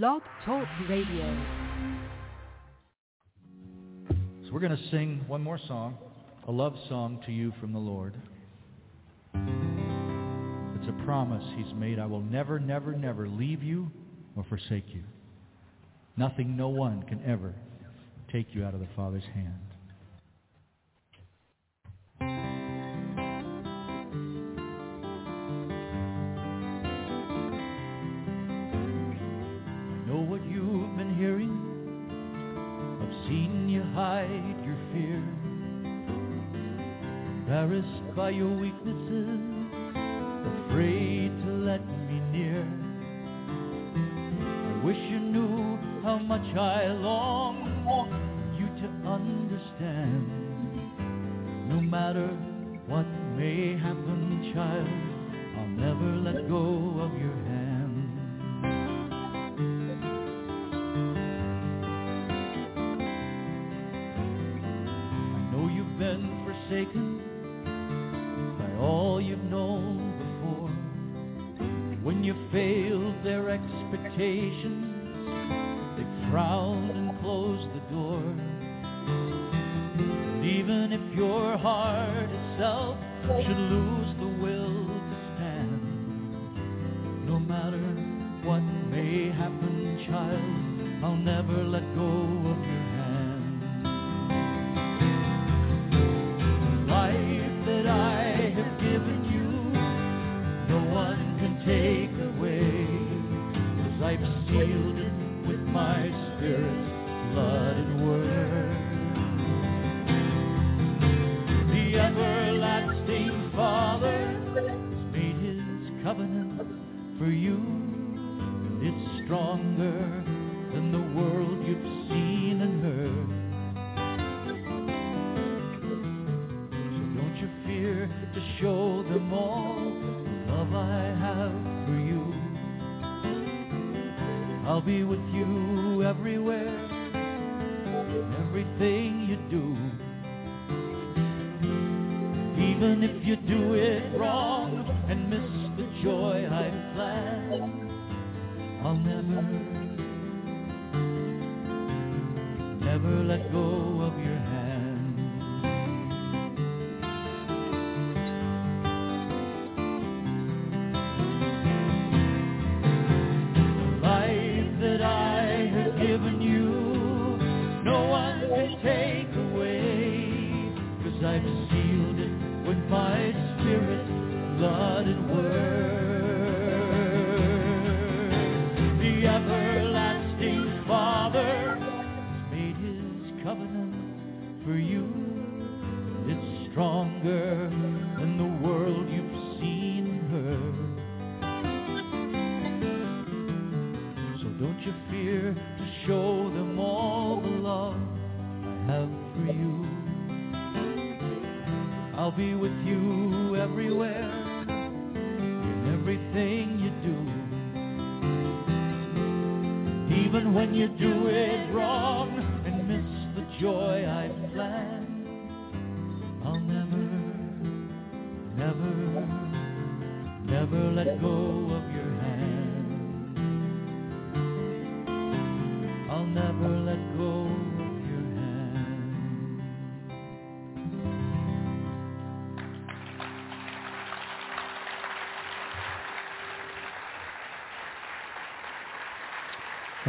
Blog Talk Radio. So we're going to sing one more song, a love song to you from the Lord. It's a promise he's made. I will never, never, never leave you or forsake you. Nothing, no one can ever take you out of the Father's hand. Embarrassed by your weaknesses, afraid to let me near. I wish you knew how much I long for you to understand. No matter what may happen, child, I'll never let go of your hand. Expectations,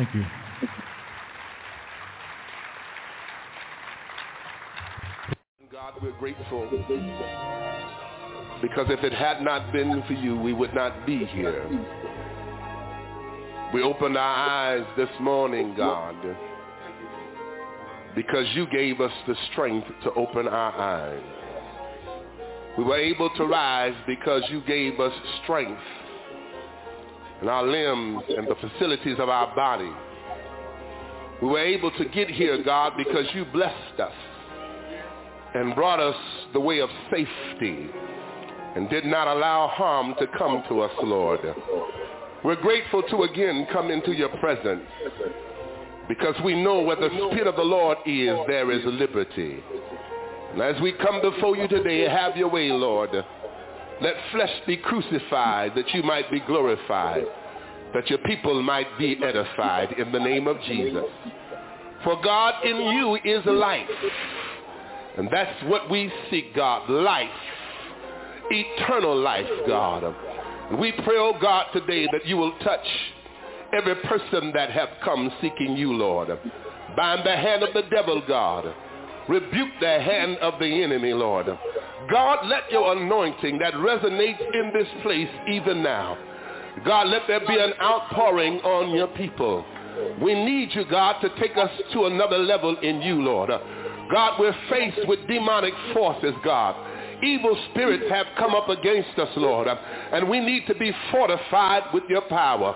Thank you. God, we're grateful because if it had not been for you, we would not be here. We opened our eyes this morning, God, because you gave us the strength to open our eyes. We were able to rise because you gave us strength in our limbs and the facilities of our body. We were able to get here, God, because you blessed us and brought us the way of safety and did not allow harm to come to us, Lord. We're grateful to again come into your presence because we know where the Spirit of the Lord is, there is liberty. And as we come before you today, have your way, Lord. Let flesh be crucified that you might be glorified. that your people might be edified in the name of Jesus. For God in you is life. And that's what we seek, God, life, eternal life, God. We pray, oh God, today that you will touch every person that have come seeking you, Lord. Bind the hand of the devil, God. Rebuke the hand of the enemy, Lord. God, let your anointing that resonates in this place even now. God, let there be an outpouring on your people. We need you, God, to take us to another level in you, Lord. God, we're faced with demonic forces, God. Evil spirits have come up against us, Lord, and we need to be fortified with your power.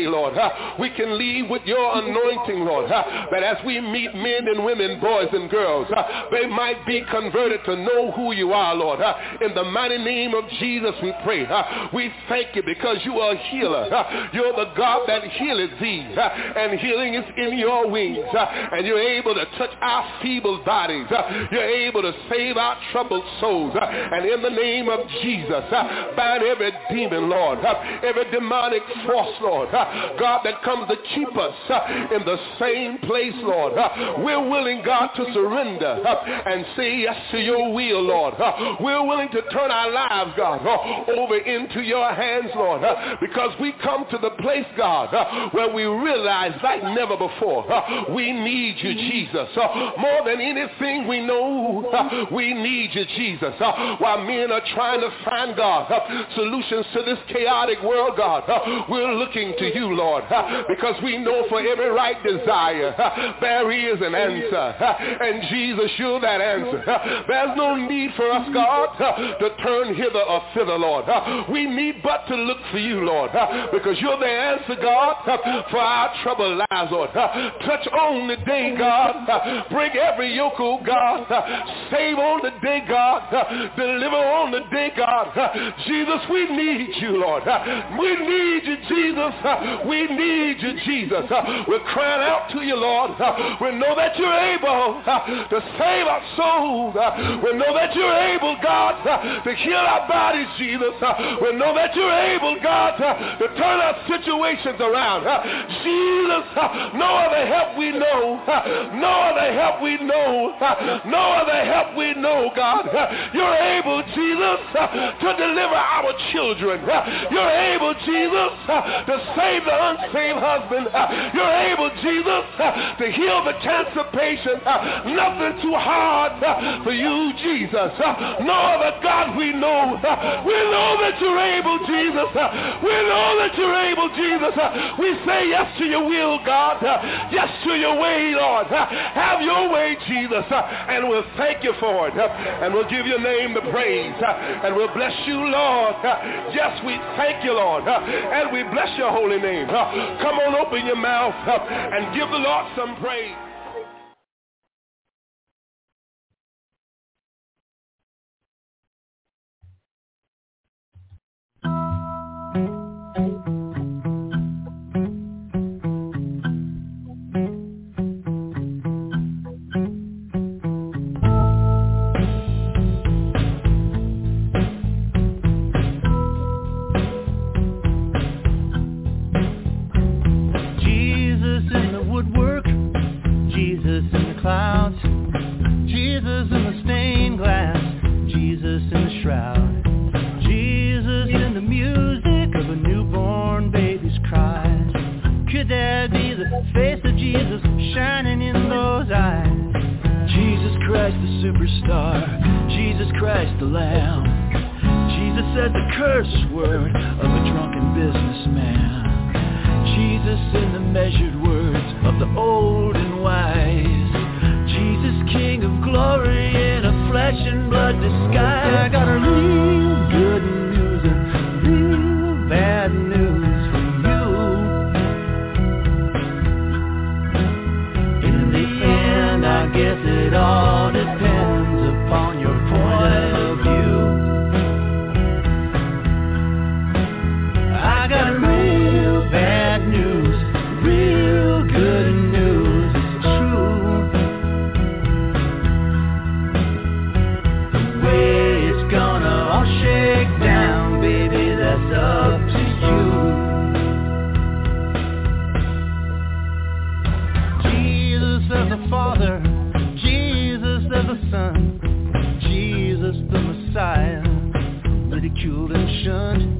today, Lord. We can leave with your anointing, Lord, that as we meet men and women, boys and girls, they might be converted to know who you are, Lord. In the mighty name of Jesus, we pray. We thank you because you are a healer. You're the God that healeth thee, and healing is in your wings, and you're able to touch our feeble bodies. You're able to save our troubled souls, and in the name of Jesus, bind every demon, Lord, every demonic force, Lord, God, that comes to keep us uh, in the same place, Lord. Uh, we're willing, God, to surrender uh, and say yes to your will, Lord. Uh, we're willing to turn our lives, God, uh, over into your hands, Lord, uh, because we come to the place, God, where we realize like never before, we need you, Jesus. More than anything we know, we need you, Jesus. While men are trying to find, God, solutions to this chaotic world, God, we're looking to you, Lord, because we know for every right desire, there is an answer. And Jesus, you're that answer. There's no need for us, God, to turn hither or thither, Lord. We need but to look for you, Lord, because you're the answer, God, for our troubled lives, Lord. Touch on the day, God. Break every yoke, oh God. Save on the day, God. Deliver on the day, God. Jesus, we need you, Lord. We need you, Jesus. We need you, Jesus. We're crying out to you, Lord. We know that you're able uh, to save our souls. Uh, we know that you're able, God, uh, to heal our bodies, Jesus. We know that you're able, God, to turn our situations around. Jesus, no other help we know. No other help we know. No other help we know, God. You're able, Jesus, to deliver our children. You're able, Jesus, to save the unsaved husband. Uh, you're able, Jesus, uh, to heal the cancer patient. Uh, nothing too hard for you, Jesus. No other God we know. We know that you're able, Jesus. We know that you're able, Jesus. We say yes to your will, God. Yes to your way, Lord. Have your way, Jesus. And we'll thank you for it. And we'll give your name the praise. And we'll bless you, Lord. Yes, we thank you, Lord. And we bless your holy name. Come on, open your mouth and give the Lord some praise. face of Jesus shining in those eyes. Jesus Christ the superstar, Jesus Christ the Lamb. Jesus said the curse word of a drunken businessman. Jesus in the measured words of the old and wise. Jesus King of glory in a flesh and blood disguise. I got a real good news and real bad news. children should.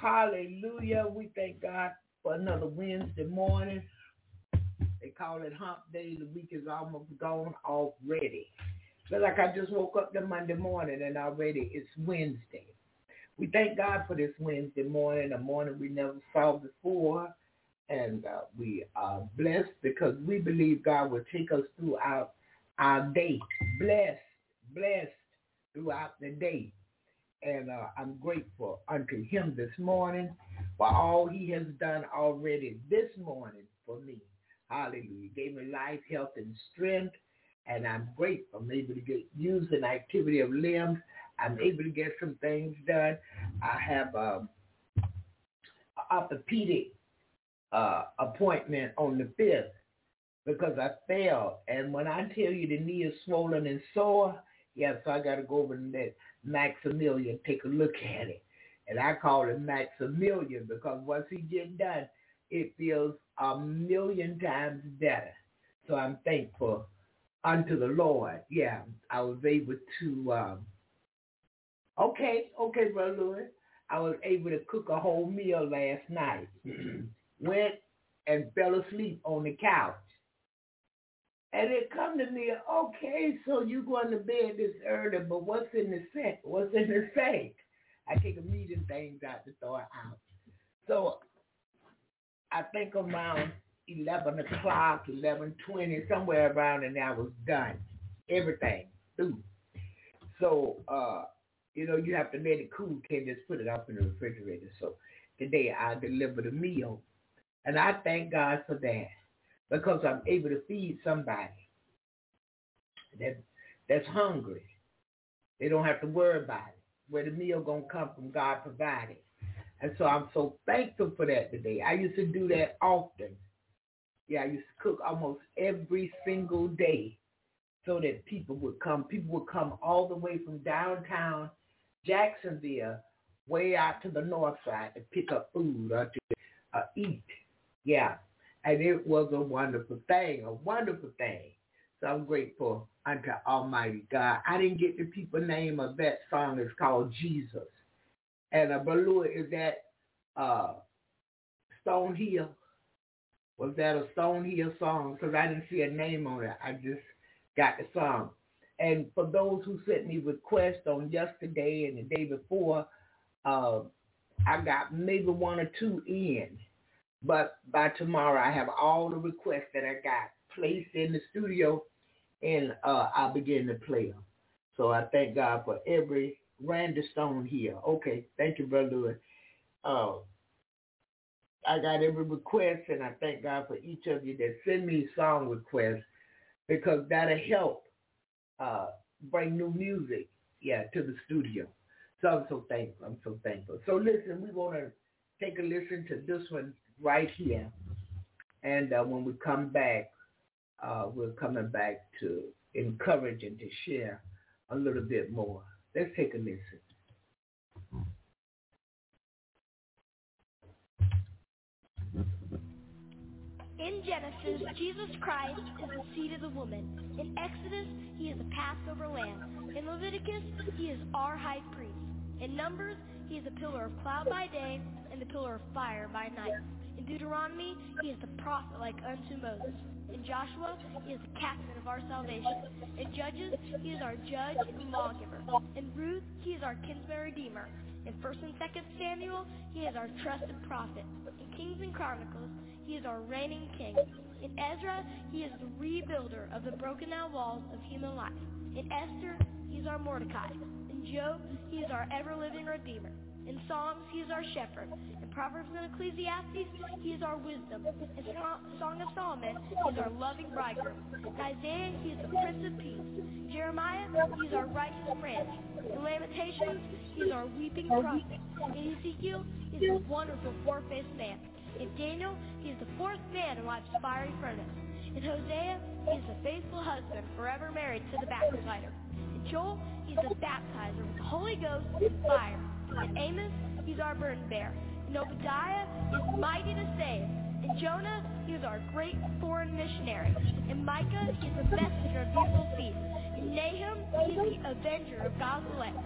Hallelujah. We thank God for another Wednesday morning. They call it hump day. The week is almost gone already. Feel like I just woke up the Monday morning and already it's Wednesday. We thank God for this Wednesday morning, a morning we never saw before. And uh, we are blessed because we believe God will take us throughout our day. Blessed, blessed throughout the day. And uh, I'm grateful unto him this morning for all he has done already this morning for me. Hallelujah. Gave me life, health, and strength. And I'm grateful. I'm able to get use an activity of limbs. I'm able to get some things done. I have um, orthopedic uh, appointment on the 5th because I fell. And when I tell you the knee is swollen and sore, yeah, so I got to go over to that Maximilian, take a look at it. And I call it Maximilian because once he get done, it feels a million times better. So I'm thankful unto the Lord. Yeah, I was able to, um, okay, okay, Brother Lewis. I was able to cook a whole meal last night. Went and fell asleep on the couch. And it come to me, okay, so you going to bed this early, but what's in the sink? What's in the sink? I take a meeting things out to throw out. So I think around 11 o'clock, 11.20, somewhere around and I was done. Everything, through. So, uh, you know, you have to let it cool. Can't just put it up in the refrigerator. So today I delivered a meal. And I thank God for that because I'm able to feed somebody that that's hungry. They don't have to worry about it. Where the meal gonna come from, God provided. And so I'm so thankful for that today. I used to do that often. Yeah, I used to cook almost every single day so that people would come. People would come all the way from downtown Jacksonville way out to the north side to pick up food or to uh, eat. Yeah, and it was a wonderful thing, a wonderful thing. So I'm grateful unto Almighty God. I didn't get the people name of that song. It's called Jesus. And uh, Balua, is that uh, Stone Hill? Was that a Stone Hill song? Because I didn't see a name on it. I just got the song. And for those who sent me requests on yesterday and the day before, uh, I got maybe one or two in. But by tomorrow, I have all the requests that I got placed in the studio, and uh, I'll begin to play them. So I thank God for every Randy Stone here. Okay, thank you, Brother Lewis. Uh, I got every request, and I thank God for each of you that send me song requests because that'll help uh, bring new music, yeah, to the studio. So I'm so thankful. I'm so thankful. So listen, we want to take a listen to this one right here. And uh, when we come back, uh, we're coming back to encourage and to share a little bit more. Let's take a listen. In Genesis, Jesus Christ is the seed of the woman. In Exodus, he is the Passover lamb. In Leviticus, he is our high priest. In Numbers, he is a pillar of cloud by day and the pillar of fire by night. In Deuteronomy, he is the prophet like unto Moses. In Joshua, he is the captain of our salvation. In Judges, he is our judge and lawgiver. In Ruth, he is our kinsman redeemer. In 1st and 2nd Samuel, he is our trusted prophet. In Kings and Chronicles, he is our reigning king. In Ezra, he is the rebuilder of the broken down walls of human life. In Esther, he is our Mordecai. In Job, he is our ever-living redeemer. In Psalms, he is our shepherd. In Proverbs and Ecclesiastes, he is our wisdom. In Song of Solomon, he is our loving bridegroom. In Isaiah, he is the Prince of Peace. Jeremiah, he is our righteous branch. In Lamentations, he is our weeping prophet. In Ezekiel, he is the wonderful four-faced man. In Daniel, he is the fourth man in life's fiery furnace. In Hosea, he is the faithful husband, forever married to the backslider. In Joel, he is the baptizer with the Holy Ghost and fire. In Amos, he's our burden bearer. In Obadiah, is mighty to save. In Jonah, he is our great foreign missionary. In Micah, he's the messenger of beautiful feet. In Nahum, he's the avenger of God's elect.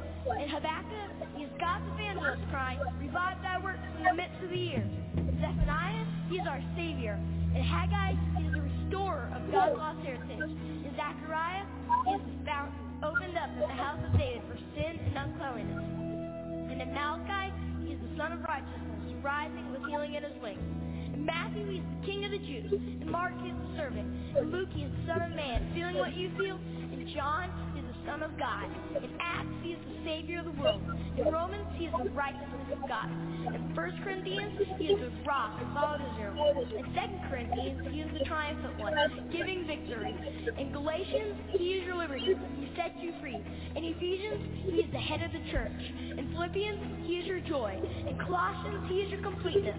In Habakkuk, he is God's evangelist crying, Revive thy works in the midst of the years. In Zephaniah, he is our Savior. In Haggai, he is the restorer of God's lost heritage. In Zechariah, he is the fountain opened up in the house of David for sin and uncleanliness. And Malachi, he is the Son of Righteousness, rising with healing in his wings. In Matthew, he is the King of the Jews. In Mark, he is the servant. In Luke, he is the Son of Man, feeling what you feel. In John, Son of God. In Acts, he is the Savior of the world. In Romans, he is the righteousness of God. In 1 Corinthians, he is the rock that followed Israel. In 2 Corinthians, he is the triumphant one, giving victory. In Galatians, he is your liberty. He sets you free. In Ephesians, he is the head of the church. In Philippians, he is your joy. In Colossians, he is your completeness.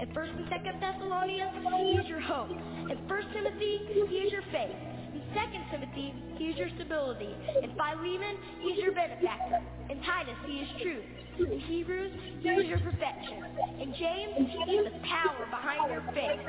In 1st and 2nd Thessalonians, he is your hope. In 1 Timothy, he is your faith. In 2 Timothy, he is your stability. In Philemon, he is your benefactor. In Titus, he is truth. In Hebrews, he is your perfection. In James, he is the power behind your faith.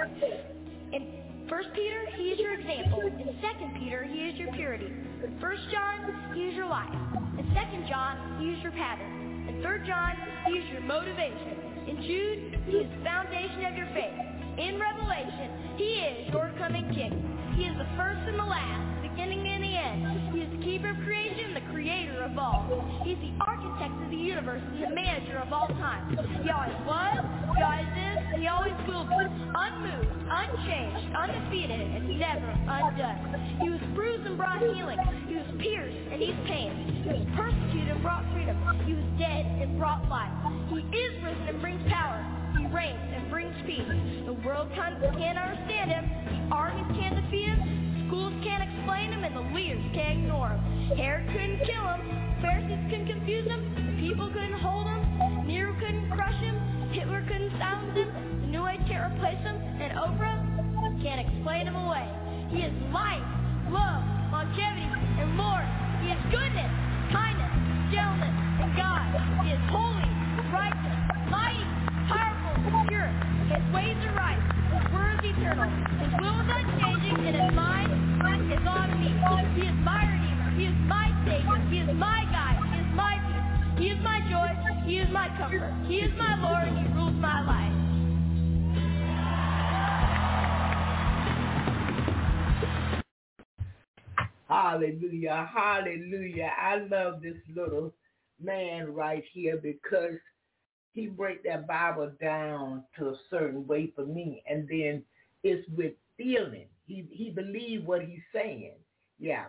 In 1 Peter, he is your example. In 2 Peter, he is your purity. In 1 John, he is your life. In 2 John, he is your pattern. In 3 John, he is your motivation. In Jude, he is the foundation of your faith. In Revelation, he is your coming king. He is the first and the last, beginning and the end. He is the keeper of creation, the creator of all. He is the architect of the universe and the manager of all time. He always was, he always is, and he always will be. Unmoved, unchanged, undefeated, and never undone. He was bruised and brought healing. He was pierced and he's pain. He was persecuted and brought freedom. He was dead and brought life. He is risen and brings power. Reigns and brings peace. The world can't understand him. The armies can't defeat him. Schools can't explain him, and the leaders can't ignore him. Herod couldn't kill him. Pharisees couldn't confuse him. People couldn't hold him. Nero couldn't crush him. Hitler couldn't silence him. The New Age can't replace him. And Oprah can't explain him away. He is life, love, longevity, and more. He is goodness, kindness, gentleness, and God. He is holy, righteous, pure. His ways are right. His word is eternal. His will is unchanging, and his mind is on me. He is my Redeemer. He is my Savior. He is my guide. He is my peace. He is my joy. He is my comfort. He is my Lord, and He rules my life. Hallelujah, hallelujah. I love this little man right here because he break that Bible down to a certain way for me, and then it's with feeling. He he believed what he's saying. Yeah,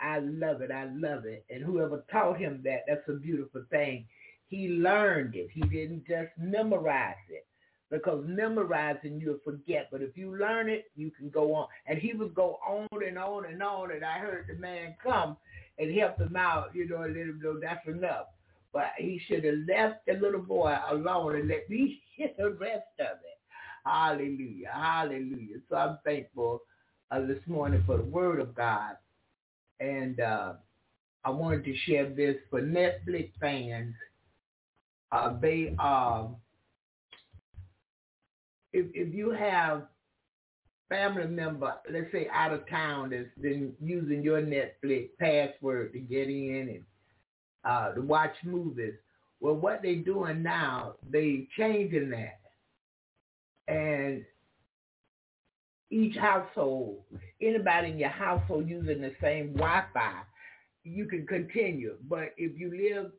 I love it. I love it. And whoever taught him that, that's a beautiful thing. He learned it. He didn't just memorize it because memorizing you'll forget. But if you learn it, you can go on. And he would go on and on and on. And I heard the man come and help him out, you know, and let him know that's enough. But he should have left the little boy alone and let me get the rest of it. Hallelujah. Hallelujah. So I'm thankful uh, this morning for the word of God. And uh, I wanted to share this for Netflix fans. Uh, they are, if, if you have family member, let's say out of town that's been using your Netflix password to get in and uh, to watch movies, well, what they're doing now, they changing that. And each household, anybody in your household using the same Wi-Fi, you can continue. But if you live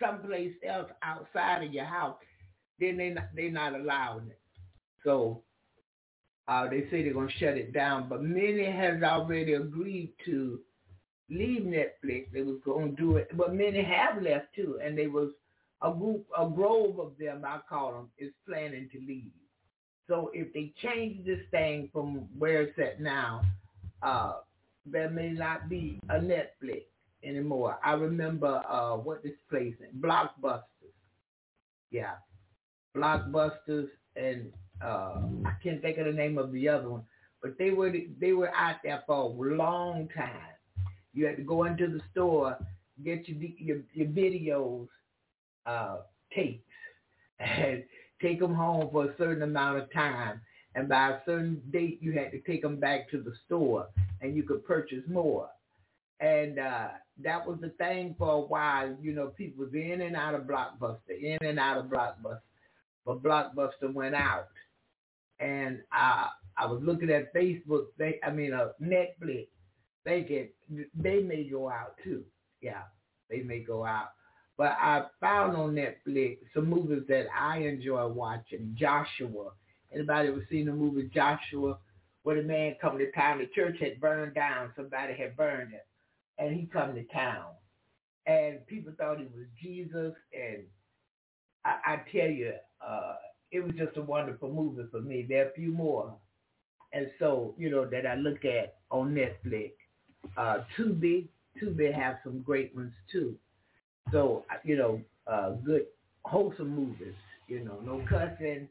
someplace else outside of your house, then they not, they're not allowing it. So uh, they say they're going to shut it down. But many has already agreed to leave Netflix. They was going to do it, but many have left too. And they was a group, a grove of them, I call them, is planning to leave. So if they change this thing from where it's at now, uh, there may not be a Netflix anymore. I remember uh, what this place is, Blockbusters. Yeah, Blockbusters, and uh, I can't think of the name of the other one, but they were they were out there for a long time. You had to go into the store, get your your, your videos uh, tapes, and take them home for a certain amount of time. And by a certain date, you had to take them back to the store, and you could purchase more. And uh, that was the thing for a while. You know, people was in and out of Blockbuster, in and out of Blockbuster. But Blockbuster went out, and I I was looking at Facebook. They, I mean, uh, Netflix. They get they may go out too. Yeah, they may go out. But I found on Netflix some movies that I enjoy watching. Joshua. Anybody ever seen the movie Joshua? Where the man come to town, the church had burned down. Somebody had burned it, and he come to town, and people thought he was Jesus. And I, I tell you, uh, it was just a wonderful movie for me. There are a few more, and so you know that I look at on Netflix. Uh, Tubi, Tubi have some great ones too. So you know, uh, good wholesome movies. You know, no cussing,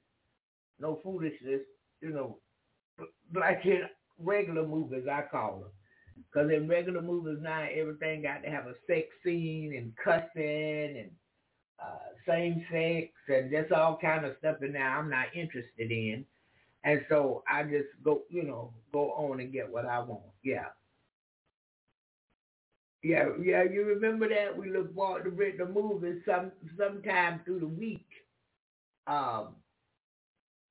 no foolishness. You know, black in regular movies, I call them. Because in regular movies now, everything got to have a sex scene and cussing and uh, same sex and just all kind of stuff. And now I'm not interested in. And so I just go, you know, go on and get what I want. Yeah. Yeah, yeah, you remember that? We look forward to rent the movie some sometime through the week. Um,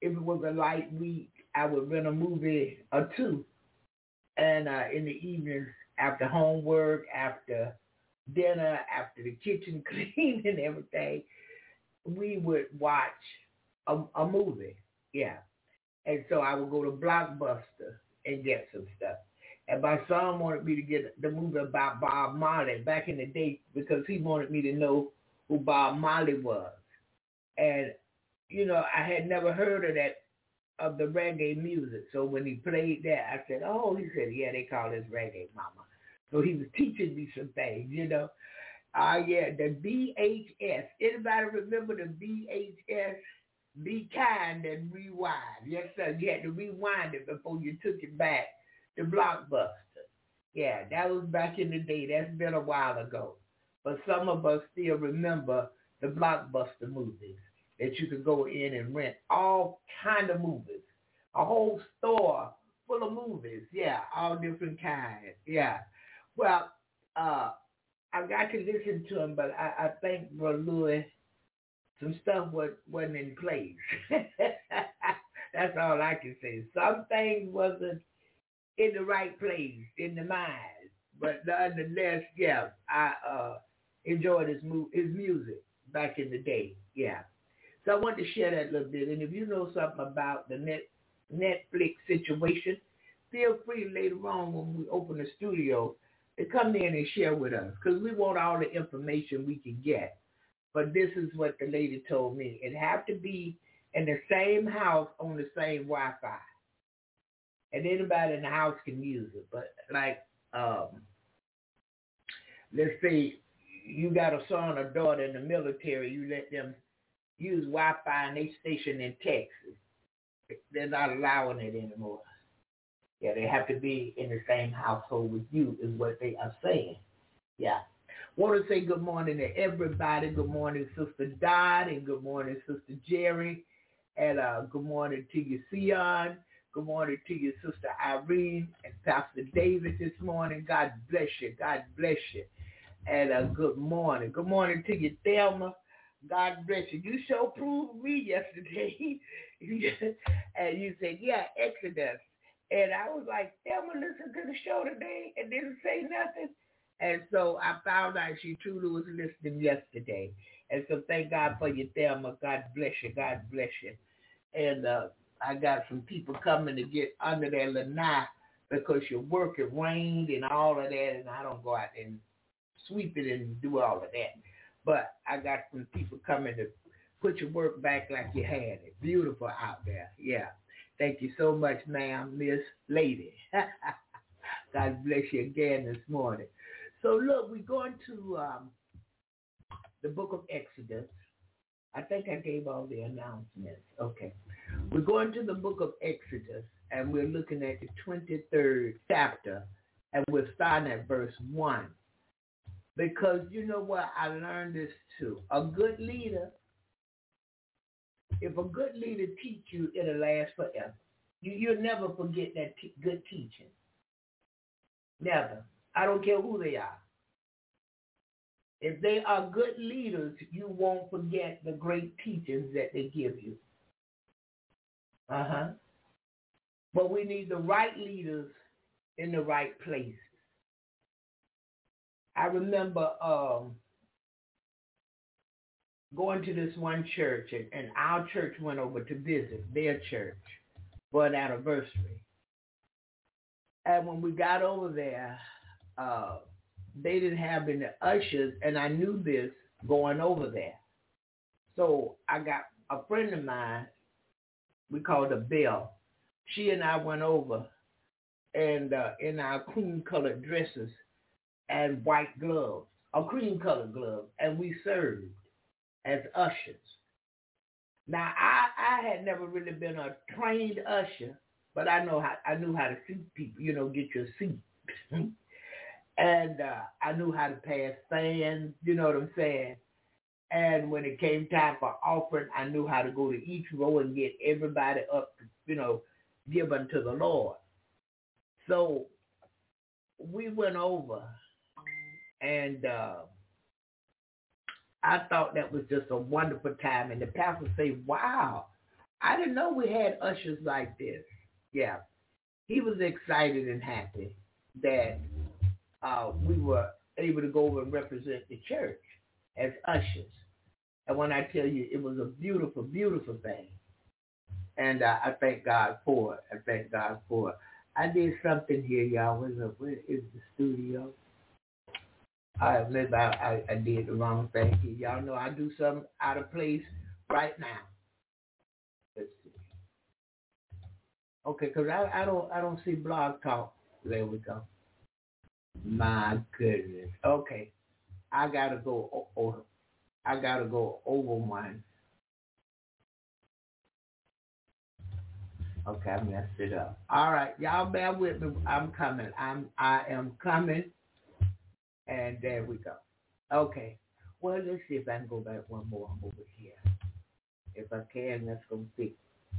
if it was a light week, I would rent a movie or two and uh, in the evenings after homework, after dinner, after the kitchen clean and everything, we would watch a, a movie. Yeah. And so I would go to Blockbuster and get some stuff. And my son wanted me to get the movie about Bob Marley back in the day because he wanted me to know who Bob Marley was. And, you know, I had never heard of that of the reggae music. So when he played that, I said, oh, he said, yeah, they call this reggae mama. So he was teaching me some things, you know. Ah, uh, yeah, the VHS. Anybody remember the VHS? Be kind and rewind. Yes, sir. You had to rewind it before you took it back to Blockbuster. Yeah, that was back in the day. That's been a while ago. But some of us still remember the Blockbuster movies that you could go in and rent all kind of movies. A whole store full of movies. Yeah, all different kinds. Yeah. Well, uh, I got to listen to him, but I, I think Brother Louis, some stuff was, wasn't in place. That's all I can say. Some things wasn't in the right place, in the mind. But nonetheless, yeah, I uh, enjoyed his, mu- his music back in the day. Yeah. So I want to share that a little bit. And if you know something about the net Netflix situation, feel free later on when we open the studio to come in and share with us because we want all the information we can get. But this is what the lady told me. It have to be in the same house on the same Wi-Fi. And anybody in the house can use it. But like, um, let's say you got a son or daughter in the military, you let them use Wi-Fi and they station in Texas. They're not allowing it anymore. Yeah, they have to be in the same household with you is what they are saying. Yeah. Want to say good morning to everybody. Good morning, Sister Dot, and good morning, Sister Jerry. And uh, good morning to you, Sion. Good morning to you, Sister Irene and Pastor David this morning. God bless you. God bless you. And a good morning. Good morning to you, Thelma. God bless you. You sure proved me yesterday. and you said, yeah, Exodus. And I was like, Thelma listen to the show today and didn't say nothing. And so I found out she truly was listening yesterday. And so thank God for you, Thelma. God bless you. God bless you. And uh, I got some people coming to get under their lanai because your work, it rained and all of that, and I don't go out and sweep it and do all of that. But I got some people coming to put your work back like you had it. Beautiful out there. Yeah. Thank you so much, ma'am, Miss Lady. God bless you again this morning. So look, we're going to um, the book of Exodus. I think I gave all the announcements. Okay. We're going to the book of Exodus, and we're looking at the 23rd chapter, and we're starting at verse 1. Because you know what? I learned this too. A good leader, if a good leader teach you, it'll last forever. You, you'll never forget that t- good teaching. Never. I don't care who they are. If they are good leaders, you won't forget the great teachings that they give you. Uh-huh. But we need the right leaders in the right places. I remember um, going to this one church, and, and our church went over to visit their church for an anniversary. And when we got over there, uh, they didn't have any ushers, and I knew this going over there. So I got a friend of mine, we called her Belle. She and I went over and uh, in our cream colored dresses and white gloves, or cream colored gloves, and we served as ushers. Now I, I had never really been a trained usher, but I know how I knew how to seat people, you know, get your seat. and uh, I knew how to pass fans, you know what I'm saying? And when it came time for offering, I knew how to go to each row and get everybody up, you know, give unto the Lord. So we went over and uh, I thought that was just a wonderful time. And the pastor said, wow, I didn't know we had ushers like this. Yeah. He was excited and happy that uh, we were able to go over and represent the church as ushers. And when I tell you, it was a beautiful, beautiful thing. And uh, I thank God for it. I thank God for it. I did something here, y'all. Where's, the, where is the studio? I maybe I, I, did the wrong thing here. Y'all know I do something out of place right now. Let's see. Okay, because I, I don't I don't see blog talk. There we go. My goodness. Okay, I gotta go. I gotta go over one. Okay, I messed it up. All right, y'all bear with me. I'm coming. I'm I am coming. And there we go. Okay. Well, let's see if I can go back one more over here. If I can, that's gonna fit.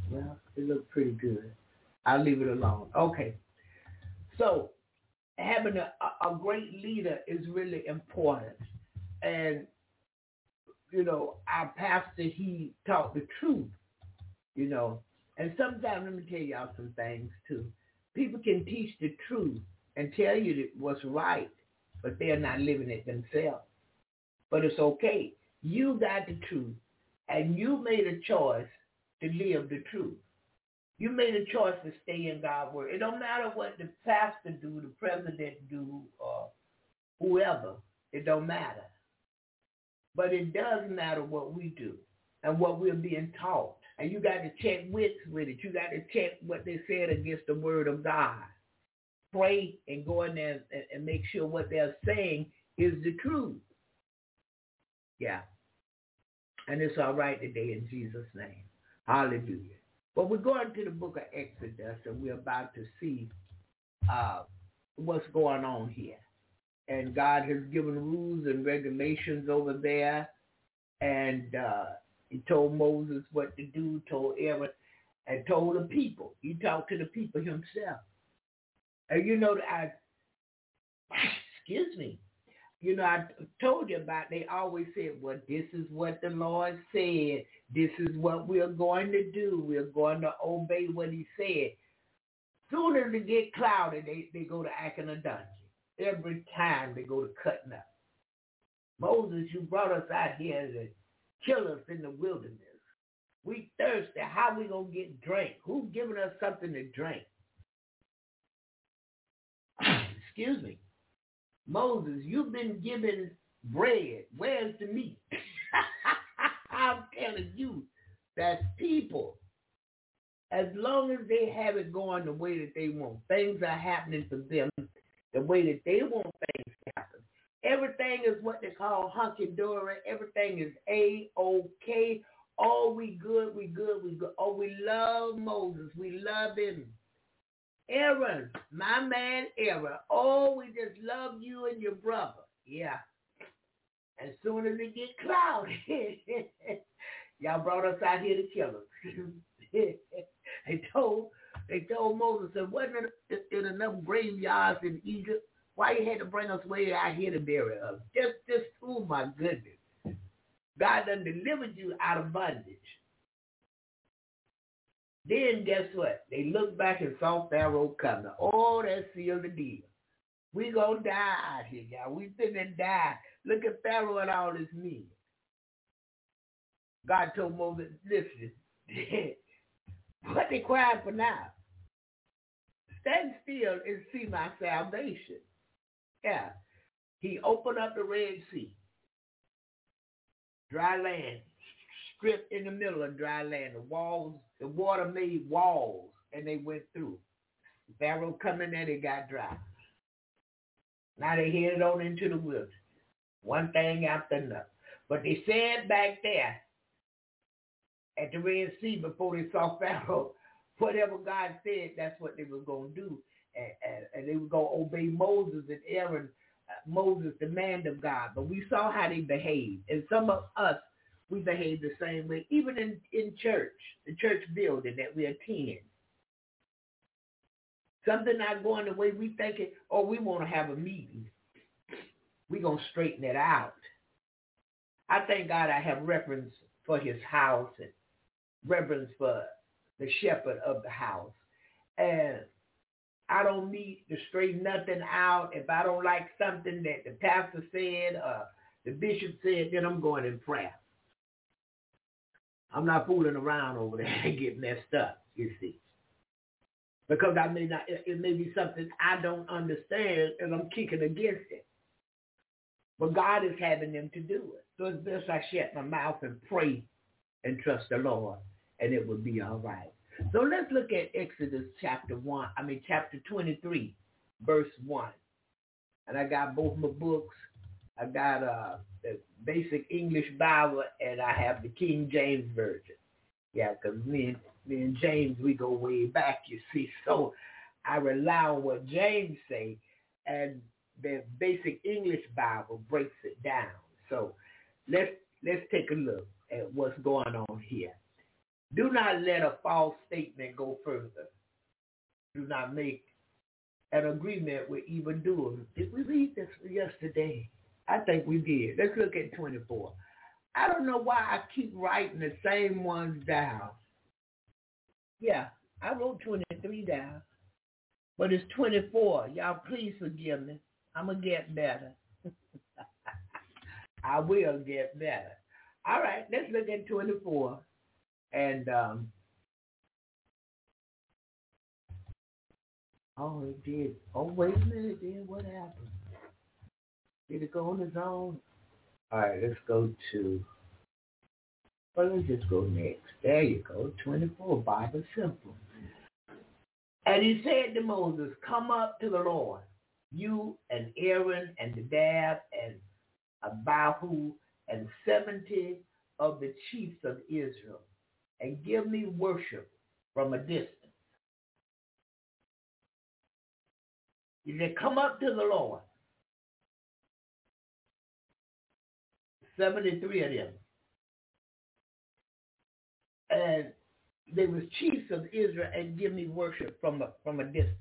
Well, it looks pretty good. I'll leave it alone. Okay. So having a, a great leader is really important. And, you know, our pastor, he taught the truth, you know. And sometimes, let me tell y'all some things too. People can teach the truth and tell you what's right, but they're not living it themselves. But it's okay. You got the truth, and you made a choice to live the truth. You made a choice to stay in God's word. It don't matter what the pastor do, the president do, or whoever. It don't matter. But it does matter what we do and what we're being taught. And you got to check wits with it. You got to check what they said against the word of God pray and go in there and, and make sure what they're saying is the truth. Yeah. And it's all right today in Jesus' name. Hallelujah. But we're going to the book of Exodus and we're about to see uh, what's going on here. And God has given rules and regulations over there. And uh, he told Moses what to do, told Aaron, and told the people. He talked to the people himself. And you know, I, excuse me, you know, I told you about, they always said, well, this is what the Lord said. This is what we're going to do. We're going to obey what he said. Sooner it get cloudy, they, they go to acting a dungeon. Every time they go to cutting up. Moses, you brought us out here to kill us in the wilderness. We thirsty. How we going to get drink? Who giving us something to drink? excuse me, Moses, you've been given bread. Where's the meat? I'm telling you, that's people. As long as they have it going the way that they want, things are happening for them the way that they want things to happen. Everything is what they call hunky-dory. Everything is A-OK. Oh, we good, we good, we good. Oh, we love Moses. We love him. Aaron, my man Aaron. Oh, we just love you and your brother. Yeah. As soon as it get cloudy, y'all brought us out here to kill us. they told they told Moses, there wasn't in enough graveyards in Egypt. Why you had to bring us way out here to bury us? Just, just, oh my goodness. God done delivered you out of bondage. Then guess what? They looked back and saw Pharaoh coming. Oh, that sealed the deal. We gonna die out here, y'all. We finna die. Look at Pharaoh and all his men. God told Moses, listen, what they crying for now? Stand still and see my salvation. Yeah. He opened up the Red Sea, dry land, stripped in the middle of dry land. The walls, the water made walls, and they went through. Pharaoh coming in, it got dry. Now they headed on into the wilderness. One thing after another. But they said back there at the Red Sea before they saw Pharaoh, whatever God said, that's what they were going to do. And, and, and they were going to obey Moses and Aaron, uh, Moses' demand of God. But we saw how they behaved. And some of us, we behave the same way, even in, in church, the church building that we attend. Something not going the way we think it, or we want to have a meeting. We're going to straighten it out. I thank God I have reverence for his house and reverence for the shepherd of the house. And I don't need to straighten nothing out. If I don't like something that the pastor said or the bishop said, then I'm going in prayer. I'm not fooling around over there and get messed up, you see. Because I may not, it may be something I don't understand and I'm kicking against it. But God is having them to do it. So it's best I shut my mouth and pray and trust the Lord and it would be all right. So let's look at Exodus chapter 1, I mean chapter 23, verse 1. And I got both my books. I got uh, the basic English Bible and I have the King James Version. Yeah, because me me and James, we go way back, you see. So I rely on what James say and the basic English Bible breaks it down. So let's let's take a look at what's going on here. Do not let a false statement go further. Do not make an agreement with evildoers. Did we read this yesterday? I think we did. Let's look at 24. I don't know why I keep writing the same ones down. Yeah, I wrote 23 down. But it's 24. Y'all please forgive me. I'm going to get better. I will get better. All right, let's look at 24. And um, oh, it did. Oh, wait a minute, then what happened? Did it go on its own? All right, let's go to. Well, let's just go next. There you go, 24, Bible simple. And he said to Moses, come up to the Lord, you and Aaron and Nadab and Abihu and 70 of the chiefs of Israel and give me worship from a distance. He said, come up to the Lord. 73 of them. And they was chiefs of Israel and give me worship from a, from a distance.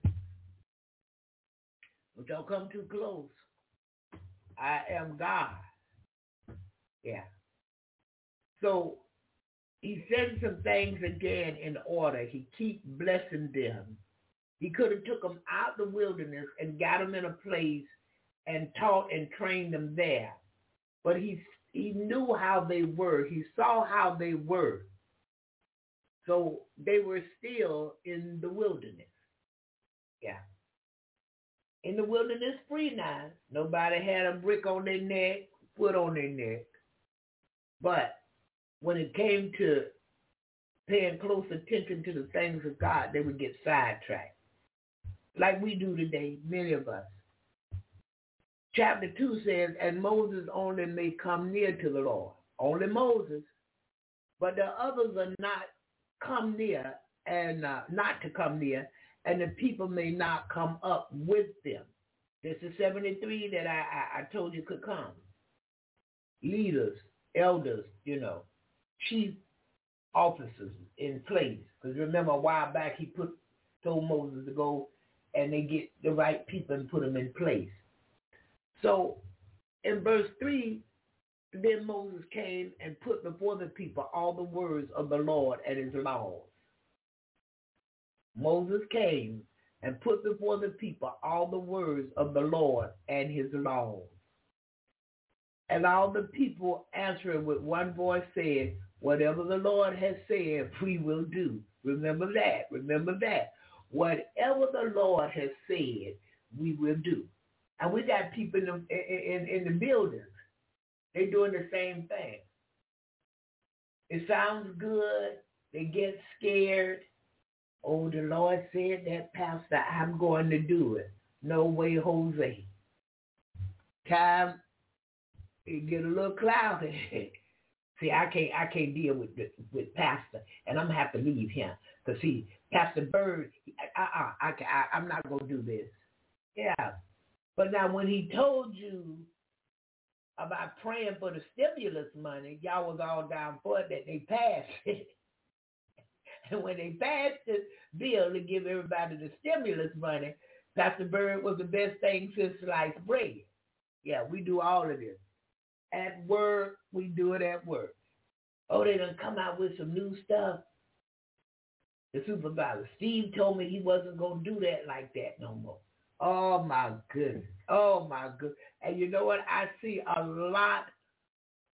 But don't come too close. I am God. Yeah. So he said some things again in order. He keep blessing them. He could have took them out the wilderness and got them in a place and taught and trained them there. But he he knew how they were. He saw how they were. So they were still in the wilderness. Yeah. In the wilderness free now. Nobody had a brick on their neck, foot on their neck. But when it came to paying close attention to the things of God, they would get sidetracked. Like we do today, many of us. Chapter 2 says, and Moses only may come near to the Lord. Only Moses. But the others are not come near and uh, not to come near, and the people may not come up with them. This is 73 that I, I, I told you could come. Leaders, elders, you know chief officers in place. Because remember a while back he put told Moses to go and they get the right people and put them in place. So in verse 3, then Moses came and put before the people all the words of the Lord and his laws. Moses came and put before the people all the words of the Lord and his laws. And all the people answering with one voice said, Whatever the Lord has said, we will do. Remember that. Remember that. Whatever the Lord has said, we will do. And we got people in the, in, in the buildings. They doing the same thing. It sounds good. They get scared. Oh, the Lord said that, Pastor, I'm going to do it. No way, Jose. Time it get a little cloudy. see, I can't I can't deal with with Pastor, and I'm gonna have to leave him. Cause see, Pastor Bird, uh, uh, I, I, I'm not gonna do this. Yeah, but now when he told you about praying for the stimulus money, y'all was all down for it that they passed it. and when they passed the bill to give everybody the stimulus money, Pastor Bird was the best thing since sliced bread. Yeah, we do all of this. At work, we do it at work. Oh, they done come out with some new stuff. The supervisor, Steve told me he wasn't going to do that like that no more. Oh, my goodness. Oh, my goodness. And you know what? I see a lot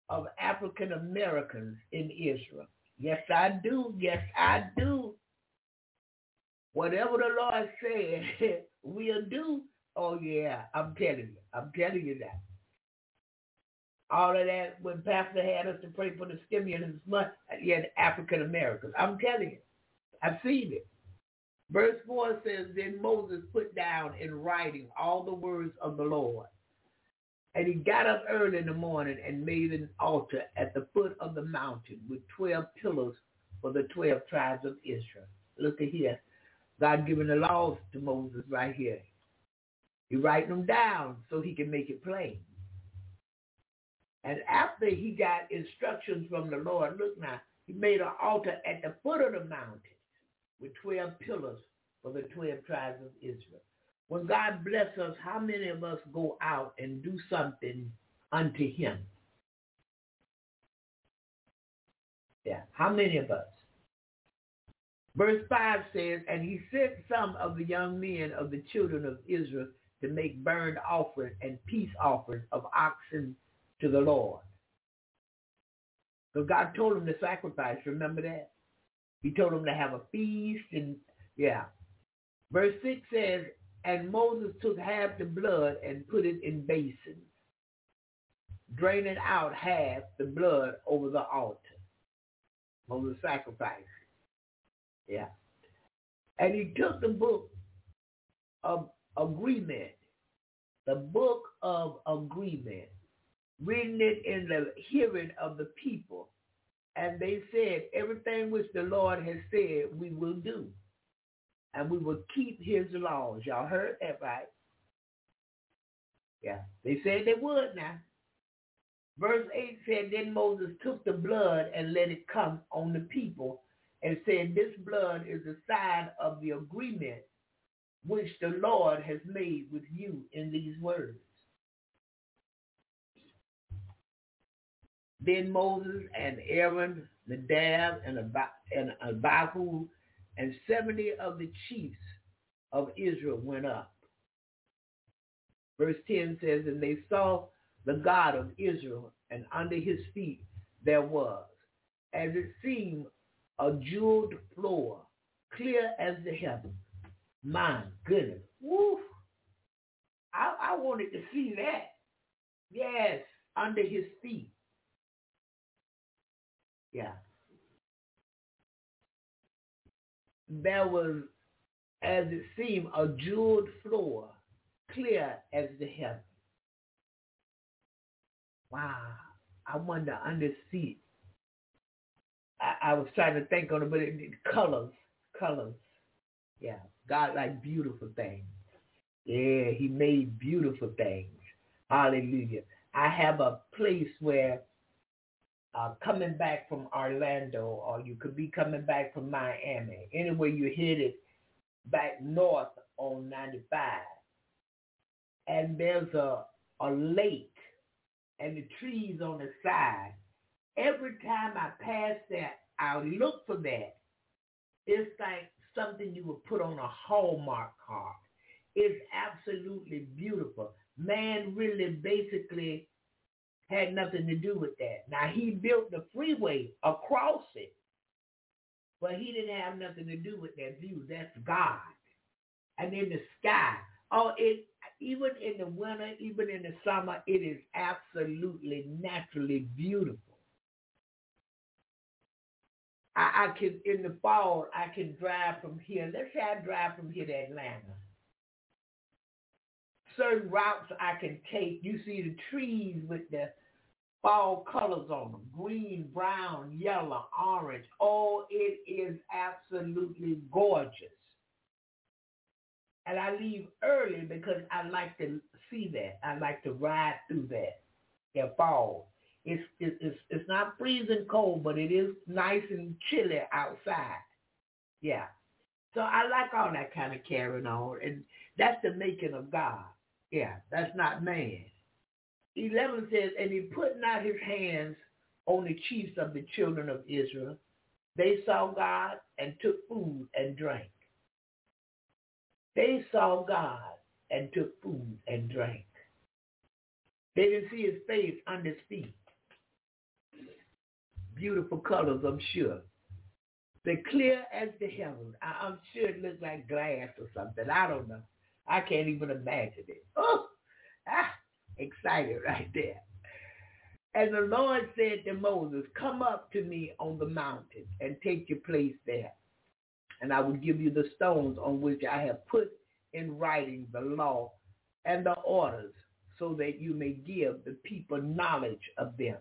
of African Americans in Israel. Yes, I do. Yes, I do. Whatever the Lord said, we'll do. Oh, yeah, I'm telling you. I'm telling you that. All of that when Pastor had us to pray for the stimulus money, yeah, African Americans. I'm telling you. I've seen it. Verse 4 says, Then Moses put down in writing all the words of the Lord. And he got up early in the morning and made an altar at the foot of the mountain with 12 pillars for the 12 tribes of Israel. Look at here. God giving the laws to Moses right here. He writing them down so he can make it plain. And after he got instructions from the Lord, look now, he made an altar at the foot of the mountain with 12 pillars for the 12 tribes of Israel. When God bless us, how many of us go out and do something unto him? Yeah, how many of us? Verse 5 says, And he sent some of the young men of the children of Israel to make burnt offerings and peace offerings of oxen to the Lord. So God told him to sacrifice. Remember that? He told him to have a feast and yeah. Verse 6 says, and Moses took half the blood and put it in basins, draining out half the blood over the altar. Moses sacrificed. Yeah. And he took the book of agreement, the book of agreement, reading it in the hearing of the people. And they said, everything which the Lord has said, we will do and we will keep his laws. Y'all heard that right? Yeah. They said they would now. Verse 8 said, Then Moses took the blood and let it come on the people and said, This blood is a sign of the agreement which the Lord has made with you in these words. Then Moses and Aaron, Nadab, and Abihu and 70 of the chiefs of Israel went up. Verse 10 says, and they saw the God of Israel, and under his feet there was, as it seemed, a jeweled floor, clear as the heaven. My goodness. Woo! I, I wanted to see that. Yes, under his feet. Yeah. there was, as it seemed, a jeweled floor, clear as the heaven. Wow. I wonder under seat. I, I was trying to think on it, but it, it colors, colors. Yeah, God like beautiful things. Yeah, he made beautiful things. Hallelujah. I have a place where uh, coming back from Orlando, or you could be coming back from Miami. Anyway, you're headed back north on 95. And there's a, a lake and the trees on the side. Every time I pass that, I look for that. It's like something you would put on a Hallmark card. It's absolutely beautiful. Man really basically had nothing to do with that. Now he built the freeway across it, but he didn't have nothing to do with that view. That's God. And then the sky. Oh, it even in the winter, even in the summer, it is absolutely naturally beautiful. I, I can in the fall I can drive from here. Let's say I drive from here to Atlanta. Certain routes I can take. You see the trees with the fall colors on them. Green, brown, yellow, orange. Oh, it is absolutely gorgeous. And I leave early because I like to see that. I like to ride through that. Yeah, fall. It's, it's, it's not freezing cold, but it is nice and chilly outside. Yeah. So I like all that kind of carrying on. And that's the making of God. Yeah, that's not man. 11 says, and he put not his hands on the chiefs of the children of Israel. They saw God and took food and drank. They saw God and took food and drank. They didn't see his face under his feet. Beautiful colors, I'm sure. They're clear as the heavens. I, am sure it looks like glass or something. I don't know. I can't even imagine it. Oh, ah, excited right there. And the Lord said to Moses, come up to me on the mountain and take your place there. And I will give you the stones on which I have put in writing the law and the orders so that you may give the people knowledge of them.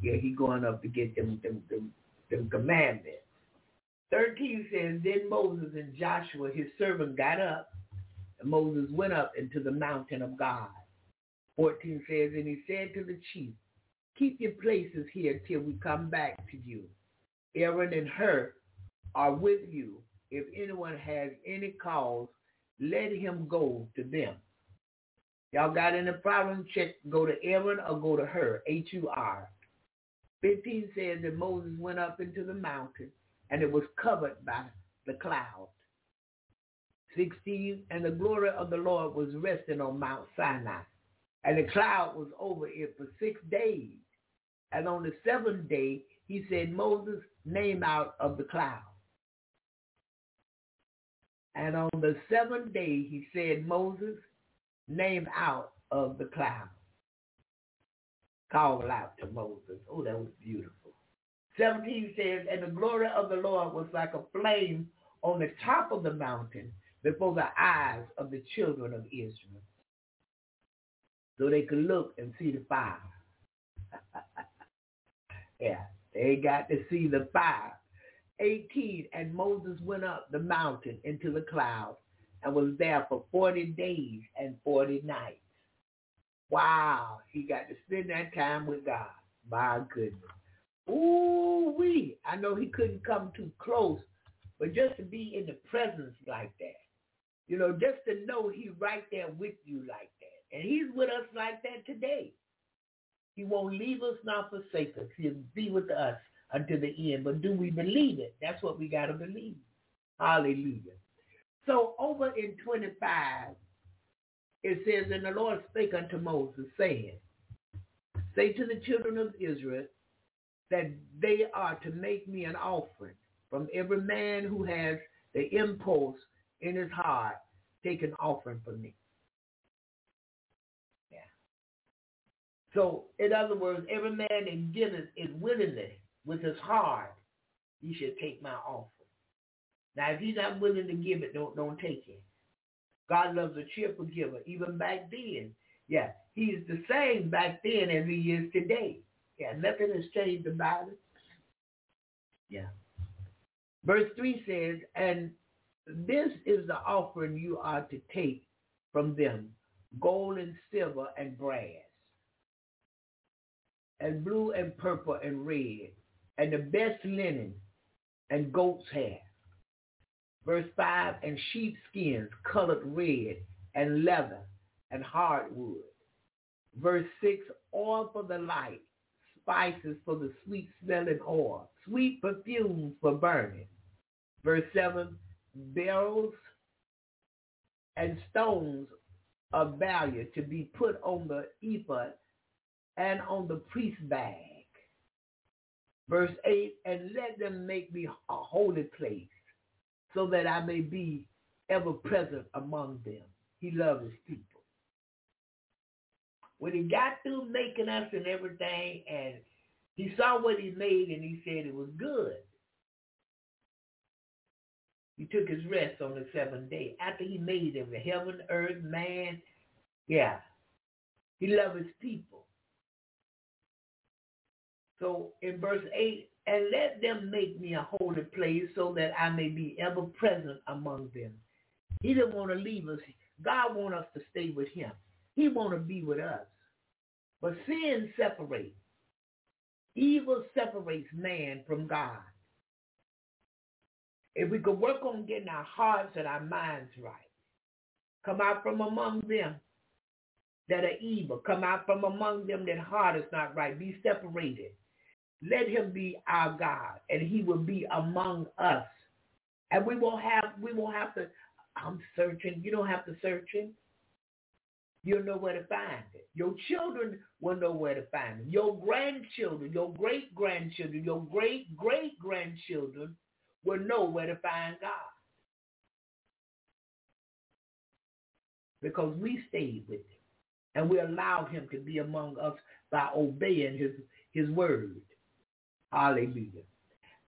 Yeah, he going up to get them, them, them, them commandments. 13 says, Then Moses and Joshua, his servant, got up, and Moses went up into the mountain of God. 14 says, And he said to the chief, Keep your places here till we come back to you. Aaron and Hur are with you. If anyone has any cause, let him go to them. Y'all got any problem? Check, go to Aaron or go to Hur, H-U-R. 15 says that Moses went up into the mountain and it was covered by the cloud. 16, and the glory of the Lord was resting on Mount Sinai. And the cloud was over it for six days. And on the seventh day, he said, Moses, name out of the cloud. And on the seventh day, he said, Moses, name out of the cloud. Call out to Moses. Oh, that was beautiful. 17 says, and the glory of the Lord was like a flame on the top of the mountain before the eyes of the children of Israel. So they could look and see the fire. yeah, they got to see the fire. 18, and Moses went up the mountain into the cloud and was there for 40 days and 40 nights. Wow, he got to spend that time with God. My goodness. Ooh wee. I know he couldn't come too close, but just to be in the presence like that. You know, just to know he's right there with you like. And he's with us like that today. He won't leave us nor forsake us. He'll be with us until the end. But do we believe it? That's what we got to believe. Hallelujah. So over in 25, it says, And the Lord spake unto Moses, saying, Say to the children of Israel that they are to make me an offering from every man who has the impulse in his heart, take an offering from me. So, in other words, every man that giveth is willingly with his heart, you should take my offering. Now, if he's not willing to give it, don't don't take it. God loves a cheerful giver, even back then. Yeah, he's the same back then as he is today. Yeah, nothing has changed about it. Yeah. Verse 3 says, and this is the offering you are to take from them, gold and silver and brass, and blue and purple and red, and the best linen and goat's hair. Verse 5, and sheepskins colored red and leather and hardwood. Verse 6, oil for the light, spices for the sweet smelling oil, sweet perfumes for burning. Verse 7, barrels and stones of value to be put on the ephod and on the priest's bag. Verse 8, and let them make me a holy place so that I may be ever present among them. he loves his people. When he got through making us and everything, and he saw what he made and he said it was good. He took his rest on the seventh day. After he made every heaven, earth, man, yeah. He loved his people. So in verse 8, and let them make me a holy place so that I may be ever present among them. He didn't want to leave us. God want us to stay with him. He want to be with us. But sin separates. Evil separates man from God. If we could work on getting our hearts and our minds right, come out from among them that are evil, come out from among them that heart is not right, be separated. Let him be our God, and he will be among us. And we won't have we won't have to I'm searching. You don't have to search him. You'll know where to find it. Your children will know where to find it. Your grandchildren, your great-grandchildren, your great-great-grandchildren will know where to find God. Because we stayed with him. And we allowed him to be among us by obeying his, his word. Hallelujah.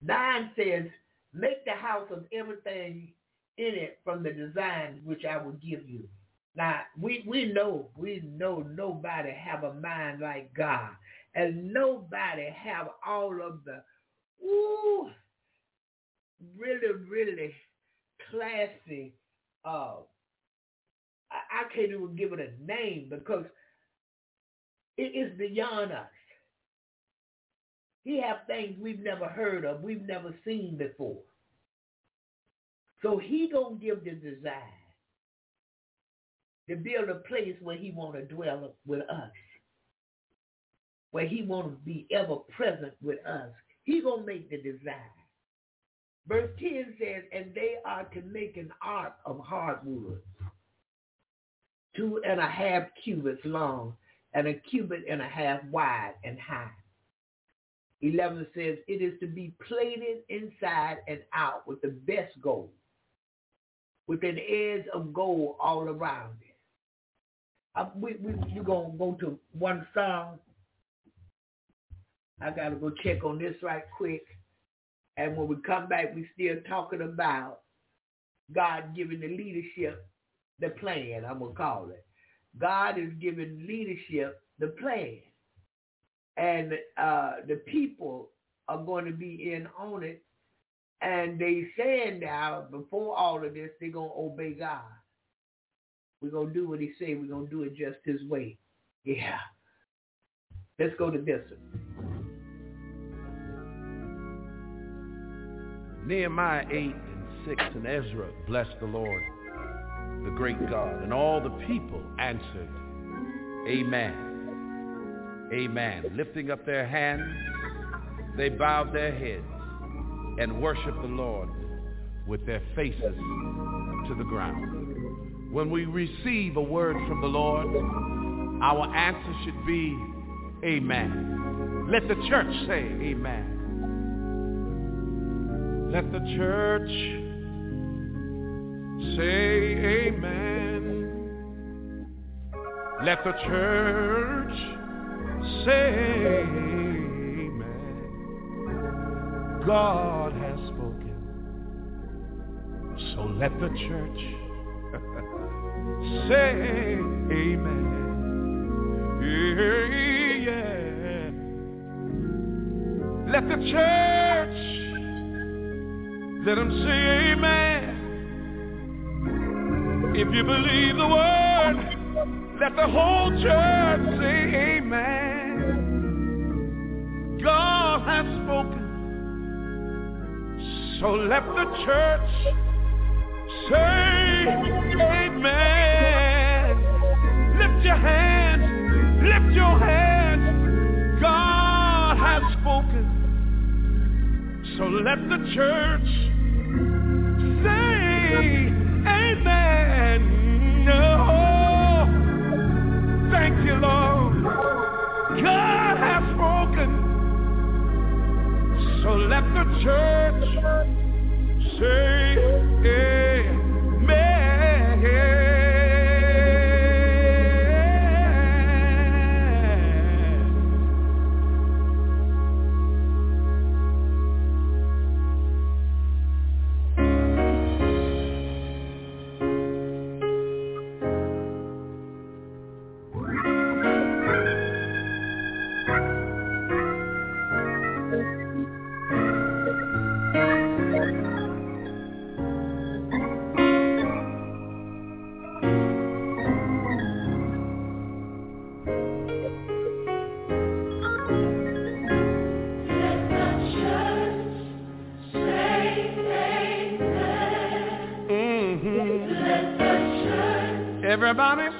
Nine says, make the house of everything in it from the design which I will give you. Now we we know we know nobody have a mind like God, and nobody have all of the ooh really really classy. Uh, I, I can't even give it a name because it is beyond us. He have things we've never heard of, we've never seen before. So he gonna give the design to build a place where he want to dwell with us, where he want to be ever present with us. He to make the design. Verse 10 says, and they are to make an ark of hardwood, two and a half cubits long and a cubit and a half wide and high. 11 says, it is to be plated inside and out with the best gold, with an edge of gold all around it I, we, we, you going to go to one song. I got to go check on this right quick. And when we come back, we still talking about God giving the leadership the plan, I'm going to call it. God is giving leadership the plan. And uh, the people are going to be in on it. And they saying now, before all of this, they're going to obey God. We're going to do what he said. We're going to do it just his way. Yeah. Let's go to this one. Nehemiah 8 and 6 and Ezra blessed the Lord, the great God. And all the people answered, Amen. Amen. Lifting up their hands, they bowed their heads and worshiped the Lord with their faces to the ground. When we receive a word from the Lord, our answer should be, Amen. Let the church say, Amen. Let the church say, Amen. Let the church say, Amen. God has spoken. So let the church say amen. Yeah, Let the church, let them say amen. If you believe the word, let the whole church say amen. God has spoken. So let the church say amen. Lift your hands, lift your hands. God has spoken. So let the church say amen. No. Thank you, Lord. So let the church say amen. Everybody say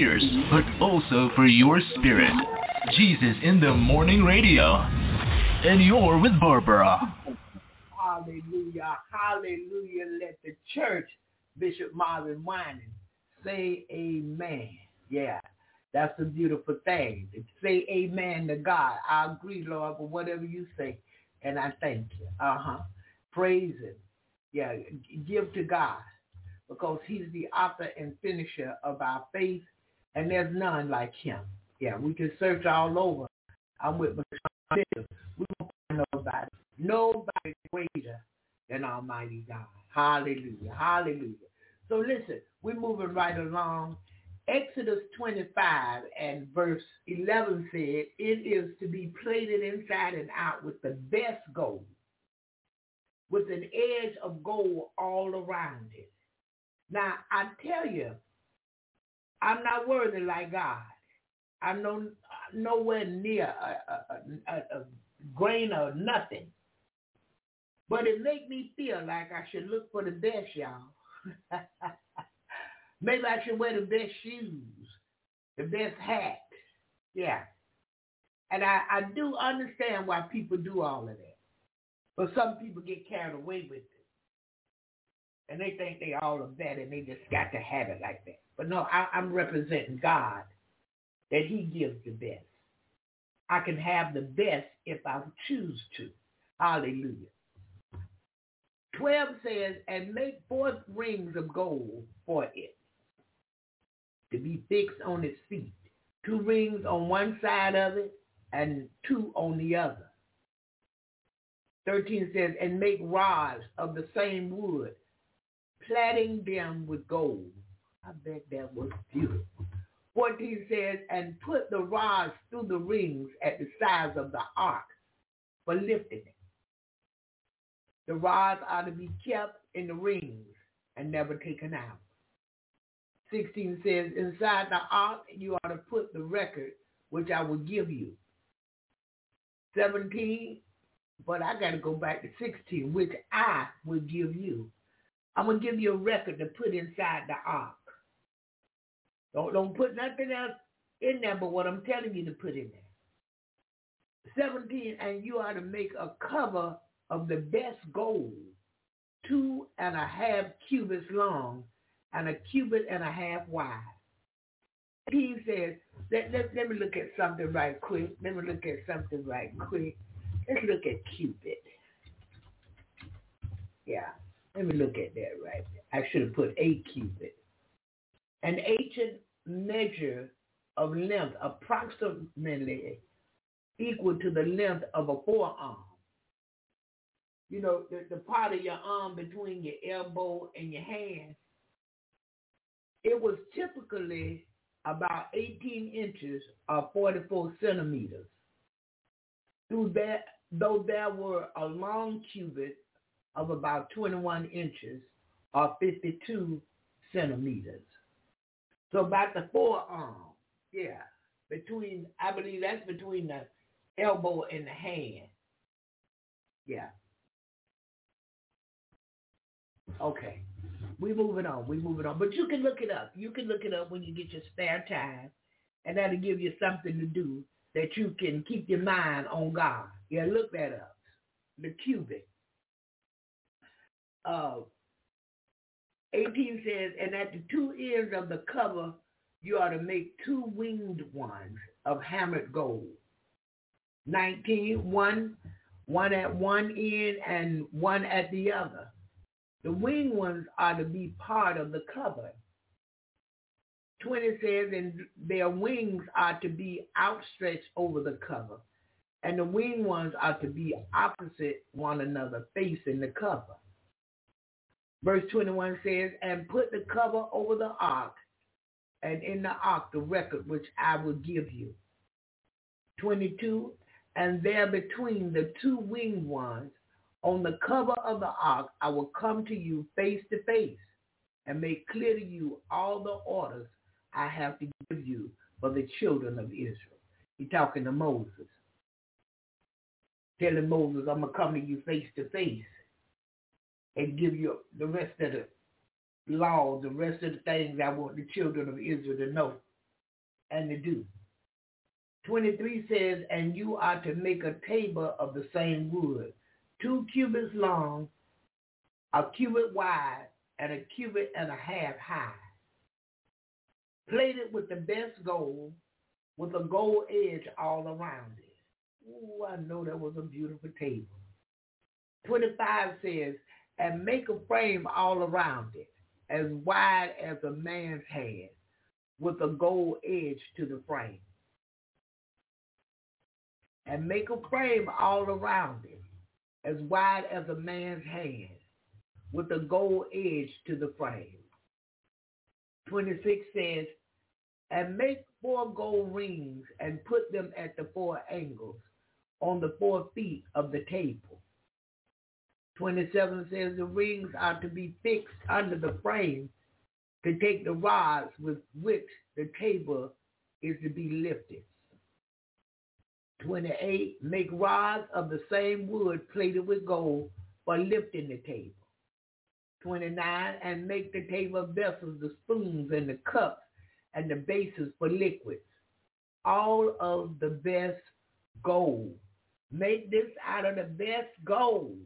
ears, but also for your spirit. Jesus in the Morning Radio. And you're with Barbara. Hallelujah. Hallelujah. Let the church, Bishop Marvin Winans, say amen. Yeah. That's a beautiful thing. Say amen to God. I agree, Lord, whatever you say. And I thank you. Uh-huh. Praise him. Yeah. Give to God because he's the author and finisher of our faith. And there's none like him. Yeah, we can search all over. I'm with my We won't find nobody. Nobody greater than Almighty God. Hallelujah. Hallelujah. So listen, we're moving right along. Exodus 25 and verse 11 said, it is to be plated inside and out with the best gold, with an edge of gold all around it. Now, I tell you, I'm not worthy like God. I'm no, nowhere near a, a, a, a grain of nothing. But it make me feel like I should look for the best, y'all. Maybe I should wear the best shoes, the best hat. Yeah. And I, I do understand why people do all of that. But some people get carried away with it. And they think they all of that and they just got to have it like that. But no, I, I'm representing God, that he gives the best. I can have the best if I choose to. Hallelujah. 12 says, and make four rings of gold for it to be fixed on its feet. Two rings on one side of it and two on the other. 13 says, and make rods of the same wood, plaiting them with gold. I bet that was beautiful. 14 says, and put the rods through the rings at the sides of the ark for lifting it. The rods are to be kept in the rings and never taken out. 16 says, inside the ark you are to put the record which I will give you. 17, but I got to go back to 16, which I will give you. I'm going to give you a record to put inside the ark. Don't, don't put nothing else in there but what I'm telling you to put in there. 17, and you are to make a cover of the best gold, two and a half cubits long and a cubit and a half wide. He says, let, let, let me look at something right quick. Let me look at something right quick. Let's look at cubit. Yeah, let me look at that right I should have put a cubit. An ancient measure of length approximately equal to the length of a forearm you know, the, the part of your arm between your elbow and your hand, it was typically about 18 inches or 44 centimeters. Through that, though there were a long cubit of about 21 inches or 52 centimeters. So about the forearm, yeah, between, I believe that's between the elbow and the hand. Yeah. Okay. We moving on. We moving on. But you can look it up. You can look it up when you get your spare time. And that'll give you something to do that you can keep your mind on God. Yeah, look that up. The cubit. Uh, 18 says, and at the two ends of the cover, you are to make two winged ones of hammered gold. 19, one, one at one end and one at the other. The wing ones are to be part of the cover. 20 says, and their wings are to be outstretched over the cover. And the wing ones are to be opposite one another, facing the cover. Verse 21 says, and put the cover over the ark, and in the ark the record which I will give you. 22, and there between the two winged ones on the cover of the ark, I will come to you face to face and make clear to you all the orders I have to give you for the children of Israel. He's talking to Moses. Telling Moses, I'm going to come to you face to face and give you the rest of the laws, the rest of the things I want the children of Israel to know and to do. 23 says, and you are to make a table of the same wood, two cubits long, a cubit wide, and a cubit and a half high. Plated with the best gold, with a gold edge all around it. Ooh, I know that was a beautiful table. 25 says, and make a frame all around it, as wide as a man's hand, with a gold edge to the frame. And make a frame all around it, as wide as a man's hand, with a gold edge to the frame. 26 says, and make four gold rings and put them at the four angles on the four feet of the table. 27 says the rings are to be fixed under the frame to take the rods with which the table is to be lifted. 28, make rods of the same wood plated with gold for lifting the table. 29, and make the table vessels, the spoons and the cups and the bases for liquids. All of the best gold. Make this out of the best gold.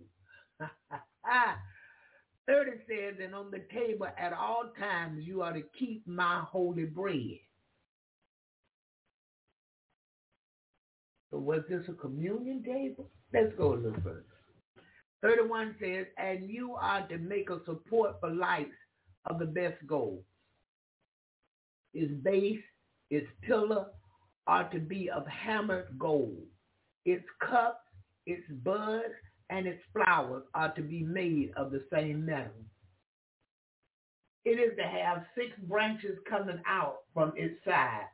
30 says, and on the table at all times you are to keep my holy bread. So was this a communion table? Let's go a little further. 31 says, and you are to make a support for lights of the best gold. Its base, its pillar are to be of hammered gold. Its cups, its buds, and its flowers are to be made of the same metal. It is to have six branches coming out from its sides,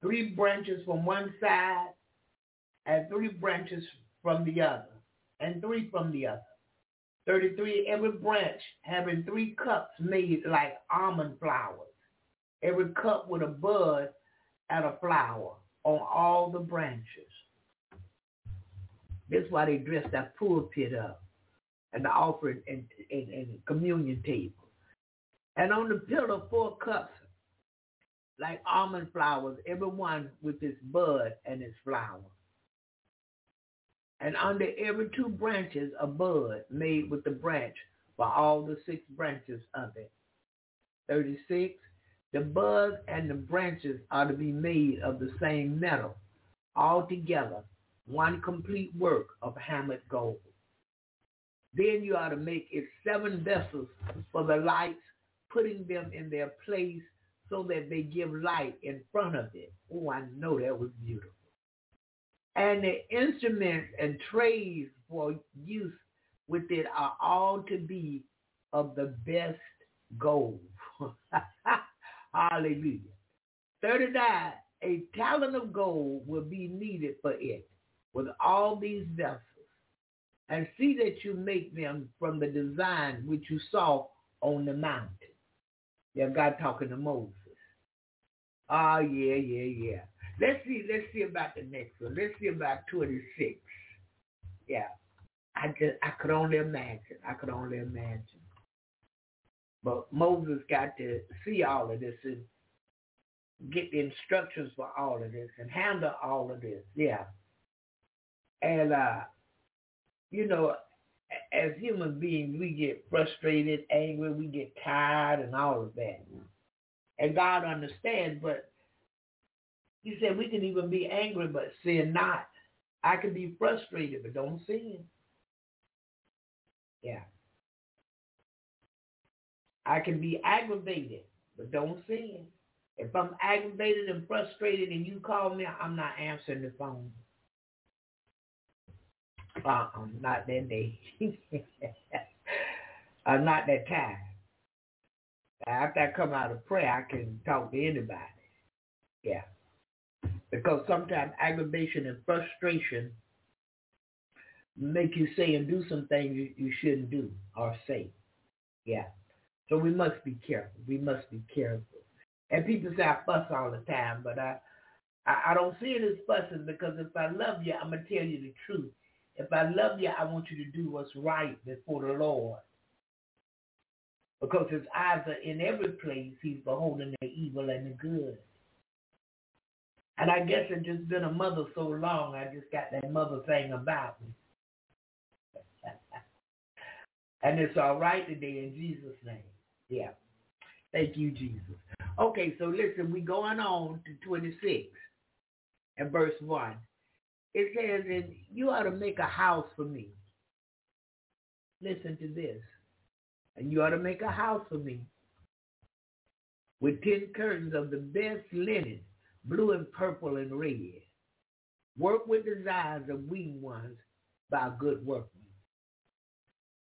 three branches from one side and three branches from the other, and three from the other. 33, every branch having three cups made like almond flowers, every cup with a bud and a flower on all the branches. That's why they dress that pulpit up and the offering and, and, and communion table. And on the pillar, four cups like almond flowers, every one with its bud and its flower. And under every two branches, a bud made with the branch for all the six branches of it. 36. The buds and the branches are to be made of the same metal, all together one complete work of hammered gold. Then you are to make it seven vessels for the lights, putting them in their place so that they give light in front of it. Oh, I know that was beautiful. And the instruments and trays for use with it are all to be of the best gold. Hallelujah. 39, a talent of gold will be needed for it with all these vessels and see that you make them from the design which you saw on the mountain. Yeah, God talking to Moses. Oh, yeah, yeah, yeah. Let's see, let's see about the next one. Let's see about 26. Yeah. I just, I could only imagine. I could only imagine. But Moses got to see all of this and get the instructions for all of this and handle all of this. Yeah. And, uh, you know, as human beings, we get frustrated, angry, we get tired and all of that. And God understands, but he said we can even be angry but sin not. I can be frustrated but don't sin. Yeah. I can be aggravated but don't sin. If I'm aggravated and frustrated and you call me, I'm not answering the phone. Uh-uh, not that day. uh, not that time. After I come out of prayer, I can talk to anybody. Yeah. Because sometimes aggravation and frustration make you say and do some things you, you shouldn't do or say. Yeah. So we must be careful. We must be careful. And people say I fuss all the time, but I, I, I don't see it as fussing because if I love you, I'm going to tell you the truth. If I love you, I want you to do what's right before the Lord. Because his eyes are in every place. He's beholding the evil and the good. And I guess it's just been a mother so long, I just got that mother thing about me. and it's all right today in Jesus' name. Yeah. Thank you, Jesus. Okay, so listen, we going on to 26 and verse 1. It says, and you ought to make a house for me. Listen to this. And you ought to make a house for me with ten curtains of the best linen, blue and purple and red. Work with designs of winged ones by good workmen.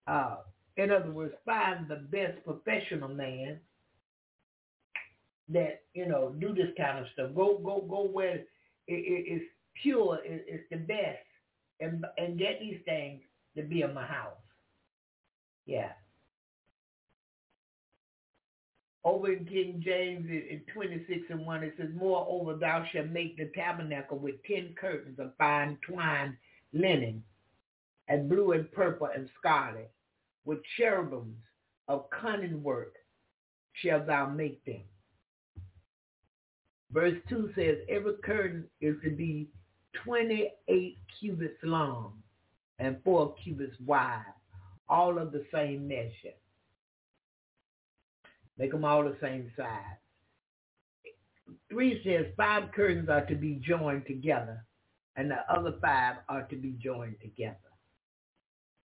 Uh, in other words, find the best professional man that you know do this kind of stuff. Go go go where it, it, it's pure, it, it's the best, and and get these things to be in my house. Yeah. Over in King James in 26 and 1, it says, Moreover, thou shalt make the tabernacle with ten curtains of fine twined linen, and blue and purple and scarlet, with cherubims of cunning work shalt thou make them. Verse 2 says, Every curtain is to be 28 cubits long and 4 cubits wide, all of the same measure. Make them all the same size. 3 says, Five curtains are to be joined together, and the other five are to be joined together.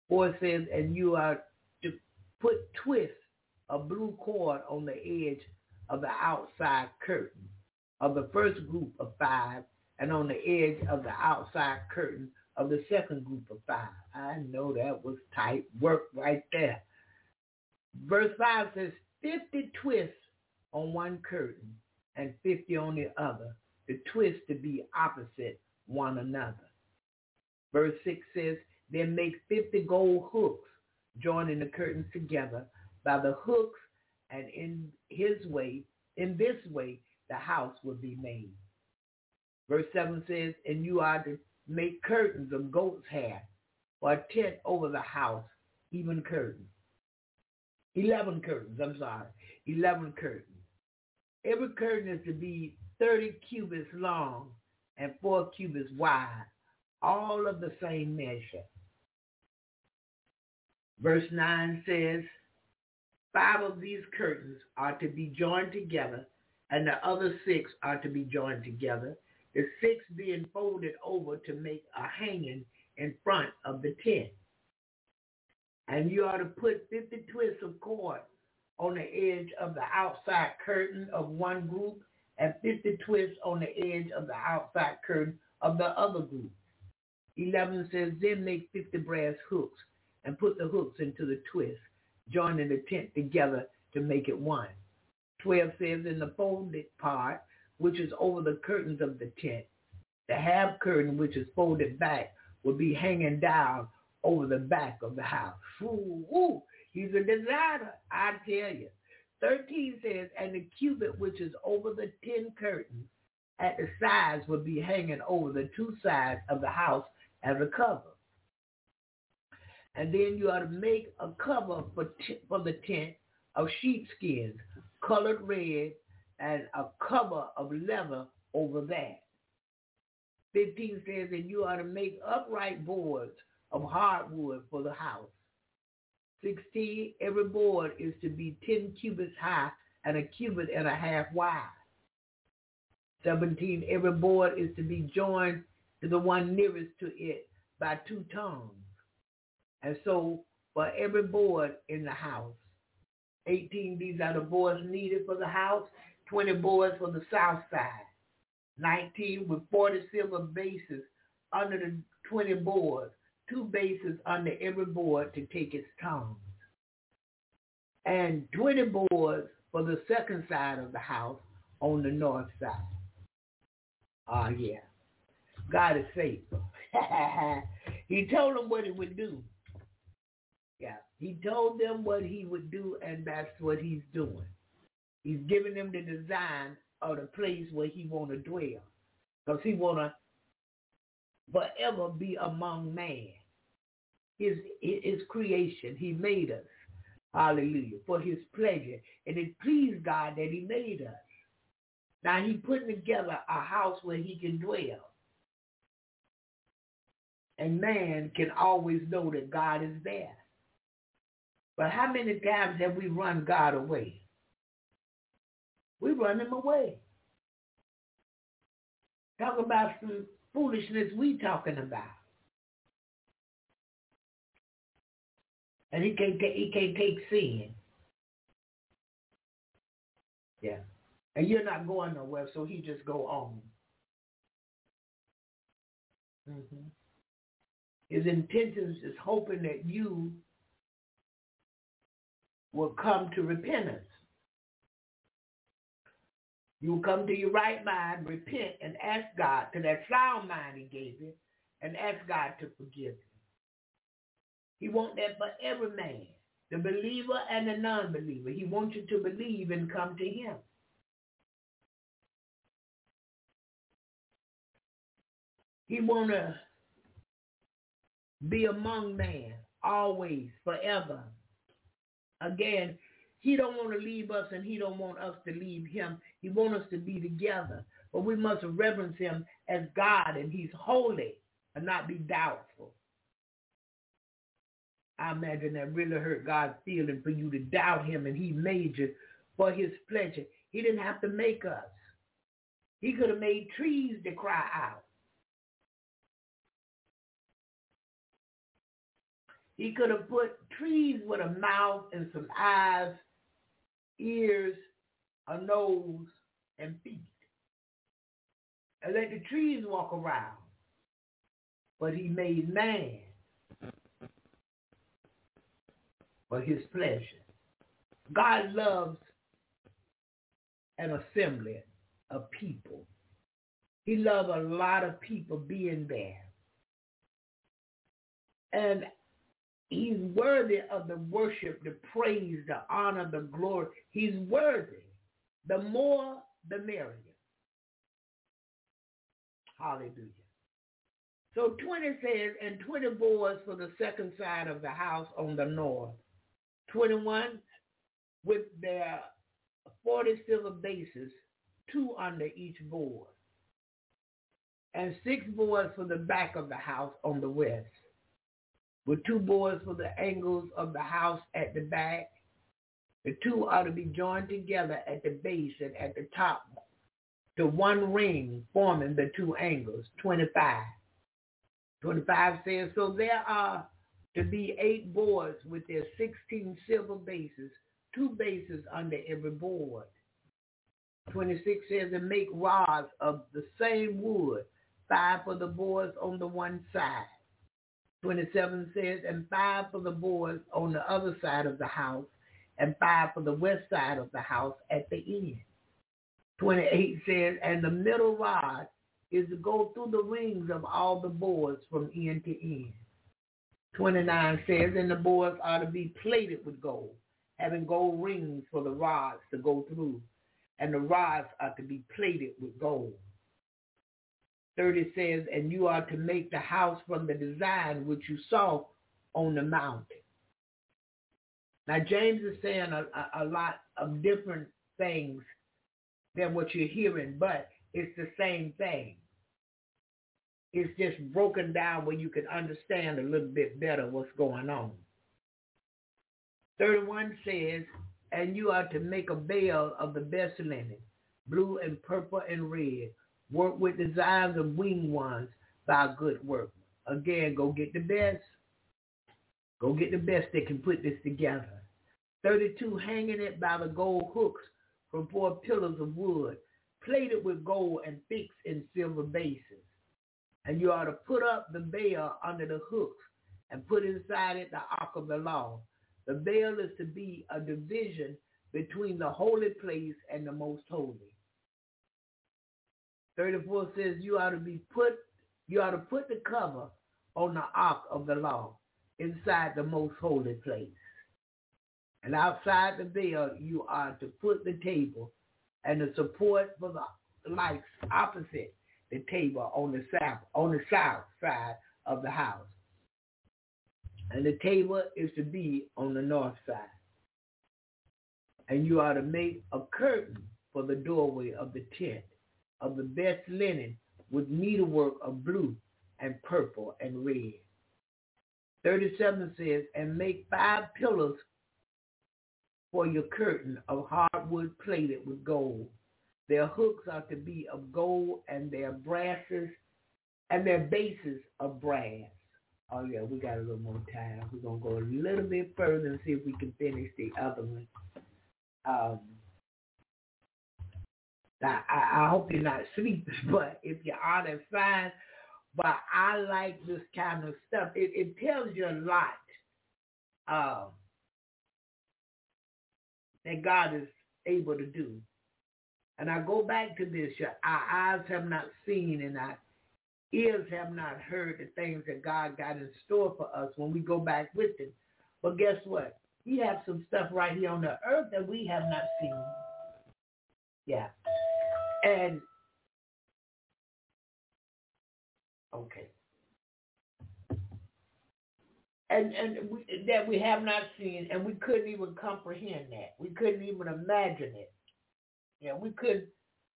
4 says, And you are to put twists of blue cord on the edge of the outside curtain of the first group of five and on the edge of the outside curtain of the second group of five. I know that was tight work right there. Verse 5 says, 50 twists on one curtain and 50 on the other, the twists to be opposite one another. Verse 6 says, then make 50 gold hooks joining the curtains together by the hooks and in his way, in this way, the house will be made. Verse 7 says, and you are to make curtains of goat's hair or a tent over the house, even curtains. 11 curtains, I'm sorry, 11 curtains. Every curtain is to be 30 cubits long and 4 cubits wide, all of the same measure. Verse 9 says, Five of these curtains are to be joined together and the other six are to be joined together, the six being folded over to make a hanging in front of the tent. And you are to put 50 twists of cord on the edge of the outside curtain of one group and 50 twists on the edge of the outside curtain of the other group. 11 says, then make 50 brass hooks and put the hooks into the twists, joining the tent together to make it one. 12 says in the folded part, which is over the curtains of the tent, the half curtain, which is folded back, will be hanging down over the back of the house. Ooh, ooh, he's a designer, I tell you. 13 says, and the cubit which is over the ten curtains at the sides will be hanging over the two sides of the house as a cover. And then you are to make a cover for, t- for the tent of sheepskins colored red and a cover of leather over that. 15 says that you are to make upright boards of hardwood for the house. 16, every board is to be 10 cubits high and a cubit and a half wide. 17, every board is to be joined to the one nearest to it by two tongues. And so for every board in the house, 18, these are the boards needed for the house. 20 boards for the south side. 19 with 40 silver bases under the 20 boards. Two bases under every board to take its tongues. And 20 boards for the second side of the house on the north side. Ah, uh, yeah. God is faithful. he told them what he would do. Yeah. He told them what he would do, and that's what he's doing. He's giving them the design of the place where he want to dwell. Because he want to forever be among man. His, his creation. He made us. Hallelujah. For his pleasure. And it pleased God that he made us. Now he put together a house where he can dwell. And man can always know that God is there. But how many times have we run God away? We run him away. Talk about some foolishness we talking about. And he can't he can't take sin. Yeah. And you're not going nowhere, so he just go on. Mm-hmm. His intentions is hoping that you will come to repentance. You come to your right mind, repent, and ask God to that sound mind he gave you, and ask God to forgive you. He wants that for every man, the believer and the non-believer. He wants you to believe and come to him. He want to be among man always, forever. Again, he don't want to leave us and he don't want us to leave him. He wants us to be together. But we must reverence him as God and he's holy and not be doubtful. I imagine that really hurt God's feeling for you to doubt him and he made you for his pleasure. He didn't have to make us. He could have made trees to cry out. He could have put trees with a mouth and some eyes, ears, a nose, and feet. And let the trees walk around. But he made man for his pleasure. God loves an assembly of people. He loves a lot of people being there. And He's worthy of the worship, the praise, the honor, the glory. He's worthy. The more, the merrier. Hallelujah. So 20 says, and 20 boards for the second side of the house on the north. 21 with their 40 silver bases, two under each board. And six boards for the back of the house on the west with two boards for the angles of the house at the back. The two are to be joined together at the base and at the top to one ring forming the two angles, 25. 25 says, so there are to be eight boards with their 16 silver bases, two bases under every board. 26 says, and make rods of the same wood, five for the boards on the one side 27 says, and five for the boards on the other side of the house, and five for the west side of the house at the end. 28 says, and the middle rod is to go through the rings of all the boards from end to end. 29 says, and the boards are to be plated with gold, having gold rings for the rods to go through, and the rods are to be plated with gold. 30 says, and you are to make the house from the design which you saw on the mountain. Now, James is saying a, a, a lot of different things than what you're hearing, but it's the same thing. It's just broken down where you can understand a little bit better what's going on. 31 says, and you are to make a veil of the best linen, blue and purple and red, Work with designs of winged ones by good work. Again, go get the best. Go get the best that can put this together. 32, hanging it by the gold hooks from four pillars of wood, plated with gold and fixed in silver bases. And you are to put up the veil under the hooks and put inside it the ark of the law. The veil is to be a division between the holy place and the most holy. 34 says you ought to be put, you ought to put the cover on the ark of the law inside the most holy place. And outside the veil, you are to put the table and the support for the lights opposite the table on the south, on the south side of the house. And the table is to be on the north side. And you are to make a curtain for the doorway of the tent of the best linen with needlework of blue and purple and red. 37 says, and make five pillars for your curtain of hardwood plated with gold. Their hooks are to be of gold and their brasses and their bases of brass. Oh yeah, we got a little more time. We're gonna go a little bit further and see if we can finish the other one. Um, I, I, I hope you're not asleep, but if you are, that's fine. But I like this kind of stuff. It, it tells you a lot uh, that God is able to do. And I go back to this, our eyes have not seen and our ears have not heard the things that God got in store for us when we go back with him. But guess what? He has some stuff right here on the earth that we have not seen. Yeah. And okay. And and we, that we have not seen, and we couldn't even comprehend that. We couldn't even imagine it. Yeah, we couldn't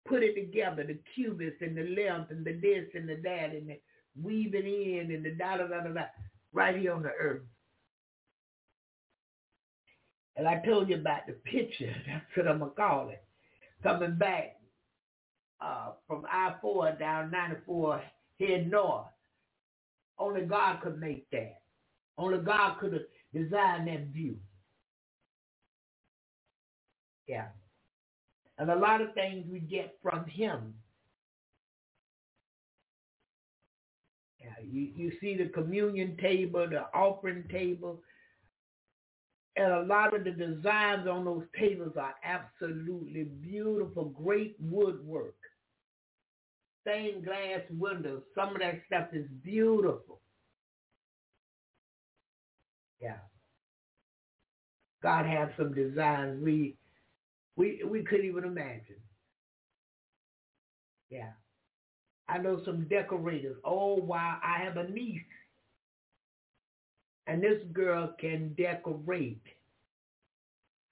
put it together, the cubits and the length and the this and the that and the weaving in and the da da da da da, right here on the earth. And I told you about the picture. That's what I'm gonna call it. Coming back uh, from I-4 down 94, head north. Only God could make that. Only God could have designed that view. Yeah. And a lot of things we get from him. Yeah, you, you see the communion table, the offering table, and a lot of the designs on those tables are absolutely beautiful, great woodwork. Stained glass windows. Some of that stuff is beautiful. Yeah. God has some designs we we we couldn't even imagine. Yeah. I know some decorators. Oh wow, I have a niece and this girl can decorate.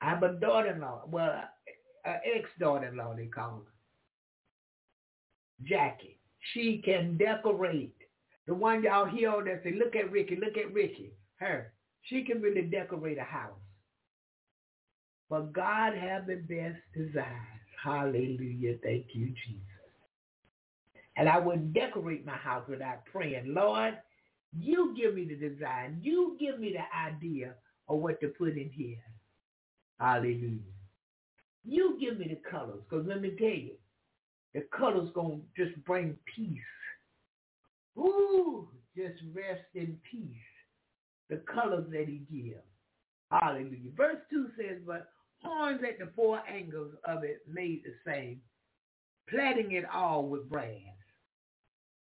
I have a daughter-in-law, well, an ex-daughter-in-law they call her, Jackie. She can decorate. The one y'all hear that say, look at Ricky, look at Ricky, her. She can really decorate a house. But God have the best designs. Hallelujah. Thank you, Jesus. And I wouldn't decorate my house without praying, Lord, you give me the design. You give me the idea of what to put in here. Hallelujah. You give me the colors, because let me tell you, the colors to just bring peace. Ooh, just rest in peace. The colors that he gives. Hallelujah. Verse 2 says, but horns at the four angles of it made the same, plaiting it all with brass.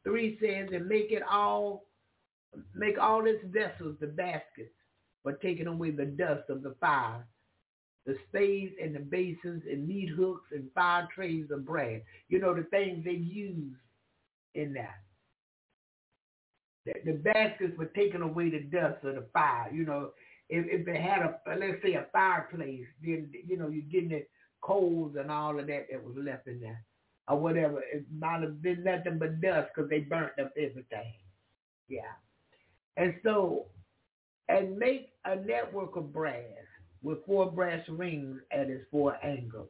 3 says, and make it all Make all its vessels the baskets for taking away the dust of the fire, the spades and the basins and meat hooks and fire trays of brass. You know, the things they use in that. The, the baskets were taking away the dust of the fire. You know, if, if it had a, let's say a fireplace, then, you know, you're getting the coals and all of that that was left in there or whatever. It might have been nothing but dust because they burnt up everything. Yeah. And so, and make a network of brass with four brass rings at its four angles.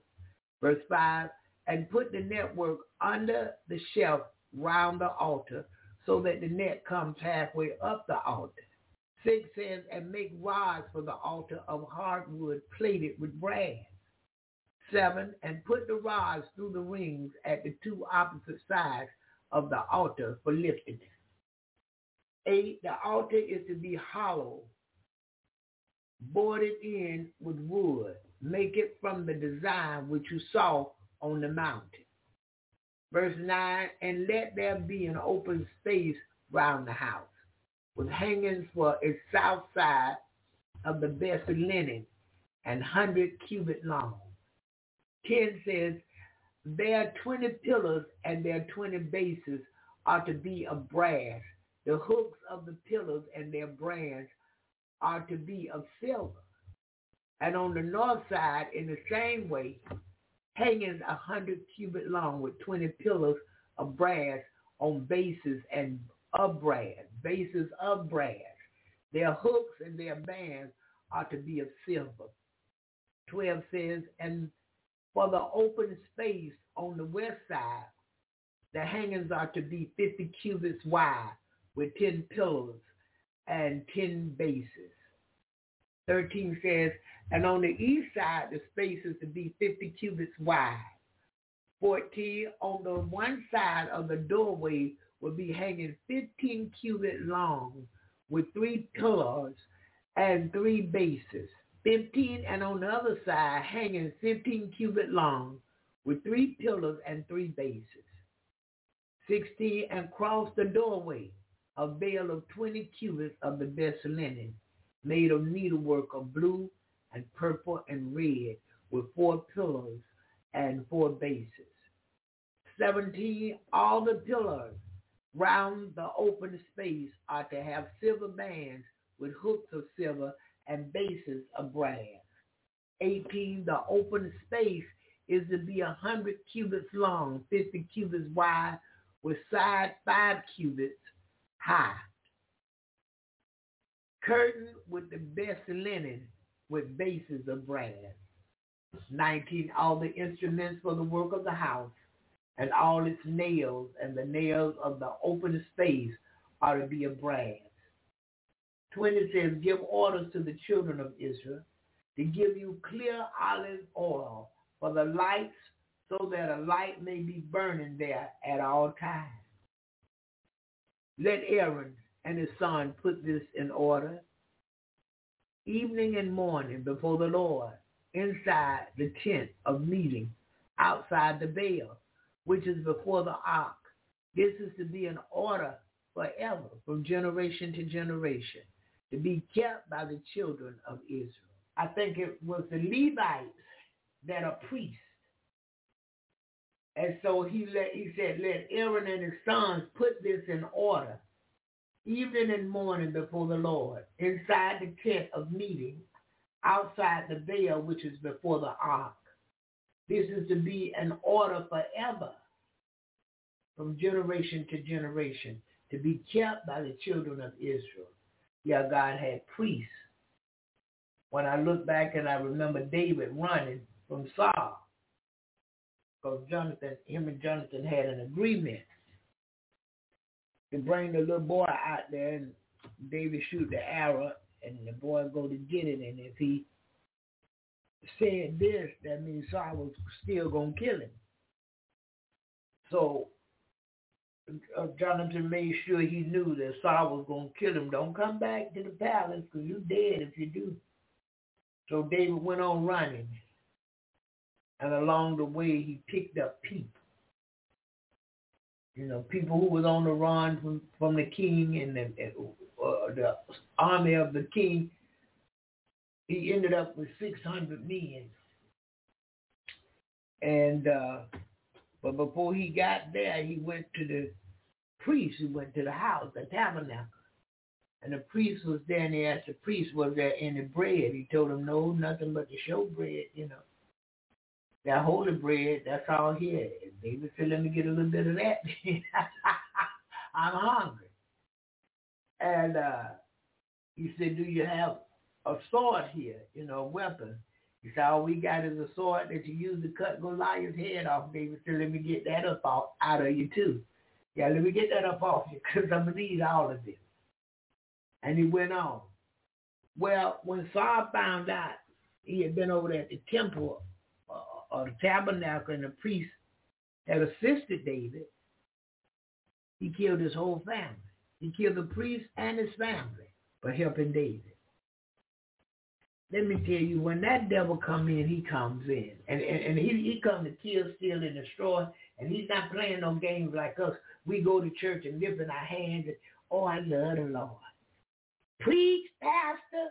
Verse 5, and put the network under the shelf round the altar so that the net comes halfway up the altar. 6 says, and make rods for the altar of hardwood plated with brass. 7, and put the rods through the rings at the two opposite sides of the altar for lifting it. Eight, the altar is to be hollow, boarded in with wood. Make it from the design which you saw on the mountain. Verse 9, and let there be an open space round the house, with hangings for its south side of the best linen, and hundred cubit long. 10 says, their 20 pillars and their 20 bases are to be of brass, the hooks of the pillars and their branch are to be of silver. And on the north side, in the same way, hangings a hundred cubit long with twenty pillars of brass on bases and of brass, bases of brass. Their hooks and their bands are to be of silver. 12 says, and for the open space on the west side, the hangings are to be 50 cubits wide with 10 pillars and 10 bases. 13 says, and on the east side, the space is to be 50 cubits wide. 14, on the one side of the doorway will be hanging 15 cubit long with three pillars and three bases. 15 and on the other side hanging 15 cubit long with three pillars and three bases. 16 and cross the doorway a veil of 20 cubits of the best linen made of needlework of blue and purple and red with four pillars and four bases. 17, all the pillars round the open space are to have silver bands with hooks of silver and bases of brass. 18, the open space is to be a hundred cubits long, 50 cubits wide, with side five cubits high. Curtain with the best linen with bases of brass. 19, all the instruments for the work of the house and all its nails and the nails of the open space are to be of brass. 20 says, give orders to the children of Israel to give you clear olive oil for the lights so that a light may be burning there at all times. Let Aaron and his son put this in order evening and morning before the Lord inside the tent of meeting outside the veil, which is before the ark. This is to be an order forever from generation to generation to be kept by the children of Israel. I think it was the Levites that are priests. And so he let he said, let Aaron and his sons put this in order, evening and morning before the Lord, inside the tent of meeting, outside the veil which is before the ark. This is to be an order forever, from generation to generation, to be kept by the children of Israel yeah, God had priests. When I look back and I remember David running from Saul, because Jonathan, him and Jonathan had an agreement to bring the little boy out there and David shoot the arrow and the boy go to get it and if he said this, that means Saul was still gonna kill him. So uh, Jonathan made sure he knew that Saul was to kill him. Don't come back to the palace because you're dead if you do. So David went on running. And along the way, he picked up people. You know, people who was on the run from, from the king and the, uh, the army of the king. He ended up with 600 men. And uh, but before he got there, he went to the priest who went to the house, the tabernacle. And the priest was there and he asked the priest, was there any bread? He told him, no, nothing but the show bread, you know. That holy bread, that's all here. And David said, let me get a little bit of that. I'm hungry. And uh, he said, do you have a sword here, you know, a weapon? He said, all we got is a sword that you use to cut Goliath's head off. David said, let me get that up out of you too. Yeah, let me get that up off you because I'm going to need all of this. And he went on. Well, when Saul found out he had been over there at the temple or the tabernacle and the priest had assisted David, he killed his whole family. He killed the priest and his family for helping David. Let me tell you, when that devil come in, he comes in. And, and, and he, he comes to kill, steal, and destroy. And he's not playing no games like us we go to church and lift in our hands and, oh, I love the Lord. Preach, pastor,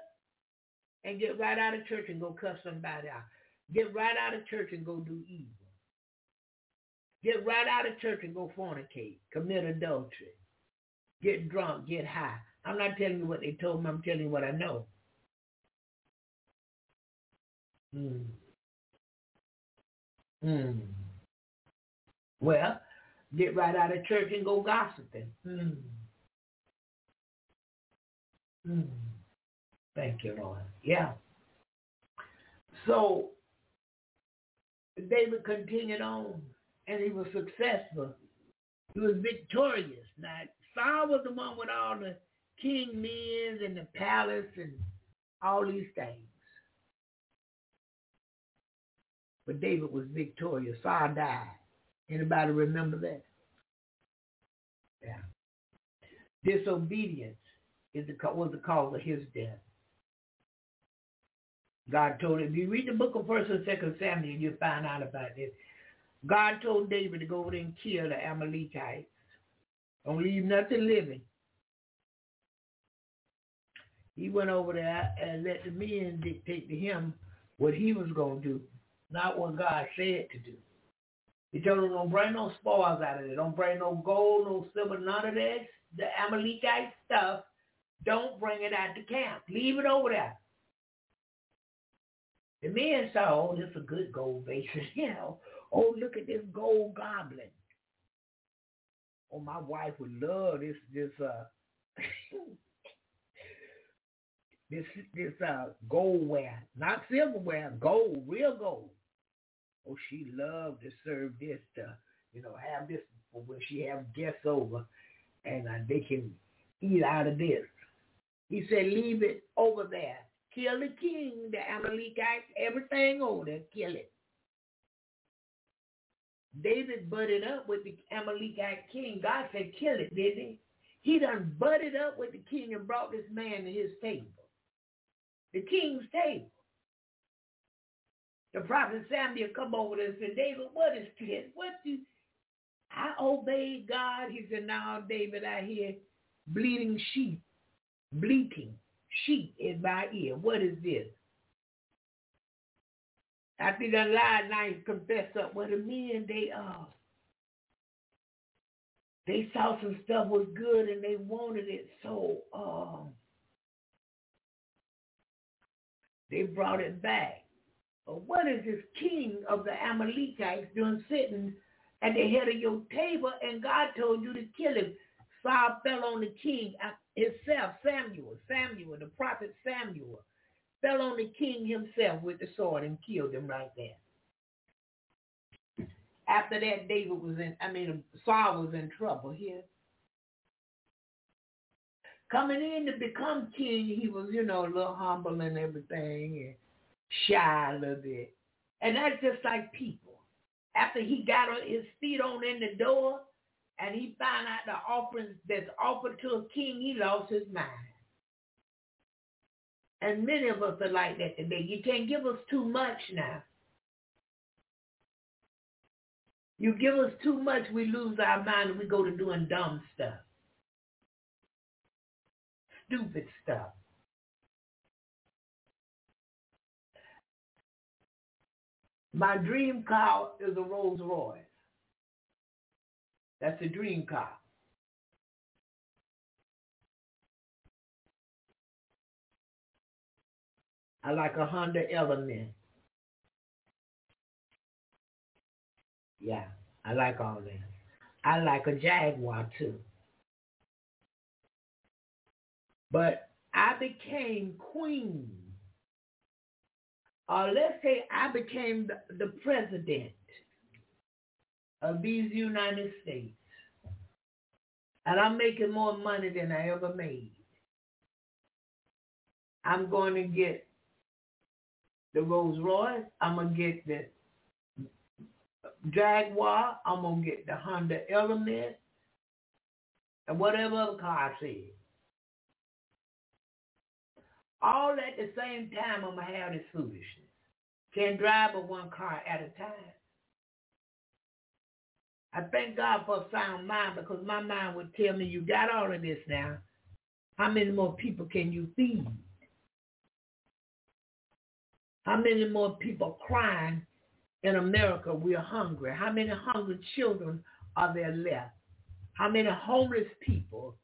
and get right out of church and go cuss somebody out. Get right out of church and go do evil. Get right out of church and go fornicate, commit adultery, get drunk, get high. I'm not telling you what they told me. I'm telling you what I know. Mm. Mm. Well, get right out of church and go gossiping. Mm. Mm. Thank you, Lord. Yeah. So David continued on and he was successful. He was victorious. Now, Saul was the one with all the king men and the palace and all these things. But David was victorious. Saul died. Anybody remember that? Yeah. Disobedience is the, was the cause of his death. God told him, if you read the book of First and Second Samuel, you'll find out about this. God told David to go over there and kill the Amalekites. Don't leave nothing living. He went over there and let the men dictate to him what he was going to do, not what God said to do. He told them, don't bring no spoils out of there. Don't bring no gold, no silver, none of that. The Amalekite stuff, don't bring it out to camp. Leave it over there. The men saw, oh, this is a good gold basin, you know. Oh, look at this gold goblin. Oh, my wife would love this this uh this this uh goldware, not silverware, gold, real gold. Oh, she loved to serve this to, you know, have this for when she have guests over, and uh, they can eat out of this. He said, leave it over there. Kill the king, the Amalekites, everything over there, kill it. David butted up with the Amalekite king. God said, kill it, didn't he? He done butted up with the king and brought this man to his table. The king's table. The prophet Samuel come over there and said, David, what is this? What you I obeyed God. He said, now David, I hear bleeding sheep, bleating sheep in my ear. What is this? After he done lied, now he confessed up. Well, the men, they, uh, they saw some stuff was good and they wanted it. So, um, they brought it back. But what is this king of the Amalekites doing sitting at the head of your table and God told you to kill him? Saul fell on the king himself, Samuel, Samuel, the prophet Samuel fell on the king himself with the sword and killed him right there. After that, David was in, I mean, Saul was in trouble here. Coming in to become king, he was, you know, a little humble and everything and shy a little bit. And that's just like people. After he got his feet on in the door and he found out the offerings that's offered to a king, he lost his mind. And many of us are like that today. You can't give us too much now. You give us too much, we lose our mind and we go to doing dumb stuff. Stupid stuff. My dream car is a Rolls Royce. That's a dream car. I like a Honda Element. Yeah, I like all that. I like a Jaguar too. But I became queen. Or let's say I became the, the president of these United States. And I'm making more money than I ever made. I'm going to get the Rolls Royce. I'm gonna get the Jaguar. I'm gonna get the Honda Element, and whatever other car I see. All at the same time, I'm gonna have this foolishness. Can't drive but one car at a time. I thank God for a sound mind because my mind would tell me you got all of this now. How many more people can you feed? How many more people crying in America we're hungry? How many hungry children are there left? How many homeless people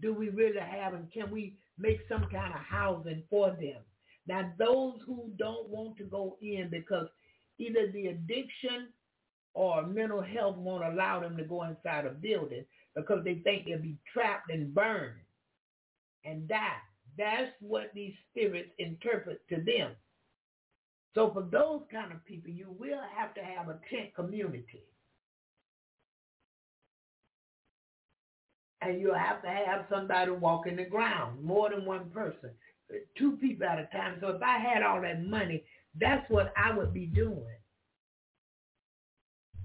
do we really have and can we make some kind of housing for them? Now, those who don't want to go in because either the addiction or mental health won't allow them to go inside a building because they think they'll be trapped and burned and die. That's what these spirits interpret to them. So for those kind of people, you will have to have a tent community. And you'll have to have somebody walking the ground, more than one person, two people at a time. So if I had all that money, that's what I would be doing.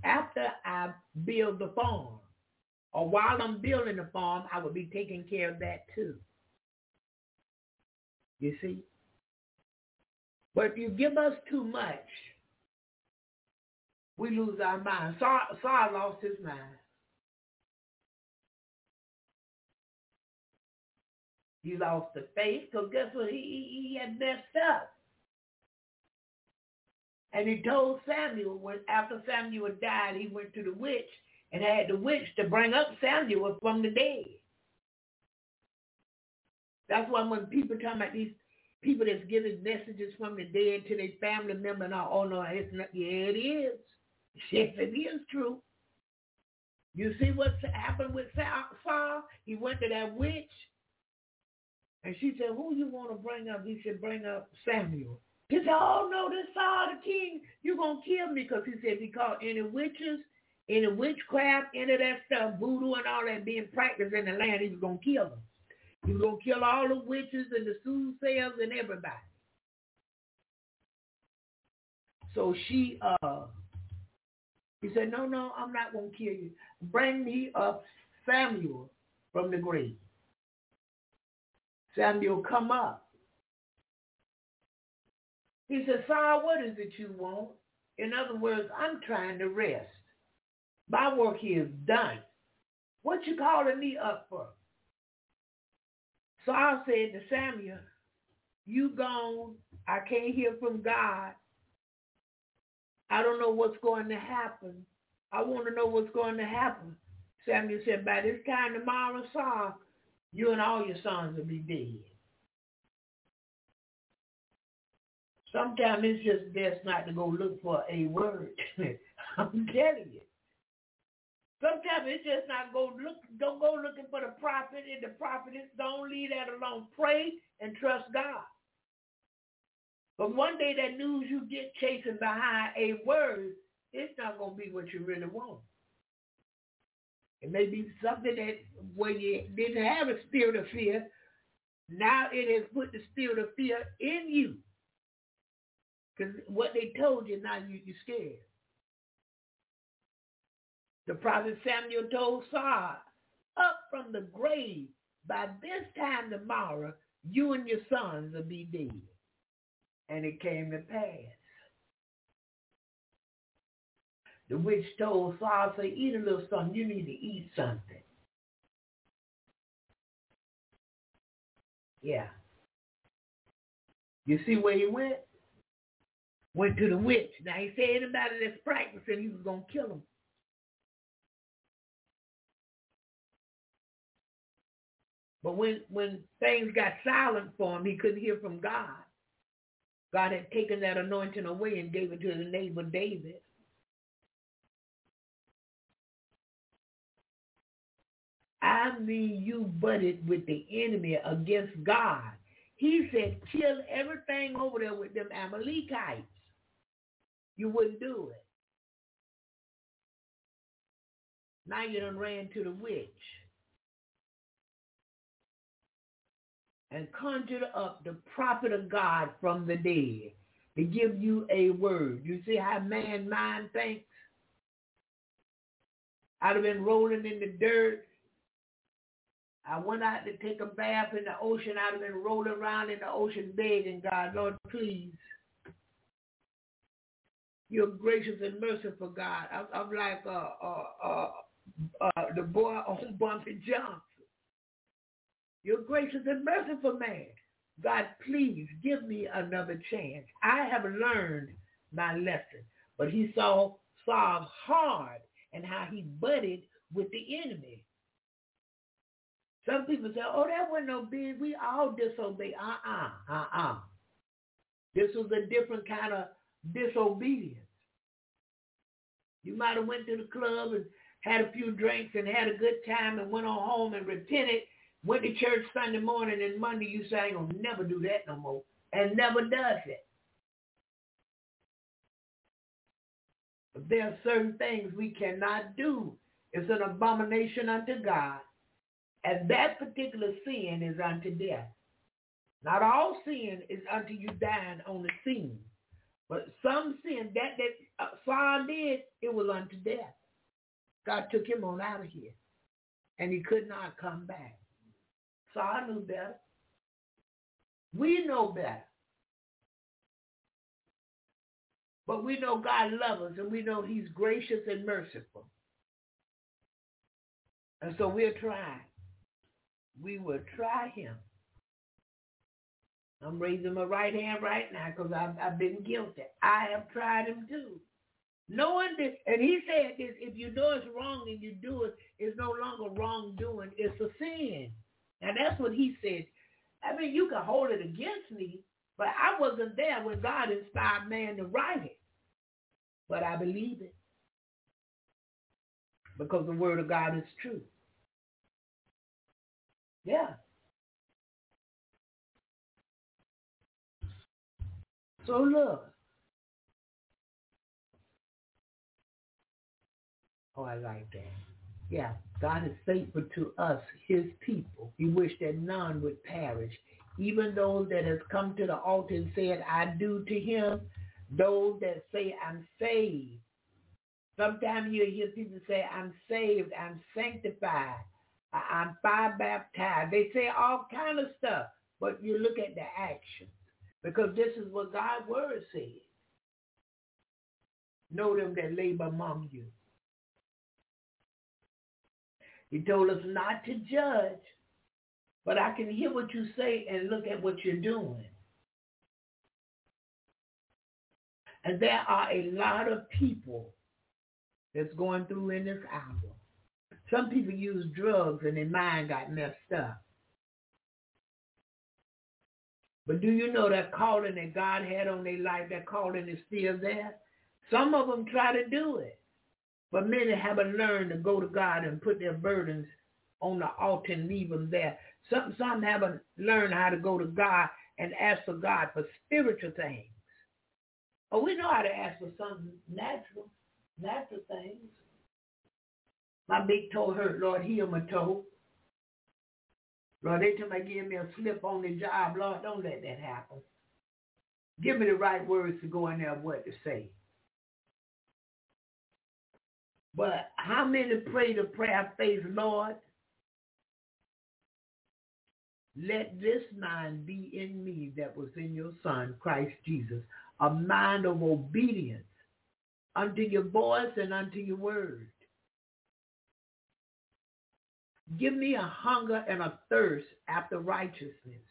After I build the farm, or while I'm building the farm, I will be taking care of that too. You see? But if you give us too much, we lose our mind. Saul, lost his mind. He lost the faith because guess what? He, he, he had messed up. And he told Samuel when after Samuel died, he went to the witch and had the witch to bring up Samuel from the dead. That's why when people talk about these people that's giving messages from the dead to their family member and all, oh no, it's not, yeah, it is. Yes, it is true. You see what's happened with Saul? He went to that witch and she said, who you want to bring up? He said, bring up Samuel. He said, oh no, this Saul the king. You're going to kill me because he said, he caught any witches, any witchcraft, any of that stuff, voodoo and all that being practiced in the land, he was going to kill them. He was going to kill all the witches and the soothsayers and everybody. So she, uh, he said, no, no, I'm not going to kill you. Bring me up Samuel from the grave. Samuel, come up. He said, Saul, what is it you want? In other words, I'm trying to rest. My work here is done. What you calling me up for? Saul said to Samuel, you gone. I can't hear from God. I don't know what's going to happen. I want to know what's going to happen. Samuel said, by this time tomorrow, Saul, you and all your sons will be dead. Sometimes it's just best not to go look for a word. I'm telling you. Sometimes it's just not go look don't go looking for the prophet and the prophetess. Don't leave that alone. Pray and trust God. But one day that news you get chasing behind a word, it's not gonna be what you really want. It may be something that when you didn't have a spirit of fear, now it has put the spirit of fear in you. Because what they told you, now you, you're scared. The prophet Samuel told Saul, up from the grave, by this time tomorrow, you and your sons will be dead. And it came to pass. The witch told Saul, say, eat a little something. You need to eat something. Yeah. You see where he went? Went to the witch. Now he said anybody that's practicing, he was going to kill him. But when, when things got silent for him, he couldn't hear from God. God had taken that anointing away and gave it to his neighbor David. I mean, you butted with the enemy against God. He said, kill everything over there with them Amalekites. You wouldn't do it. Now you done ran to the witch and conjured up the prophet of God from the dead to give you a word. You see how man mind thinks? I'd have been rolling in the dirt I went out to take a bath in the ocean. I'd have been rolling around in the ocean begging God, Lord, please. You're gracious and merciful, God. I'm, I'm like uh, uh, uh, uh, the boy on Bumpy Johnson. You're gracious and merciful, man. God, please give me another chance. I have learned my lesson. But he saw Saul's hard and how he butted with the enemy. Some people say, oh, that wasn't no big. We all disobey. Uh-uh, uh-uh. This was a different kind of disobedience. You might have went to the club and had a few drinks and had a good time and went on home and repented, went to church Sunday morning and Monday you say, I ain't gonna never do that no more. And never does it. But there are certain things we cannot do. It's an abomination unto God. And that particular sin is unto death. Not all sin is unto you dying on the scene. But some sin, that that uh, Saul did, it was unto death. God took him on out of here. And he could not come back. Saul knew better. We know better. But we know God loves us and we know he's gracious and merciful. And so we'll try. We will try him. I'm raising my right hand right now because I've, I've been guilty. I have tried him too. Knowing this, and he said this, if you know it's wrong and you do it, it's no longer wrongdoing, it's a sin. And that's what he said. I mean, you can hold it against me, but I wasn't there when God inspired man to write it. But I believe it. Because the word of God is true. Yeah. So look. Oh, I like that. Yeah, God is faithful to us, his people. He wished that none would perish. Even those that has come to the altar and said, I do to him, those that say, I'm saved. Sometimes you hear people say, I'm saved, I'm sanctified, I'm fire baptized. They say all kind of stuff, but you look at the action because this is what God's word says. Know them that labor among you. He told us not to judge, but I can hear what you say and look at what you're doing. And there are a lot of people that's going through in this hour. Some people use drugs and their mind got messed up. But do you know that calling that God had on their life, that calling is still there? Some of them try to do it. But many haven't learned to go to God and put their burdens on the altar and leave them there. Some, some haven't learned how to go to God and ask for God for spiritual things. But we know how to ask for something natural, natural things. My big toe hurt, Lord, heal my toe. Lord, they time me give me a slip on the job, Lord, don't let that happen. Give me the right words to go in there and what to say. But how many pray the prayer of faith, Lord? Let this mind be in me that was in your Son, Christ Jesus, a mind of obedience unto your voice and unto your word. Give me a hunger and a thirst after righteousness.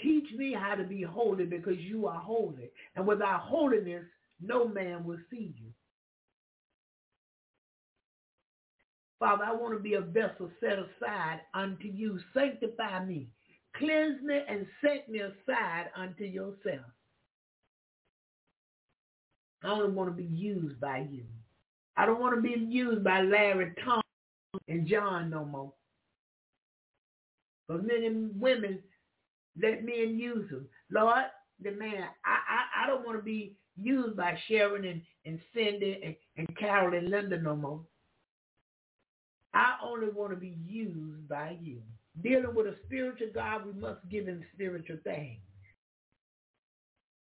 Teach me how to be holy because you are holy. And without holiness, no man will see you. Father, I want to be a vessel set aside unto you. Sanctify me. Cleanse me and set me aside unto yourself. I only want to be used by you. I don't want to be used by Larry, Tom, and John no more. But many women let men use them. Lord, the man, I, I, I don't want to be used by Sharon and, and Cindy and, and Carol and Linda no more. I only want to be used by you. Dealing with a spiritual God, we must give him spiritual things.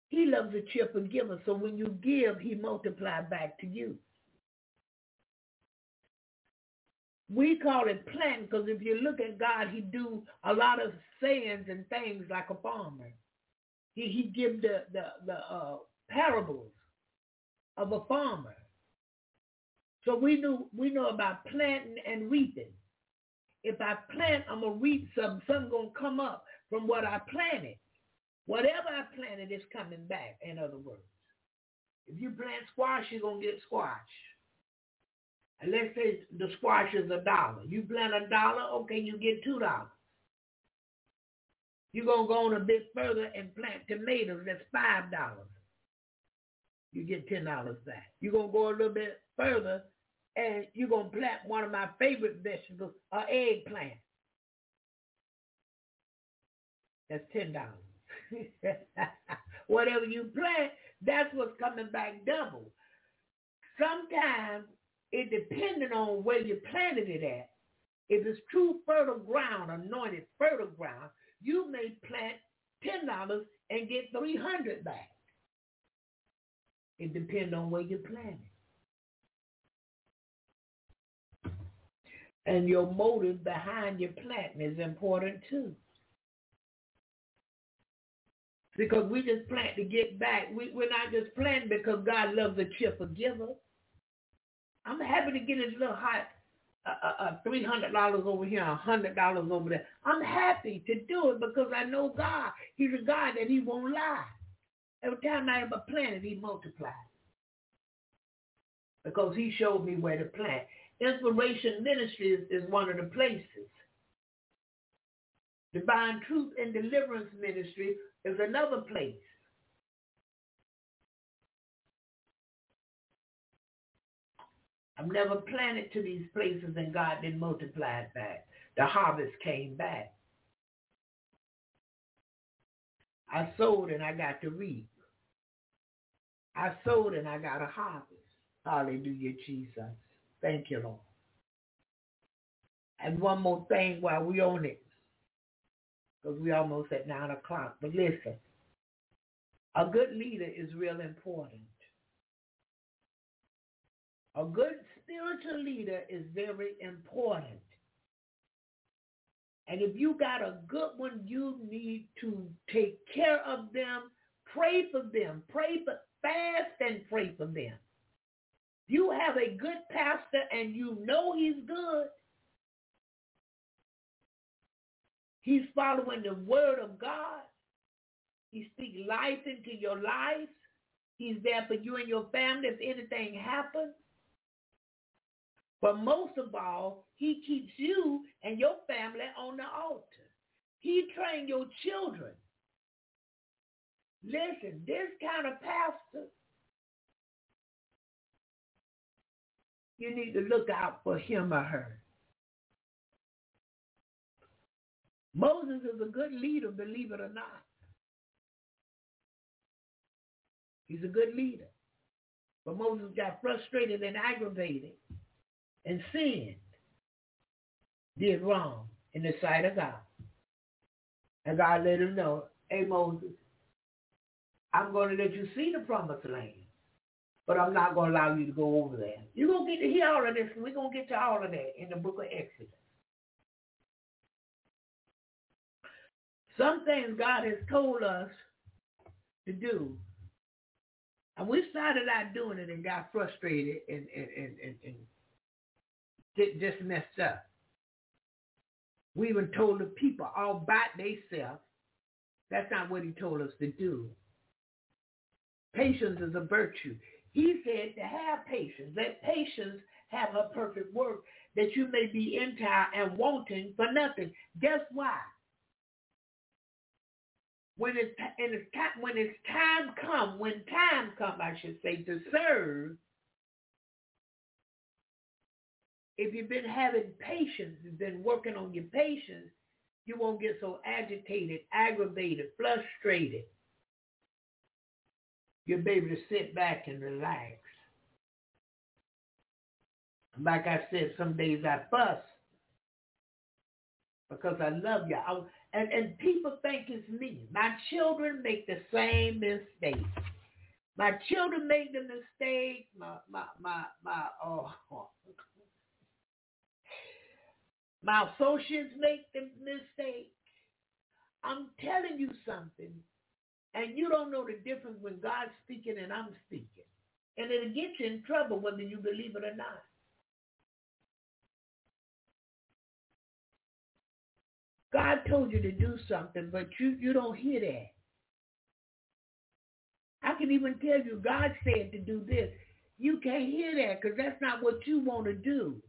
He loves a cheerful giver, so when you give, he multiplies back to you. We call it planting because if you look at God, he do a lot of sayings and things like a farmer. He, he give the, the, the uh, parables of a farmer. So we knew we know about planting and reaping. If I plant, I'm gonna reap something. Something gonna come up from what I planted. Whatever I planted is coming back. In other words, if you plant squash, you're gonna get squash. Let's say the squash is a dollar. You plant a dollar, okay, you get two dollars. You're going to go on a bit further and plant tomatoes. That's $5. You get $10 back. You're going to go a little bit further and you're going to plant one of my favorite vegetables, an eggplant. That's $10. Whatever you plant, that's what's coming back double. Sometimes it depending on where you planted it at. If it's true fertile ground, anointed fertile ground, you may plant ten dollars and get three hundred back. It depends on where you plant it. And your motive behind your planting is important too. Because we just plant to get back. We, we're not just planting because God loves a cheerful giver. I'm happy to get this little hot uh, uh, $300 over here, $100 over there. I'm happy to do it because I know God. He's a God that he won't lie. Every time I have ever planted, he multiplied. Because he showed me where to plant. Inspiration Ministry is, is one of the places. Divine Truth and Deliverance Ministry is another place. I've never planted to these places and God didn't multiply it back. The harvest came back. I sowed and I got to reap. I sowed and I got a harvest. Hallelujah, Jesus. Thank you, Lord. And one more thing while we on it, because we almost at 9 o'clock. But listen, a good leader is real important. A good spiritual leader is very important. And if you got a good one, you need to take care of them. Pray for them. Pray for fast and pray for them. You have a good pastor and you know he's good. He's following the word of God. He speaks life into your life. He's there for you and your family if anything happens. But most of all, he keeps you and your family on the altar. He trained your children. Listen, this kind of pastor, you need to look out for him or her. Moses is a good leader, believe it or not. He's a good leader. But Moses got frustrated and aggravated and sinned, did wrong in the sight of God. And God let him know, hey Moses, I'm going to let you see the promised land, but I'm not going to allow you to go over there. You're going to get to hear all of this, and we're going to get to all of that in the book of Exodus. Some things God has told us to do, and we started out doing it and got frustrated and, and, and, and, and just messed up. We even told the people all by themselves. That's not what he told us to do. Patience is a virtue. He said to have patience. Let patience have a perfect work, that you may be entire and wanting for nothing. Guess why? When it's, it's time, when it's time come, when time come, I should say, to serve, if you've been having patience, you've been working on your patience, you won't get so agitated, aggravated, frustrated. You'll be able to sit back and relax. Like I said, some days I fuss because I love. I, and, and people think it's me. My children make the same mistake. My children make the mistake. My my my my oh my associates make the mistake. I'm telling you something, and you don't know the difference when God's speaking and I'm speaking. And it'll get you in trouble whether you believe it or not. God told you to do something, but you, you don't hear that. I can even tell you God said to do this. You can't hear that because that's not what you want to do.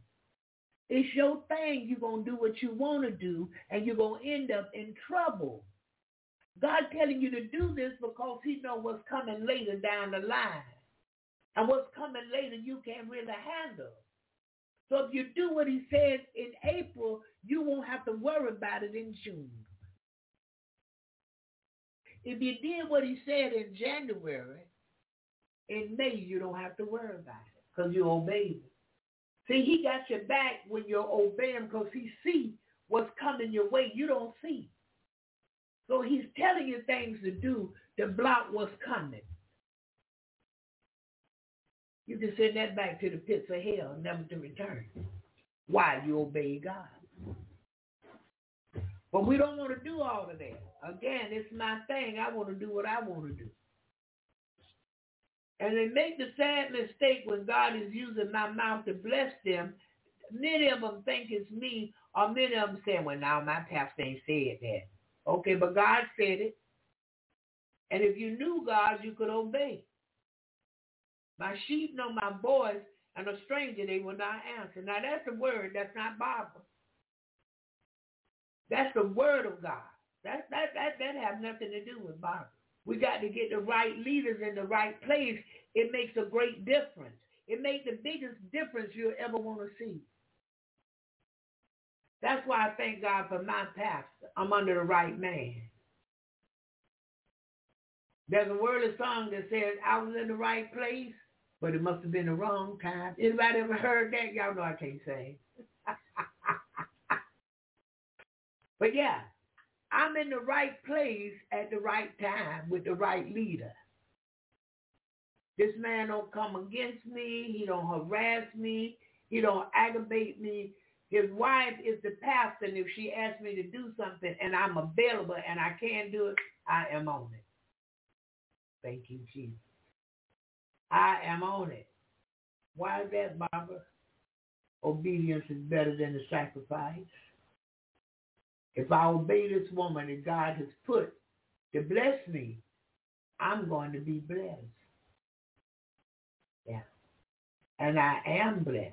It's your thing. You're going to do what you want to do, and you're going to end up in trouble God telling you to do this because he knows what's coming later down the line. And what's coming later you can't really handle. So if you do what he said in April, you won't have to worry about it in June. If you did what he said in January, in May you don't have to worry about it because you obeyed him. See, he got your back when you obey him because he see what's coming your way. You don't see. So he's telling you things to do to block what's coming. You can send that back to the pits of hell, never to return. Why? You obey God. But we don't want to do all of that. Again, it's my thing. I want to do what I want to do. And they make the sad mistake when God is using my mouth to bless them. Many of them think it's me, or many of them say, well, now my pastor ain't said that. Okay, but God said it. And if you knew God, you could obey. My sheep know my voice, and a stranger they will not answer. Now that's a word. That's not Bible. That's the word of God. That that that that have nothing to do with Bible. We got to get the right leaders in the right place. It makes a great difference. It makes the biggest difference you'll ever want to see. That's why I thank God for my pastor. I'm under the right man. There's a wordless song that says, I was in the right place, but it must have been the wrong time. Anybody ever heard that? Y'all know I can't sing. but yeah, I'm in the right place at the right time with the right leader. This man don't come against me. He don't harass me. He don't aggravate me. His wife is the pastor, and if she asks me to do something and I'm available and I can't do it, I am on it. Thank you, Jesus. I am on it. Why is that, Barbara? Obedience is better than the sacrifice. If I obey this woman that God has put to bless me, I'm going to be blessed. Yeah. And I am blessed.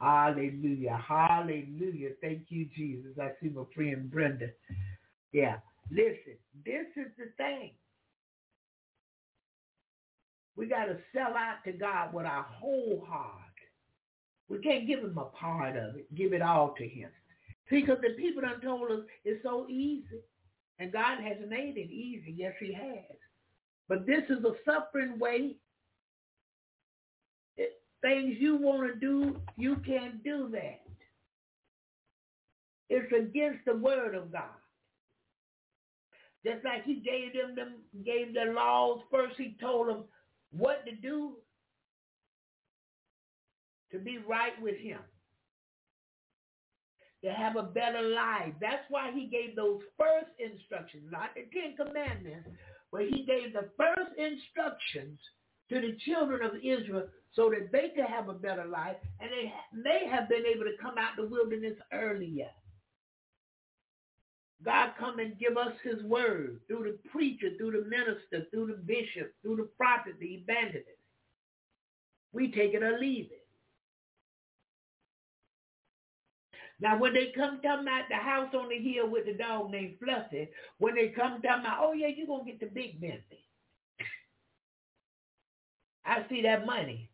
Hallelujah. Hallelujah. Thank you, Jesus. I see my friend Brenda. Yeah. Listen, this is the thing. We got to sell out to God with our whole heart. We can't give him a part of it. Give it all to him. Because the people done told us it's so easy. And God has made it easy. Yes, he has. But this is a suffering way. It, things you want to do, you can't do that. It's against the word of God. Just like he gave them, them gave the laws first, he told them what to do to be right with him to have a better life. That's why he gave those first instructions, not the Ten Commandments, but he gave the first instructions to the children of Israel so that they could have a better life and they may have been able to come out the wilderness earlier. God come and give us his word through the preacher, through the minister, through the bishop, through the prophet, the evangelist. We take it or leave it. Now, when they come talking about the house on the hill with the dog named Fluffy, when they come talking about, oh, yeah, you're going to get the big Bentley. I see that money.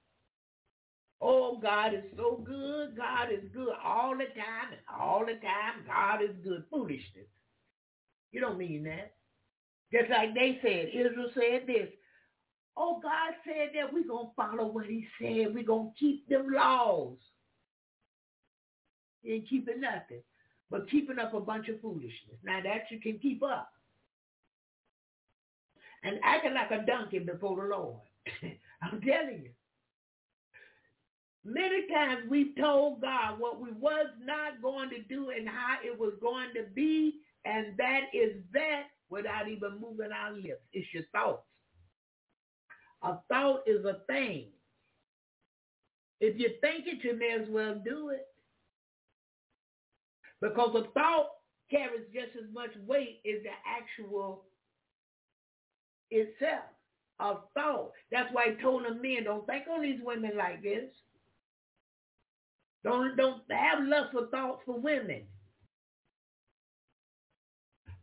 Oh, God is so good. God is good all the time. All the time, God is good. Foolishness. You don't mean that. Just like they said, Israel said this. Oh, God said that we're going to follow what he said. We're going to keep them laws. Ain't keeping nothing. But keeping up a bunch of foolishness. Now that you can keep up. And acting like a donkey before the Lord. I'm telling you. Many times we've told God what we was not going to do and how it was going to be, and that is that without even moving our lips. It's your thoughts. A thought is a thing. If you think it, you may as well do it. Because a thought carries just as much weight as the actual itself. A thought. That's why he told the men, don't think on these women like this. Don't don't have lustful thoughts for women.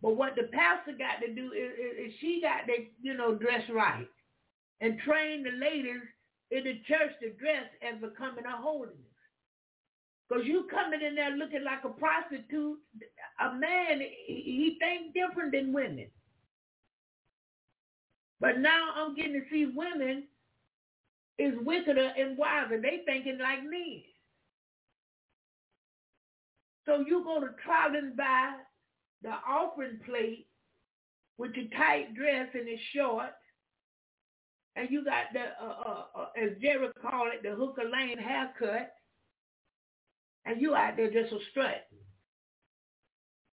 But what the pastor got to do is, is she got to, you know, dress right and train the ladies in the church to dress as becoming a holiness. Because you coming in there looking like a prostitute, a man, he, thinks different than women. But now I'm getting to see women is wickeder and wiser. They thinking like men. So you go to and buy the offering plate with your tight dress and it's short, and you got the, uh, uh, uh, as Jerry called it, the hooker lane haircut, and you out there just a strut.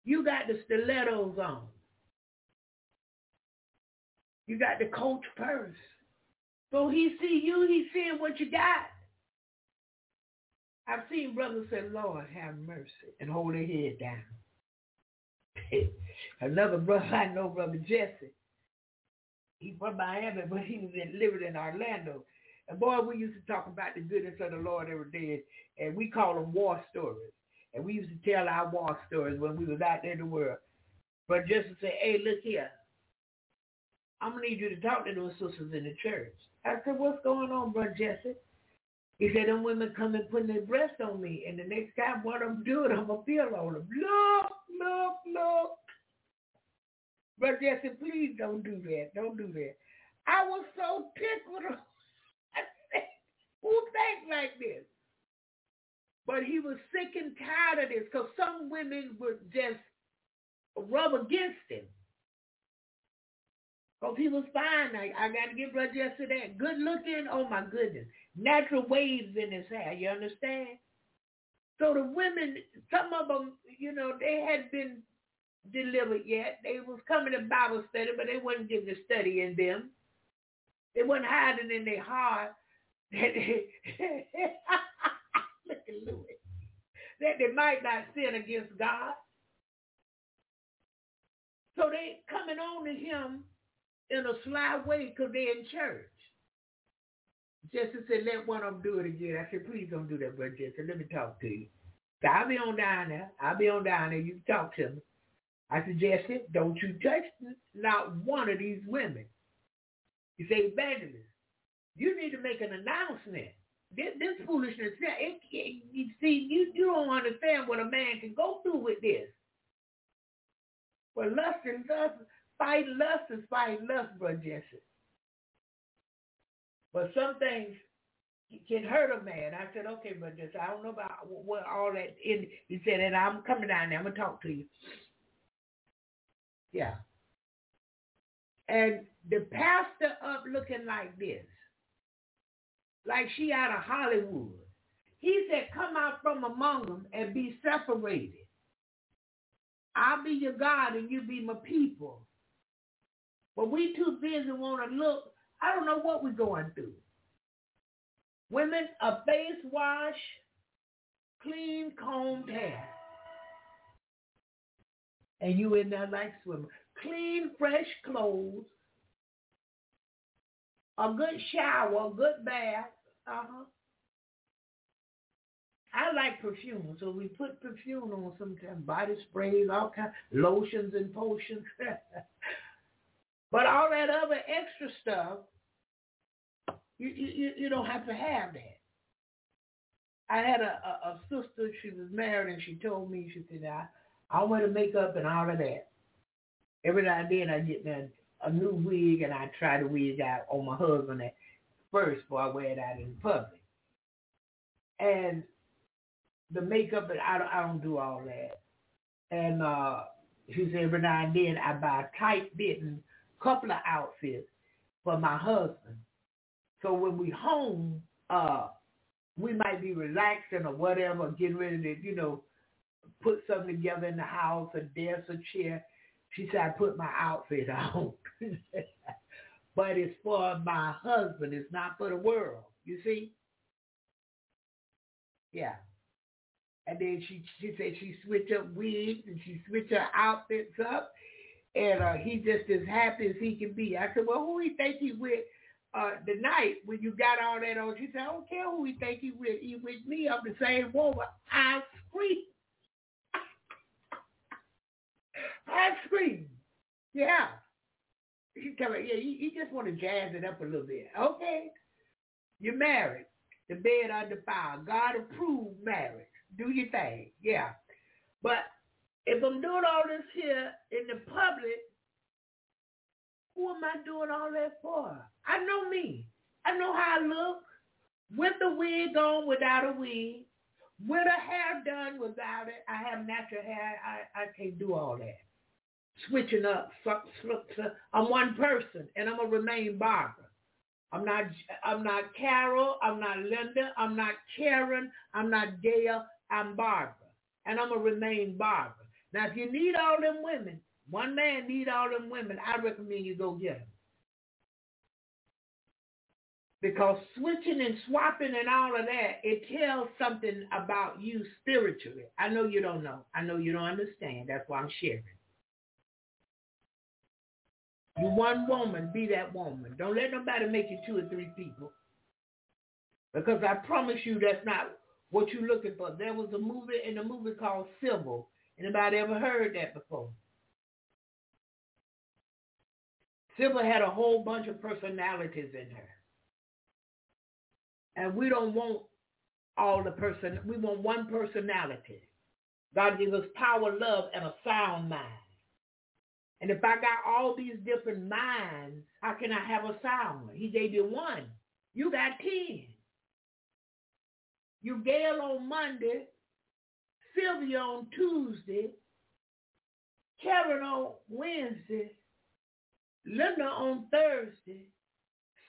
You got the stilettos on. You got the coach purse. So he see you, he seeing what you got. I've seen brothers say, Lord, have mercy, and hold their head down. Another brother I know, Brother Jesse, he from Miami, but he was in, living in Orlando. And boy, we used to talk about the goodness of the Lord every day, and we call them war stories. And we used to tell our war stories when we was out there in the world. But just to say, hey, look here, I'm gonna need you to talk to those sisters in the church. I said, what's going on, Brother Jesse? He said, them women come and putting their breast on me, and the next time what I'm doing, I'm gonna feel on them. Look, look, look. Brother Jesse, please don't do that. Don't do that. I was so tickled. I said, who thinks like this? But he was sick and tired of this because some women would just rub against him. Because he was fine. I, I got to give Brother Jesse that. Good looking. Oh, my goodness. Natural waves in his hair. You understand? So the women, some of them, you know, they had been delivered yet. They was coming to Bible study, but they wasn't getting the study in them. They wasn't hiding in their heart that they, might not sin against God. So they coming on to him in a sly way because they're in church. Jesse said, let one of them do it again. I said, please don't do that, brother Jesse. Let me talk to you. So I'll be on down there. I'll be on down there. You talk to me. I said, Jesse, don't you touch not one of these women. He said, evangelist, you need to make an announcement. This, this foolishness, it, it, you see, you, you don't understand what a man can go through with this. Well, lust and lust, Fighting lust is fighting lust, Brother Jesse. But some things can hurt a man. I said, okay, Brother Jesse, I don't know about what all that. He said, and I'm coming down there. I'm to talk to you. Yeah. And the pastor up looking like this, like she out of Hollywood. He said, come out from among them and be separated. I'll be your God and you be my people. But we too busy want to look. I don't know what we're going through. Women, a face wash, clean combed hair. And you in there like swimmer. Clean, fresh clothes. A good shower, a good bath. Uh-huh. I like perfume, so we put perfume on sometimes, body sprays, all kinds, lotions and potions. But all that other extra stuff, you you, you don't have to have that. I had a, a, a sister, she was married, and she told me, she said, I, I wear the makeup and all of that. Every now and then I get a, a new wig, and I try to wig out on my husband at first before I wear it out in public. And the makeup, I don't, I don't do all that. And uh, she said every now and then I buy tight fitting couple of outfits for my husband. So when we home, uh, we might be relaxing or whatever, getting ready to, you know, put something together in the house, a desk, a chair. She said, I put my outfit on. but it's for my husband. It's not for the world. You see? Yeah. And then she she said she switched up wigs and she switched her outfits up and uh, he just as happy as he can be. I said, well, who he think he with uh, the night when you got all that on? She said, I don't care who he think he with. He with me. I'm the same woman. I scream. I cream. Yeah. Me, yeah, you, you just want to jazz it up a little bit. Okay. You're married. The bed undefiled. God approved marriage. Do your thing. Yeah. But if I'm doing all this here in the public, who am I doing all that for? I know me. I know how I look. With the wig on, without a wig. With a hair done, without it. I have natural hair. I, I can't do all that. Switching up. I'm one person, and I'm to remain Barbara. I'm not I'm not Carol, I'm not Linda, I'm not Karen, I'm not Gail, I'm Barbara. And I'm gonna remain Barbara. Now if you need all them women, one man need all them women, I recommend you go get them. Because switching and swapping and all of that, it tells something about you spiritually. I know you don't know. I know you don't understand. That's why I'm sharing. You one woman, be that woman. Don't let nobody make you two or three people. Because I promise you that's not what you're looking for. There was a movie in a movie called Sybil. Anybody ever heard that before? Sybil had a whole bunch of personalities in her. And we don't want all the person. We want one personality. God gives us power, love, and a sound mind. And if I got all these different minds, how can I have a sound? He gave you one. You got ten. You Gail on Monday, Sylvia on Tuesday, Karen on Wednesday, Linda on Thursday,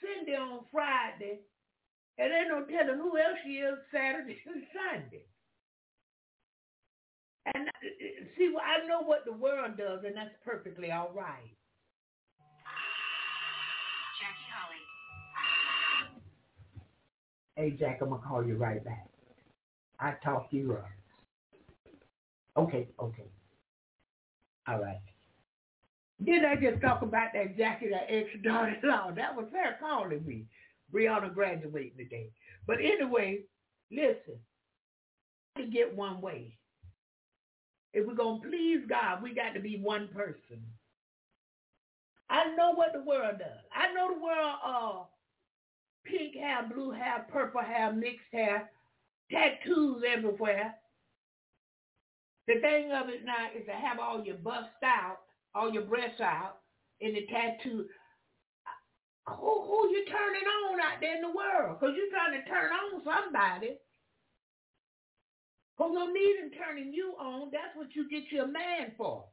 Cindy on Friday, and ain't no telling who else she is Saturday and Sunday. And uh, see, I know what the world does, and that's perfectly all right. Jackie Holly. Hey, Jack, I'm going to call you right back. I talk you up. Okay, okay. All right. Did I just talk about that Jackie, that ex-daughter-in-law? That was her calling me. Brianna graduating today. But anyway, listen. To get one way. If we're going to please God, we got to be one person. I know what the world does. I know the world uh, pink hair, blue hair, purple hair, mixed hair, tattoos everywhere. The thing of it now is to have all your bust out, all your breasts out, and the tattoo. Who, who you turning on out there in the world? Because you're trying to turn on somebody. Because no need in turning you on. That's what you get your man for.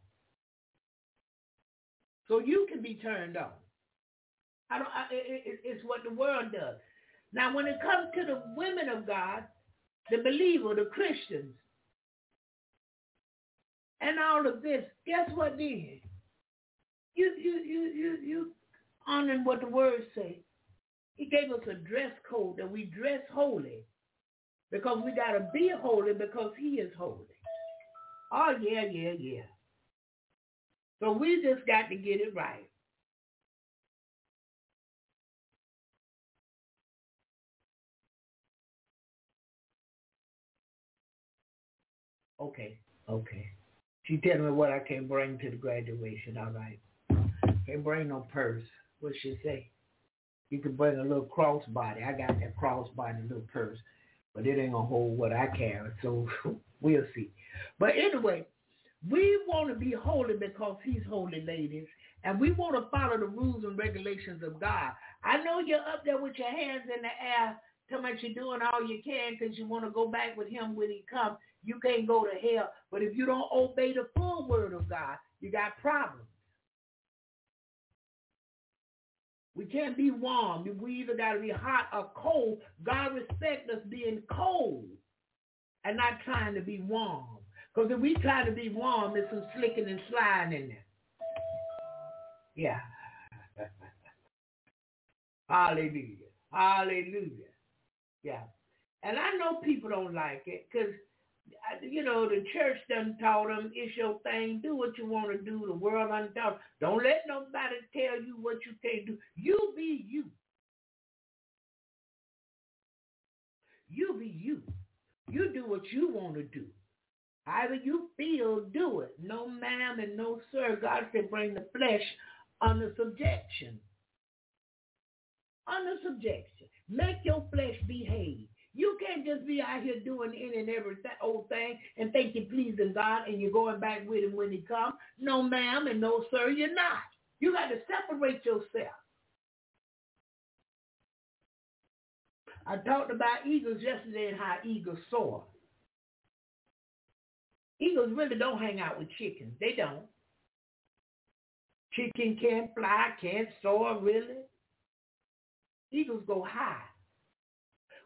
So you can be turned on. I don't. I, it, it's what the world does. Now, when it comes to the women of God, the believer, the Christians, and all of this, guess what then? You you you you you honoring what the words say. He gave us a dress code that we dress holy. Because we got to be holy because he is holy. Oh, yeah, yeah, yeah. So we just got to get it right. Okay, okay. She telling me what I can bring to the graduation. All right. Can't bring no purse. What she say? You can bring a little crossbody. I got that crossbody little purse but it ain't gonna hold what I carry. So we'll see. But anyway, we want to be holy because he's holy, ladies. And we want to follow the rules and regulations of God. I know you're up there with your hands in the air, telling much you're doing all you can because you want to go back with him when he comes. You can't go to hell. But if you don't obey the full word of God, you got problems. We can't be warm. We either got to be hot or cold. God respects us being cold and not trying to be warm. Because if we try to be warm, there's some slicking and sliding in there. Yeah. Hallelujah. Hallelujah. Yeah. And I know people don't like it because you know, the church done taught them, it's your thing, do what you want to do, the world undone. Don't let nobody tell you what you can't do. You be you. You be you. You do what you want to do. However you feel, do it. No ma'am and no sir. God said bring the flesh under subjection. Under subjection. Make your flesh behave. You can't just be out here doing any and every old thing and think you're pleasing God and you're going back with him when he comes. No ma'am and no sir, you're not. You got to separate yourself. I talked about eagles yesterday and how eagles soar. Eagles really don't hang out with chickens. They don't. Chicken can't fly, can't soar, really. Eagles go high.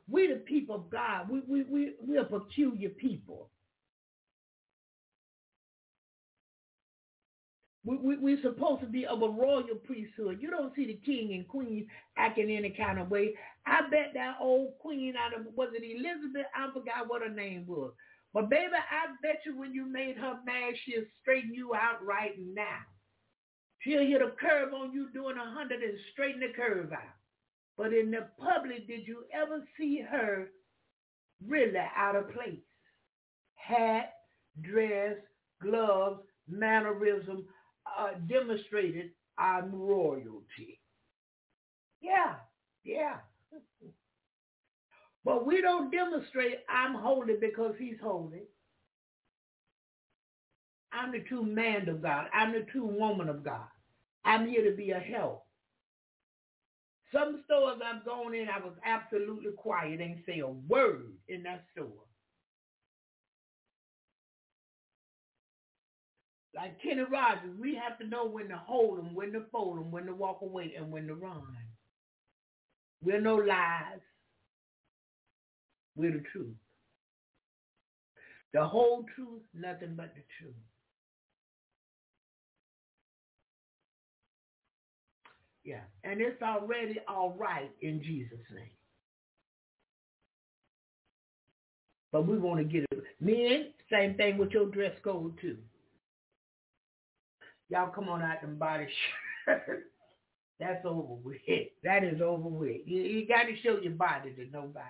We the people of God. We we we we're a peculiar people. We, we, we're supposed to be of a royal priesthood. You don't see the king and queen acting any kind of way. I bet that old queen out of, was it Elizabeth? I forgot what her name was. But baby, I bet you when you made her mad, she'll straighten you out right now. She'll hit a curve on you doing a hundred and straighten the curve out. But in the public, did you ever see her really out of place? Hat, dress, gloves, mannerism uh, demonstrated our royalty. Yeah, yeah. But we don't demonstrate I'm holy because he's holy. I'm the true man of God. I'm the true woman of God. I'm here to be a help. Some stores I've gone in, I was absolutely quiet, ain't say a word in that store. Like Kenny Rogers, we have to know when to hold them, when to fold them, when to walk away, and when to run. We're no lies. We're the truth. The whole truth, nothing but the truth. Yeah, and it's already all right in Jesus' name. But we want to get it. Men, same thing with your dress code too. Y'all come on out and buy the shirt. That's over with. That is over with. You, you got to show your body to nobody.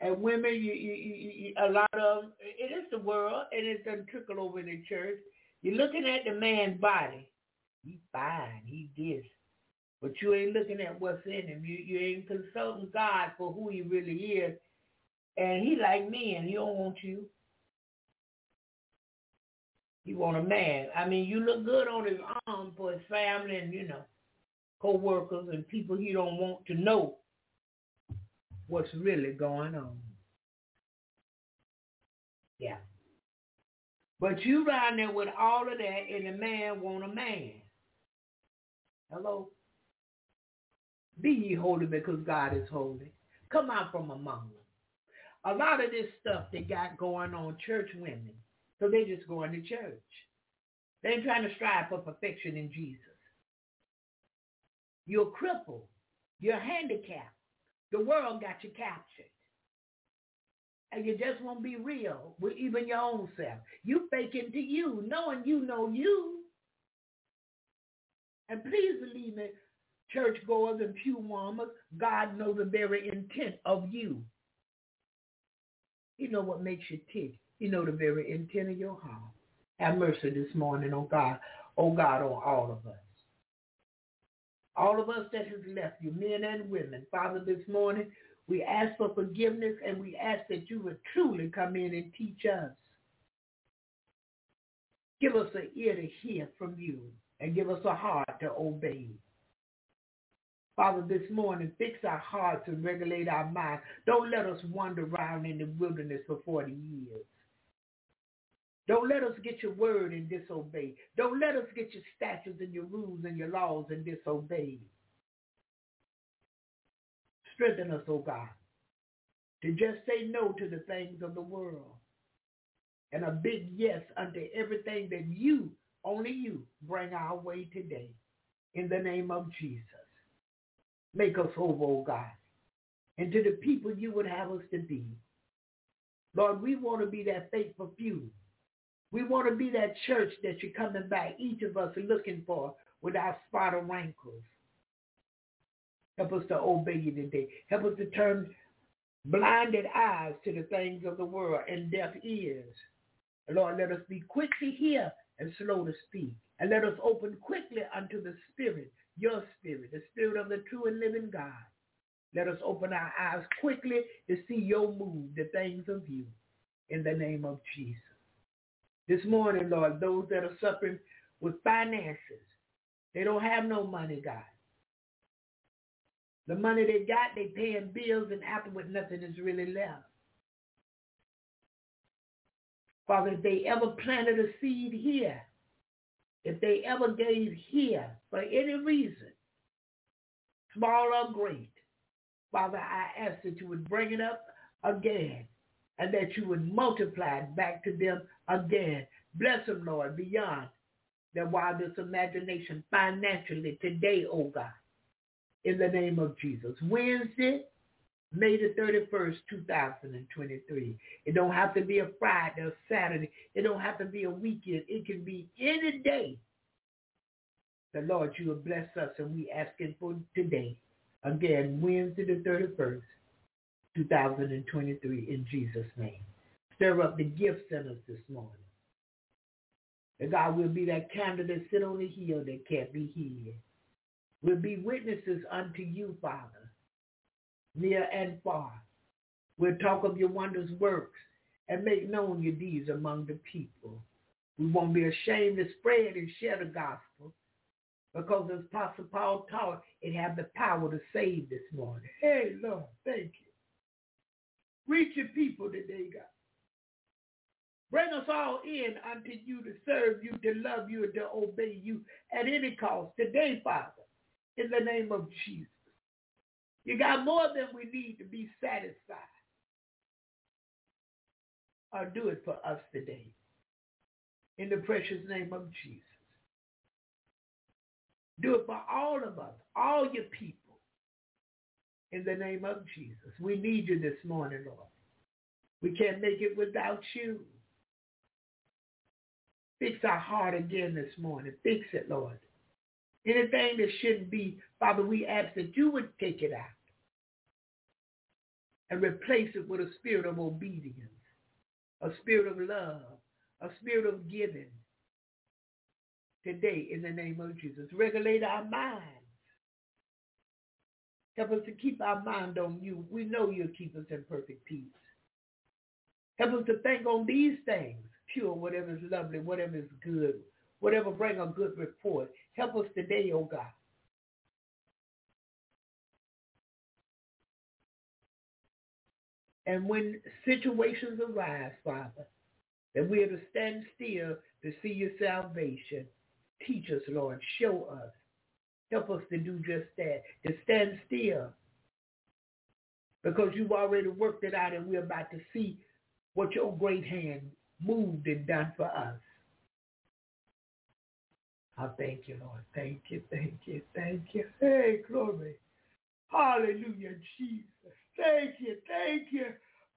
And women, you, you, you, a lot of it is the world, and it's doesn't trickle over in the church. You're looking at the man's body. He's fine. He's this. But you ain't looking at what's in him. You, you ain't consulting God for who he really is. And he like men. He don't want you. He want a man. I mean, you look good on his arm for his family and, you know, co-workers and people he don't want to know what's really going on. Yeah. But you around there with all of that and a man want a man. Hello? Be ye holy because God is holy. Come out from among them. A lot of this stuff they got going on, church women, so they just going to church. They ain't trying to strive for perfection in Jesus. You're crippled. You're handicapped. The world got you captured. And you just won't be real with even your own self. You faking to you, knowing you know you. And please believe me, churchgoers and pew warmers, God knows the very intent of you. He know what makes you tick. He know the very intent of your heart. Have mercy this morning, oh God, oh God, on all of us. All of us that has left you, men and women. Father, this morning, we ask for forgiveness and we ask that you would truly come in and teach us. Give us an ear to hear from you and give us a heart to obey. Father, this morning, fix our hearts and regulate our minds. Don't let us wander around in the wilderness for 40 years. Don't let us get your word and disobey. Don't let us get your statutes and your rules and your laws and disobey. Strengthen us, O oh God, to just say no to the things of the world and a big yes unto everything that you, only you, bring our way today. In the name of Jesus. Make us over, oh God, and to the people you would have us to be. Lord, we want to be that faithful few we want to be that church that you're coming back, each of us looking for without spot or rankles. Help us to obey you today. Help us to turn blinded eyes to the things of the world and deaf ears. Lord, let us be quick to hear and slow to speak. And let us open quickly unto the Spirit, your Spirit, the Spirit of the true and living God. Let us open our eyes quickly to see your move, the things of you, in the name of Jesus. This morning, Lord, those that are suffering with finances, they don't have no money, God. The money they got, they paying bills, and afterward nothing is really left. Father, if they ever planted a seed here, if they ever gave here for any reason, small or great, Father, I ask that you would bring it up again and that you would multiply it back to them again. Bless them, Lord, beyond their wildest imagination financially today, oh God, in the name of Jesus. Wednesday, May the 31st, 2023. It don't have to be a Friday or Saturday. It don't have to be a weekend. It can be any day. The Lord, you will bless us, and we ask it for today. Again, Wednesday the 31st, 2023, in Jesus' name. Stir up the gift centers this morning. That God will be that candle that sit on the hill that can't be hid. We'll be witnesses unto you, Father near and far. We'll talk of your wondrous works and make known your deeds among the people. We won't be ashamed to spread and share the gospel because as Apostle Paul taught, it have the power to save this morning. Hey, Lord, thank you. Reach your people today, God. Bring us all in unto you to serve you, to love you, and to obey you at any cost today, Father, in the name of Jesus. You got more than we need to be satisfied. Or do it for us today. In the precious name of Jesus. Do it for all of us, all your people. In the name of Jesus. We need you this morning, Lord. We can't make it without you. Fix our heart again this morning. Fix it, Lord. Anything that shouldn't be, Father, we ask that you would take it out and replace it with a spirit of obedience, a spirit of love, a spirit of giving. Today, in the name of Jesus, regulate our minds. Help us to keep our mind on you. We know you'll keep us in perfect peace. Help us to think on these things, pure, whatever is lovely, whatever is good, whatever bring a good report. Help us today, oh God. And when situations arise, Father, that we are to stand still to see your salvation, teach us, Lord. Show us. Help us to do just that, to stand still. Because you've already worked it out and we're about to see what your great hand moved and done for us. I thank you, Lord. Thank you, thank you, thank you. Hey, glory. Hallelujah, Jesus. Thank you, thank you.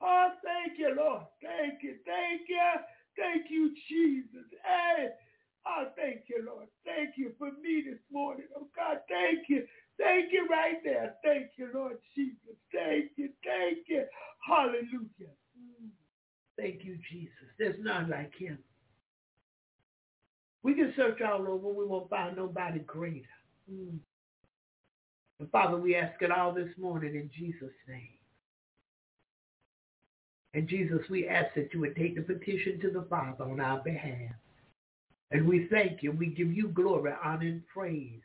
Oh, thank you, Lord. Thank you, thank you. Thank you, Jesus. Hey, oh, thank you, Lord. Thank you for me this morning. Oh, God, thank you. Thank you right there. Thank you, Lord Jesus. Thank you, thank you. Hallelujah. Mm. Thank you, Jesus. There's none like him. We can search all over. We won't find nobody greater. Mm. And Father, we ask it all this morning in Jesus' name. And Jesus, we ask that you would take the petition to the Father on our behalf. And we thank you. We give you glory, honor, and praise.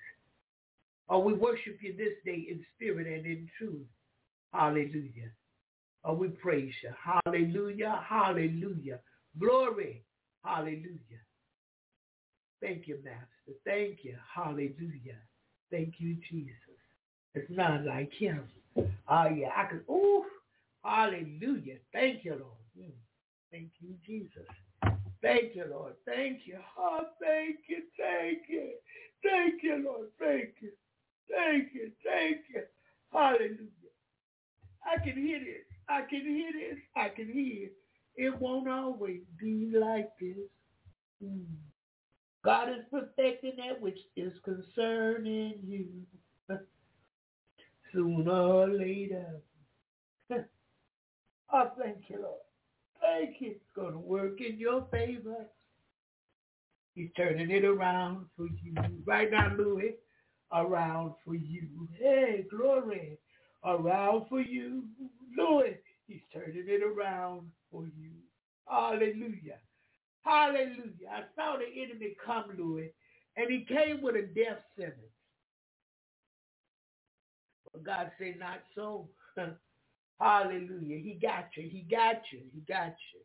Oh, we worship you this day in spirit and in truth. Hallelujah. Oh, we praise you. Hallelujah. Hallelujah. Glory. Hallelujah. Thank you, Master. Thank you. Hallelujah. Thank you, Jesus. It's not like him. Oh, yeah. I could, ooh, hallelujah. Thank you, Lord. Mm. Thank you, Jesus. Thank you, Lord. Thank you. Oh, thank you. Thank you. Thank you, Lord. Thank you. Thank you. Thank you. Hallelujah. I can hear this. I can hear this. I can hear it. It won't always be like this. Mm. God is perfecting that which is concerning you sooner or later. Oh, thank you, Lord. Thank you. It's going to work in your favor. He's turning it around for you. Right now, Louis, around for you. Hey, glory. Around for you. Louis, he's turning it around for you. Hallelujah. Hallelujah. I saw the enemy come, Louis, and he came with a death sentence. But God said, not so. Hallelujah. He got you. He got you. He got you.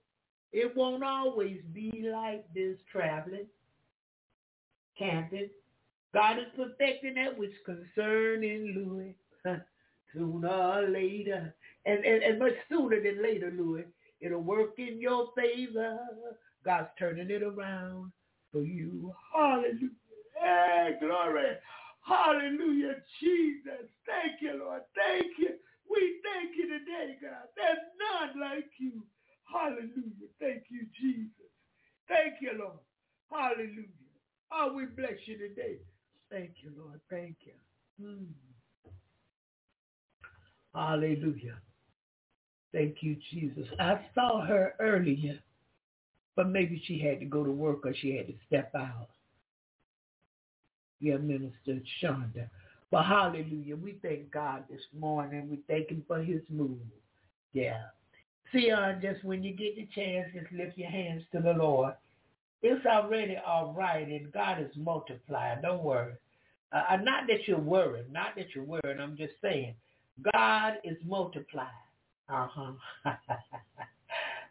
It won't always be like this traveling, camping. God is perfecting that which concerning Louis sooner or later. And, and, and much sooner than later, Louis. It'll work in your favor. God's turning it around for you. Hallelujah. Hey, glory. Hallelujah, Jesus. Thank you, Lord. Thank you. We thank you today, God. There's none like you. Hallelujah. Thank you, Jesus. Thank you, Lord. Hallelujah. Oh, we bless you today. Thank you, Lord. Thank you. Mm. Hallelujah. Thank you, Jesus. I saw her earlier, but maybe she had to go to work or she had to step out. Yeah, Minister Shonda. But hallelujah, we thank God this morning. We thank him for his move. Yeah. See, uh, just when you get the chance, just lift your hands to the Lord. It's already all right, and God is multiplying. Don't worry. Uh, uh not that you're worried. Not that you're worried. I'm just saying, God is multiplying. Uh-huh.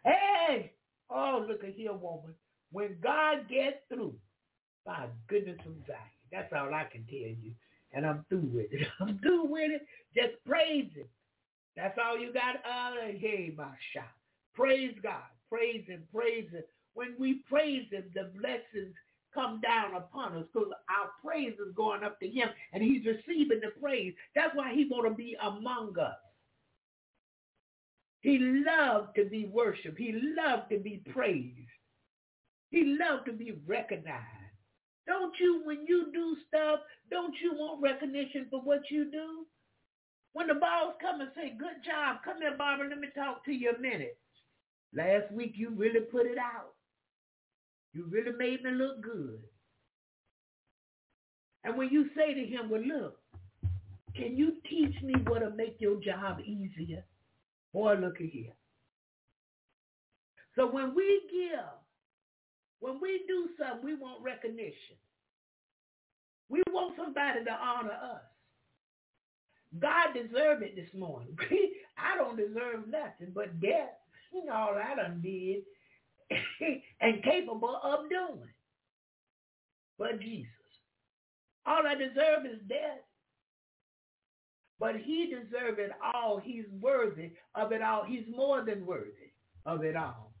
hey! Oh, look at here, woman. When God gets through, my goodness of Zion. That's all I can tell you. And I'm through with it. I'm through with it. Just praise him. That's all you got. Uh, hey, my shot. Praise God. Praise him. Praise him. When we praise him, the blessings come down upon us because our praise is going up to him and he's receiving the praise. That's why he want to be among us. He loved to be worshiped. He loved to be praised. He loved to be recognized. Don't you, when you do stuff, don't you want recognition for what you do? When the boss come and say, good job, come here, Barbara, let me talk to you a minute. Last week you really put it out. You really made me look good. And when you say to him, well, look, can you teach me what will make your job easier? Boy, look at here. So when we give, when we do something, we want recognition. We want somebody to honor us. God deserved it this morning. I don't deserve nothing but death. Know, all I done did and capable of doing. But Jesus. All I deserve is death. But he deserved it all. He's worthy of it all. He's more than worthy of it all.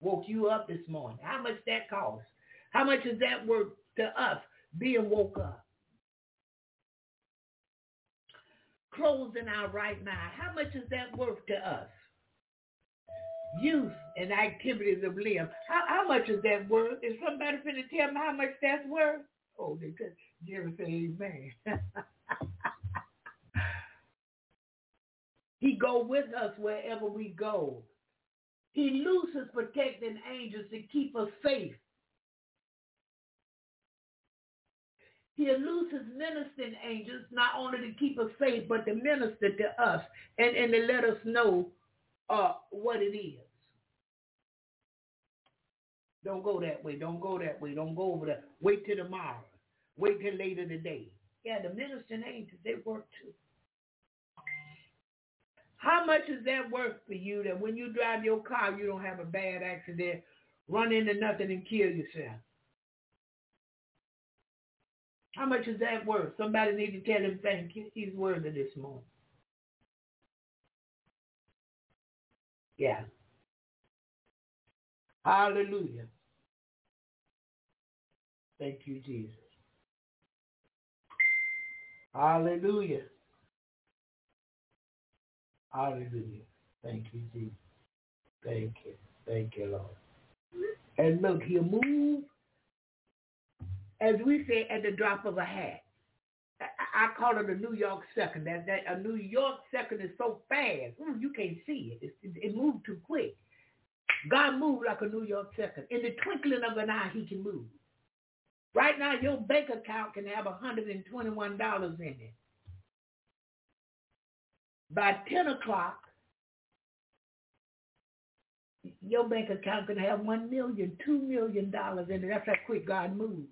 Woke you up this morning. How much that cost? How much is that worth to us being woke up? Closing our right mind. How much is that worth to us? Youth and activities of limb. How, how much is that worth? Is somebody finna tell me how much that's worth? Oh, they could. Jerry say amen. He go with us wherever we go. He looses protecting angels to keep us safe. He looses ministering angels not only to keep us safe, but to minister to us and, and to let us know uh, what it is. Don't go that way. Don't go that way. Don't go over there. Wait till tomorrow. Wait till later today. Yeah, the ministering angels, they work too. How much is that worth for you that when you drive your car, you don't have a bad accident, run into nothing and kill yourself? How much is that worth? Somebody need to tell him thank you. He's worthy this morning. Yeah. Hallelujah. Thank you, Jesus. Hallelujah. Hallelujah. Thank you, Jesus. Thank you. Thank you, Lord. And look, he'll move, as we say, at the drop of a hat. I call it a New York second. That, that a New York second is so fast, Ooh, you can't see it. It, it. it moved too quick. God moved like a New York second. In the twinkling of an eye, he can move. Right now, your bank account can have $121 in it. By 10 o'clock, your bank account can have $1 million, $2 million in it. That's how quick God moves.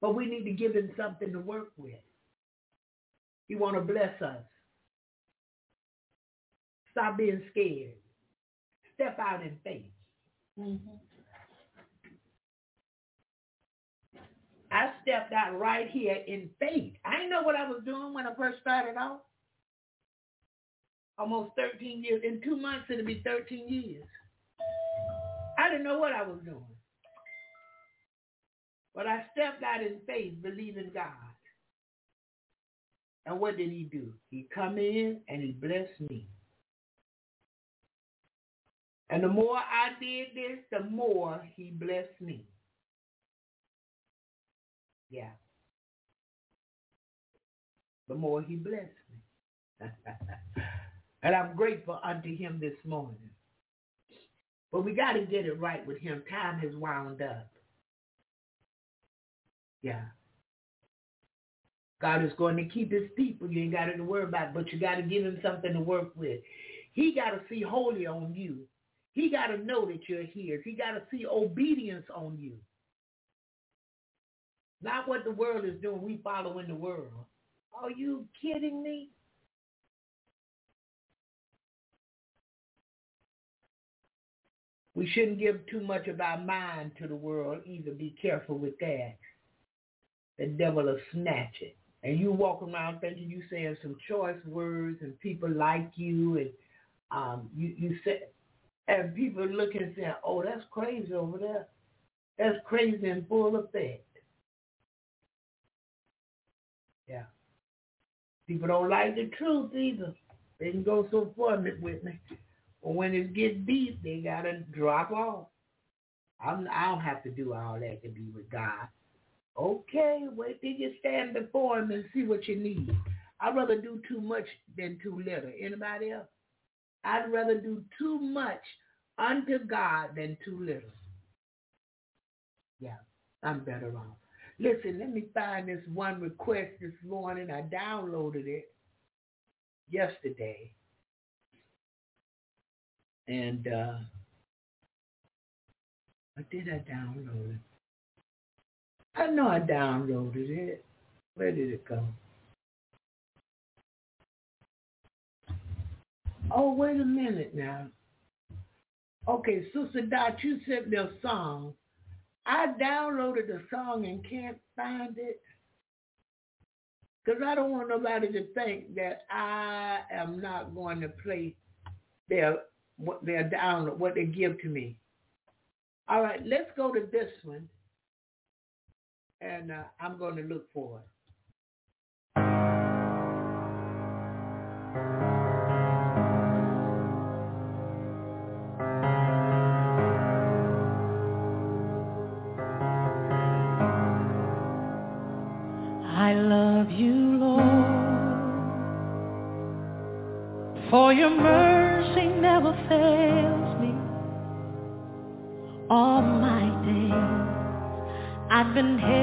But we need to give him something to work with. He want to bless us. Stop being scared. Step out in faith. Mm-hmm. I stepped out right here in faith. I didn't know what I was doing when I first started off. Almost 13 years. In two months, it'll be 13 years. I didn't know what I was doing. But I stepped out in faith, believing God. And what did he do? He come in and he blessed me. And the more I did this, the more he blessed me. Yeah. The more he blessed me. and I'm grateful unto him this morning. But we got to get it right with him. Time has wound up. Yeah. God is going to keep his people. You ain't got to worry about it, but you got to give him something to work with. He got to see holy on you. He got to know that you're here. He got to see obedience on you. Not what the world is doing. We follow in the world. Are you kidding me? We shouldn't give too much of our mind to the world either. Be careful with that. The devil will snatch it. And you walk around thinking you saying some choice words and people like you and um you, you say and people looking and saying, Oh, that's crazy over there. That's crazy in full of effect. Yeah. People don't like the truth either. They can go so far with me. But when it gets deep, they gotta drop off. I'm, I don't have to do all that to be with God. Okay, wait till you stand before him and see what you need. I'd rather do too much than too little. Anybody else? I'd rather do too much unto God than too little. Yeah, I'm better off. Listen, let me find this one request this morning. I downloaded it yesterday. And uh what did I download it? I know I downloaded it. Where did it go? Oh, wait a minute now. Okay, Sister Dot, you sent me a song. I downloaded the song and can't find it. Because I don't want nobody to think that I am not going to play their what their download, what they give to me. All right, let's go to this one. And uh, I'm going to look for it. Been held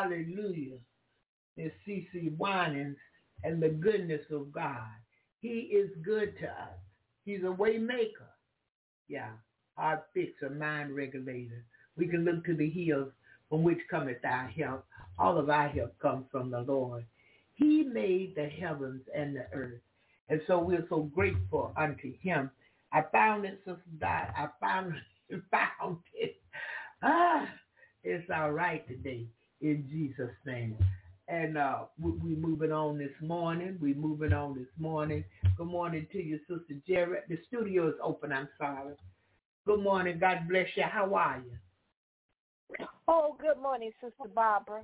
Hallelujah. It's CeCe Winans and the goodness of God. He is good to us. He's a way maker. Yeah, heart fixer, mind regulator. We can look to the hills from which cometh our help. All of our help comes from the Lord. He made the heavens and the earth. And so we're so grateful unto him. I found it, Sister Dot. I found it, found it. Ah, it's all right today in Jesus' name. And uh, we, we moving on this morning. We moving on this morning. Good morning to you, Sister Jared. The studio is open. I'm sorry. Good morning. God bless you. How are you? Oh, good morning, Sister Barbara.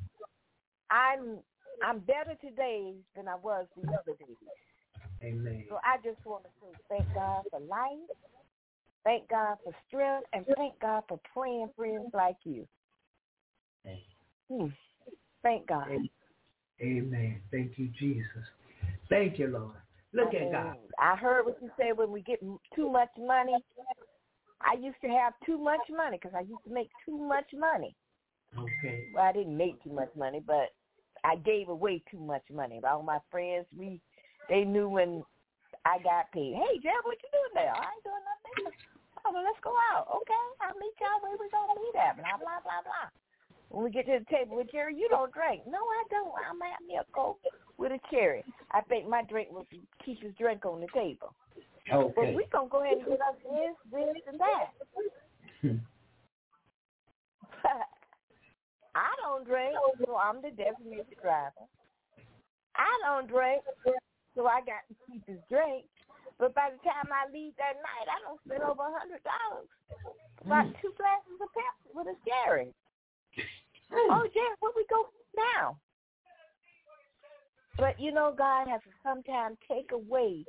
I'm I'm better today than I was the other day. Amen. So I just want to say thank God for life, thank God for strength, and thank God for praying friends like you. Hmm. Thank God. Amen. Thank you, Jesus. Thank you, Lord. Look at God. I heard what you said when we get too much money. I used to have too much money because I used to make too much money. Okay. Well, I didn't make too much money, but I gave away too much money. All my friends, we they knew when I got paid. Hey, Jeff, what you doing there? I ain't doing nothing. Oh, well, let's go out. Okay, I'll meet y'all where we gonna meet at. Blah blah blah blah. When we get to the table with Jerry, you don't drink. No, I don't. I'm having me a Coke with a cherry. I think my drink was Keisha's drink on the table. Okay. But we're gonna go ahead and get us this, this, and that. I don't drink, so I'm the designated driver. I don't drink, so I got to keep his drink. But by the time I leave that night, I don't spend over a hundred dollars. About hmm. two glasses of Pepsi with a Jerry. Oh, yeah, where we go now? But you know, God has to sometimes take away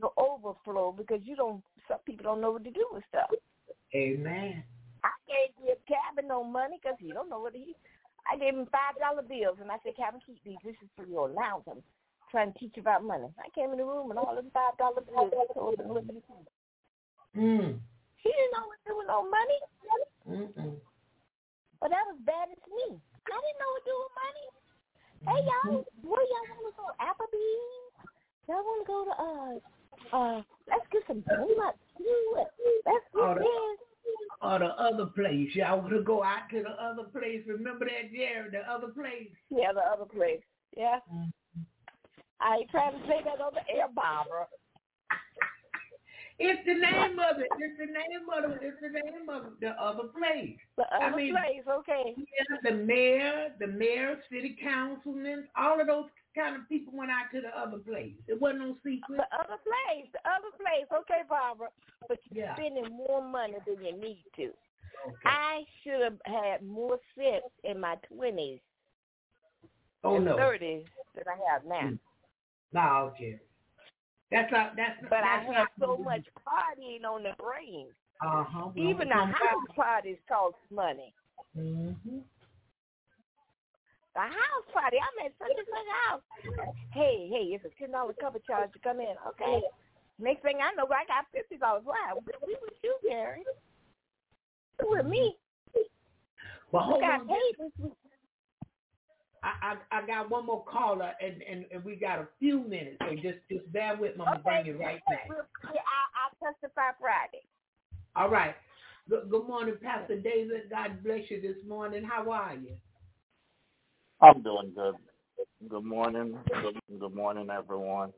the overflow because you don't. Some people don't know what to do with stuff. Amen. I gave give Cabin no money because he don't know what he. I gave him five dollar bills and I said, Cabin, keep these. This is for your allowance. I'm trying to teach you about money. I came in the room and all them five dollar bills I told him what to do. Mm. He didn't know what to do with no money. Mm-mm. But that was bad as me. I didn't know what to do with money. Hey y'all, where y'all want to go? Applebee's? Y'all want to go to uh uh? Let's get some donuts. Let's Oh, get this. Or the other place. Y'all want to go out to the other place. Remember that, Jerry? The other place. Yeah, the other place. Yeah. I ain't trying to say that on the air, Barbara. It's the name of it. It's the name of it. It's the name of. The other place. The I other mean- place, okay. Yeah, the mayor, the mayor, city councilmen, all of those kind of people went out to the other place. It wasn't no secret. The other place, the other place, okay, Barbara. But you're Yeah. spending more money than you need to. Okay. I should have had more sense in my twenties oh and no. thirties than I have now. Mm. No, Jerry. That's not. That's. But I that's had not so much partying on the brain. Uh huh. Even the house parties cost money. Mm-hmm. The house party, I'm at such and such house. Hey, hey, it's a ten dollar cover charge to come in. Okay. Next thing I know, I got fifty dollars. Wow, we with you, Gary. You with me. Well, We got on. paid this week. I, I I got one more caller, and, and, and we got a few minutes, so just just bear with me. I'm gonna bring it right back. We'll- yeah, I, I'll testify Friday. All right. Good, good morning, Pastor David. God bless you this morning. How are you? I'm doing good. Good morning. Good, good morning, everyone.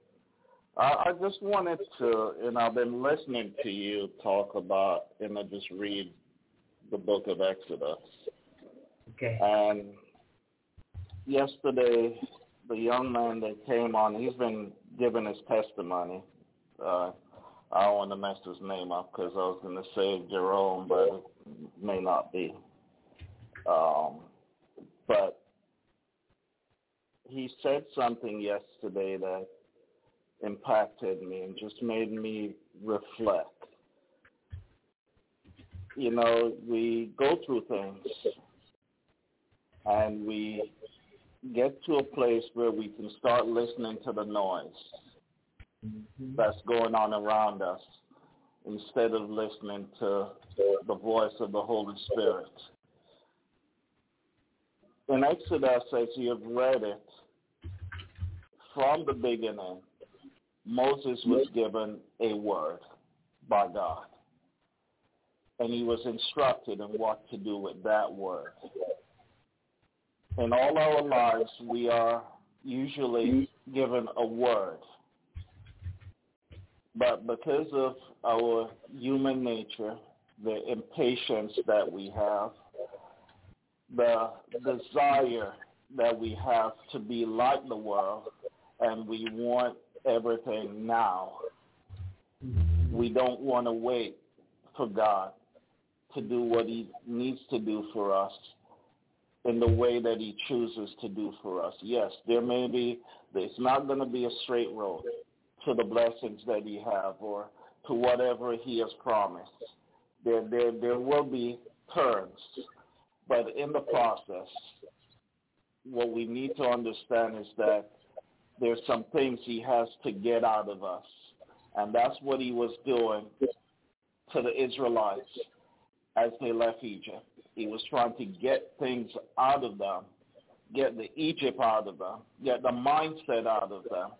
I, I just wanted to, and I've been listening to you talk about, and I just read the book of Exodus. Okay. And yesterday, the young man that came on, he's been giving his testimony. Uh, I don't want to mess his name up because I was going to say Jerome, but it may not be. Um, but he said something yesterday that impacted me and just made me reflect. You know, we go through things and we get to a place where we can start listening to the noise mm-hmm. that's going on around us instead of listening to the voice of the Holy Spirit. In Exodus, as you have read it, from the beginning, Moses was given a word by God. And he was instructed in what to do with that word. In all our lives, we are usually given a word. But because of our human nature, the impatience that we have, the desire that we have to be like the world, and we want everything now. We don't want to wait for God to do what he needs to do for us in the way that he chooses to do for us. Yes, there may be, it's not going to be a straight road to the blessings that he have or to whatever he has promised. There, there, there will be turns, but in the process, what we need to understand is that there's some things he has to get out of us. And that's what he was doing to the Israelites as they left Egypt. He was trying to get things out of them, get the Egypt out of them, get the mindset out of them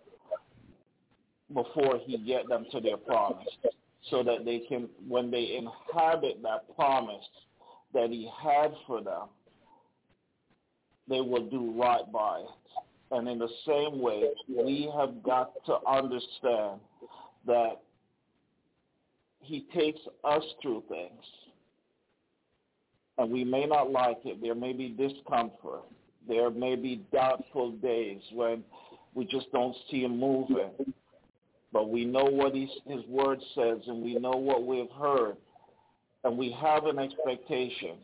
before he get them to their promise so that they can, when they inhabit that promise that he had for them, they will do right by it. And in the same way, we have got to understand that he takes us through things. And we may not like it. There may be discomfort. There may be doubtful days when we just don't see him moving. But we know what his, his word says and we know what we've heard. And we have an expectation.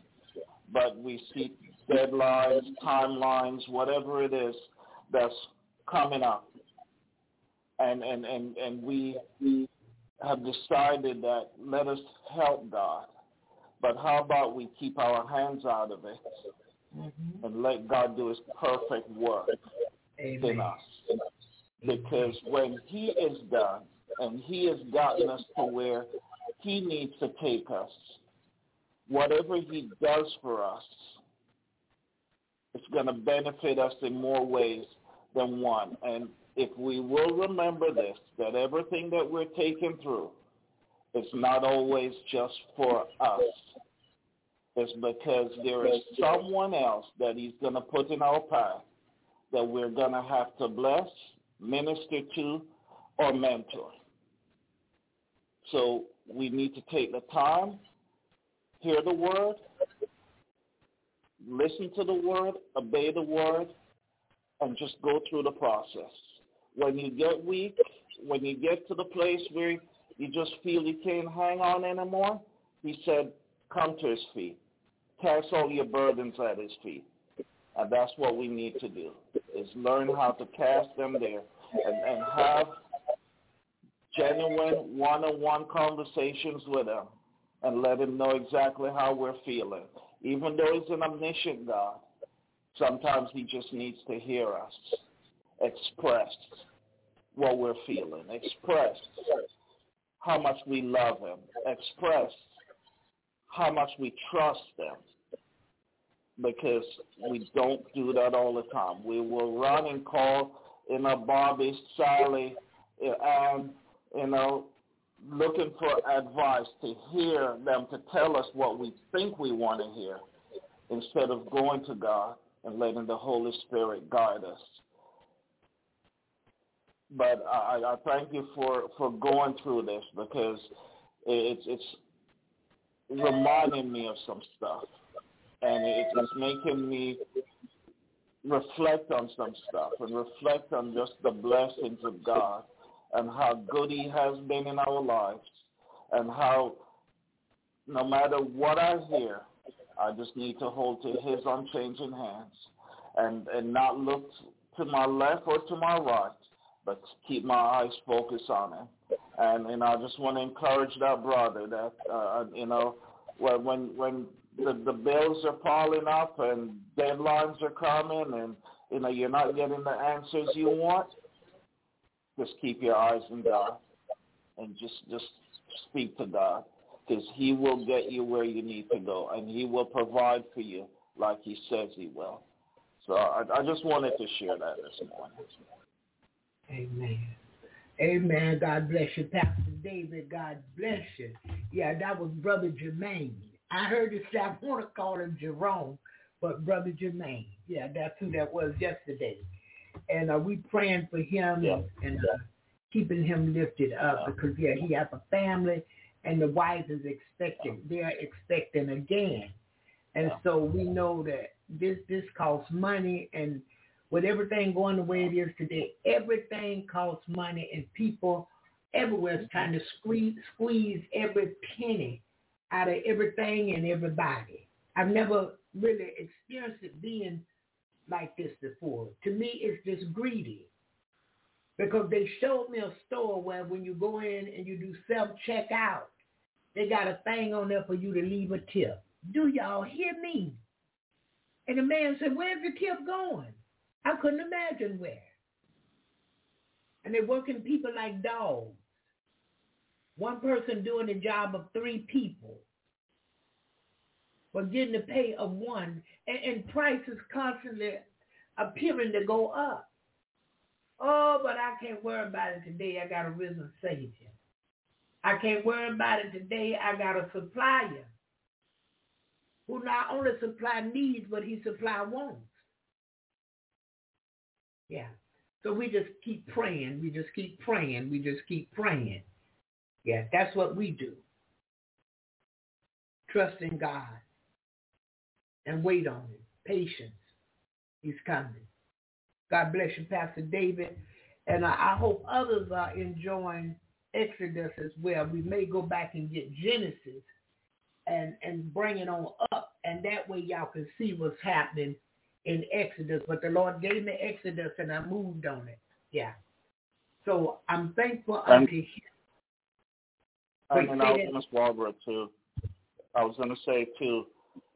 But we see deadlines, timelines, whatever it is that's coming up. And, and, and, and we have decided that let us help God. But how about we keep our hands out of it mm-hmm. and let God do his perfect work Amen. in us? Because when he is done and he has gotten us to where he needs to take us, whatever he does for us, it's going to benefit us in more ways than one. And if we will remember this, that everything that we're taking through is not always just for us. It's because there is someone else that he's going to put in our path that we're going to have to bless, minister to, or mentor. So we need to take the time, hear the word, listen to the word, obey the word, and just go through the process. When you get weak, when you get to the place where you just feel you can't hang on anymore, he said, come to his feet. Cast all your burdens at his feet. And that's what we need to do, is learn how to cast them there and, and have genuine one-on-one conversations with him and let him know exactly how we're feeling. Even though he's an omniscient God, sometimes he just needs to hear us express what we're feeling, express how much we love them, express how much we trust them because we don't do that all the time. We will run and call in a Bobby, Sally, and, you know, looking for advice to hear them to tell us what we think we want to hear instead of going to God and letting the Holy Spirit guide us. But I, I thank you for, for going through this because it's, it's reminding me of some stuff. And it's, it's making me reflect on some stuff and reflect on just the blessings of God and how good he has been in our lives and how no matter what I hear, I just need to hold to his unchanging hands and, and not look to my left or to my right, but keep my eyes focused on him. And, and I just want to encourage that brother that, uh, you know, when, when the, the bills are piling up and deadlines are coming and, you know, you're not getting the answers you want, just keep your eyes on God and just, just speak to God because he will get you where you need to go and he will provide for you like he says he will. So I, I just wanted to share that this morning. Amen. Amen. God bless you, Pastor David. God bless you. Yeah, that was Brother Jermaine. I heard you say I want to call him Jerome, but Brother Jermaine. Yeah, that's who that was yesterday. And uh, we praying for him yeah. and, uh, keeping him lifted up because yeah, he has a family and the wife is expecting. They're expecting again. And so we know that this this costs money and with everything going the way it is today, everything costs money and people everywhere is trying to squeeze squeeze every penny out of everything and everybody. I've never really experienced it being like this before. To me, it's just greedy. Because they showed me a store where when you go in and you do self-checkout, they got a thing on there for you to leave a tip. Do y'all hear me? And the man said, where's the tip going? I couldn't imagine where. And they're working people like dogs. One person doing the job of three people. But getting the pay of one. And, and prices constantly appearing to go up. Oh, but I can't worry about it today. I got a risen Savior. I can't worry about it today. I got a supplier who not only supply needs, but he supply wants. Yeah. So we just keep praying. We just keep praying. We just keep praying. Yeah, that's what we do. Trust in God and wait on him. Patience. He's coming. God bless you, Pastor David. And I, I hope others are enjoying Exodus as well. We may go back and get Genesis and, and bring it on up. And that way y'all can see what's happening in Exodus. But the Lord gave me Exodus and I moved on it. Yeah. So I'm thankful And- unto him. I Wait, mean, I was to Barbara too. I was going to say too,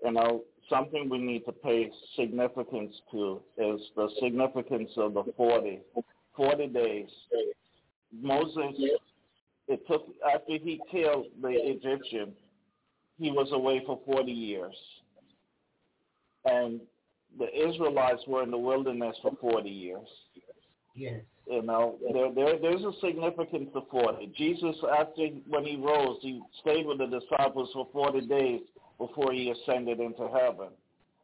you know, something we need to pay significance to is the significance of the 40, 40 days. Moses, it took after he killed the Egyptian, he was away for 40 years, and the Israelites were in the wilderness for 40 years. Yes. You know, there, there there's a significance to forty. Jesus, after when he rose, he stayed with the disciples for forty days before he ascended into heaven.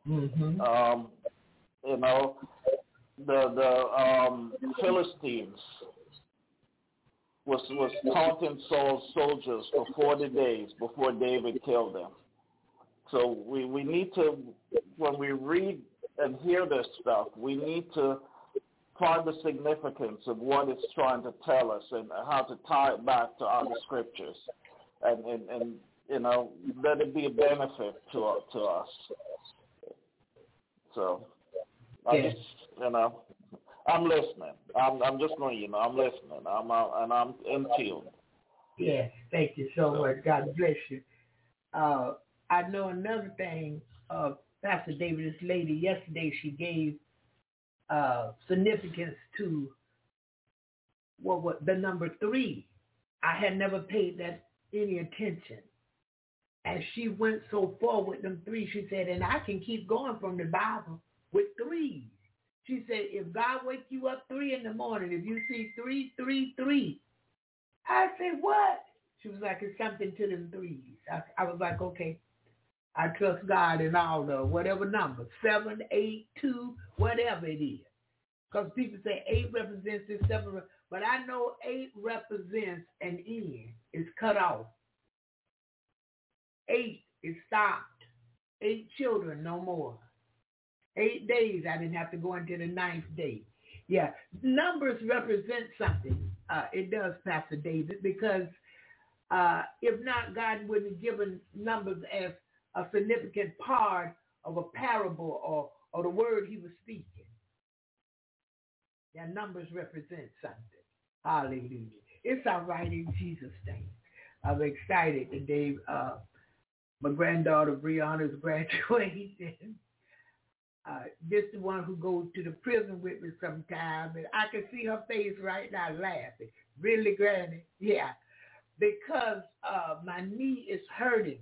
Mm-hmm. Um, you know, the the um, Philistines was was taunting Saul's soldiers for forty days before David killed them. So we we need to when we read and hear this stuff, we need to find the significance of what it's trying to tell us and how to tie it back to other scriptures, and and, and you know let it be a benefit to to us. So, I Yes. just you know, I'm listening. I'm I'm just going you know I'm listening. I'm uh, and I'm in tune. Yes, thank you so much. God bless you. Uh, I know another thing, uh, Pastor David, this lady yesterday, she gave uh, significance to what, what the number three. I had never paid that any attention. And she went so far with them three, she said, and I can keep going from the Bible with threes. She said, if God wake you up three in the morning, if you see three, three, three, I said, what? She was like, it's something to them threes. I, I was like, okay. I trust God in all the whatever number, seven, eight, two, whatever it is. Because people say eight represents this, seven, but I know eight represents an end. It's cut off. Eight is stopped. Eight children, no more. Eight days, I didn't have to go into the ninth day. Yeah, numbers represent something. Uh, it does, Pastor David, because uh, if not, God wouldn't have given numbers as a significant part of a parable or, or the word he was speaking. Yeah, numbers represent something. Hallelujah. It's all right in Jesus' name. I'm excited today. Uh, my granddaughter Brianna's graduating. Uh, this the one who goes to the prison with me sometime, and I can see her face right now laughing. Really, Granny? Yeah. Because uh, my knee is hurting,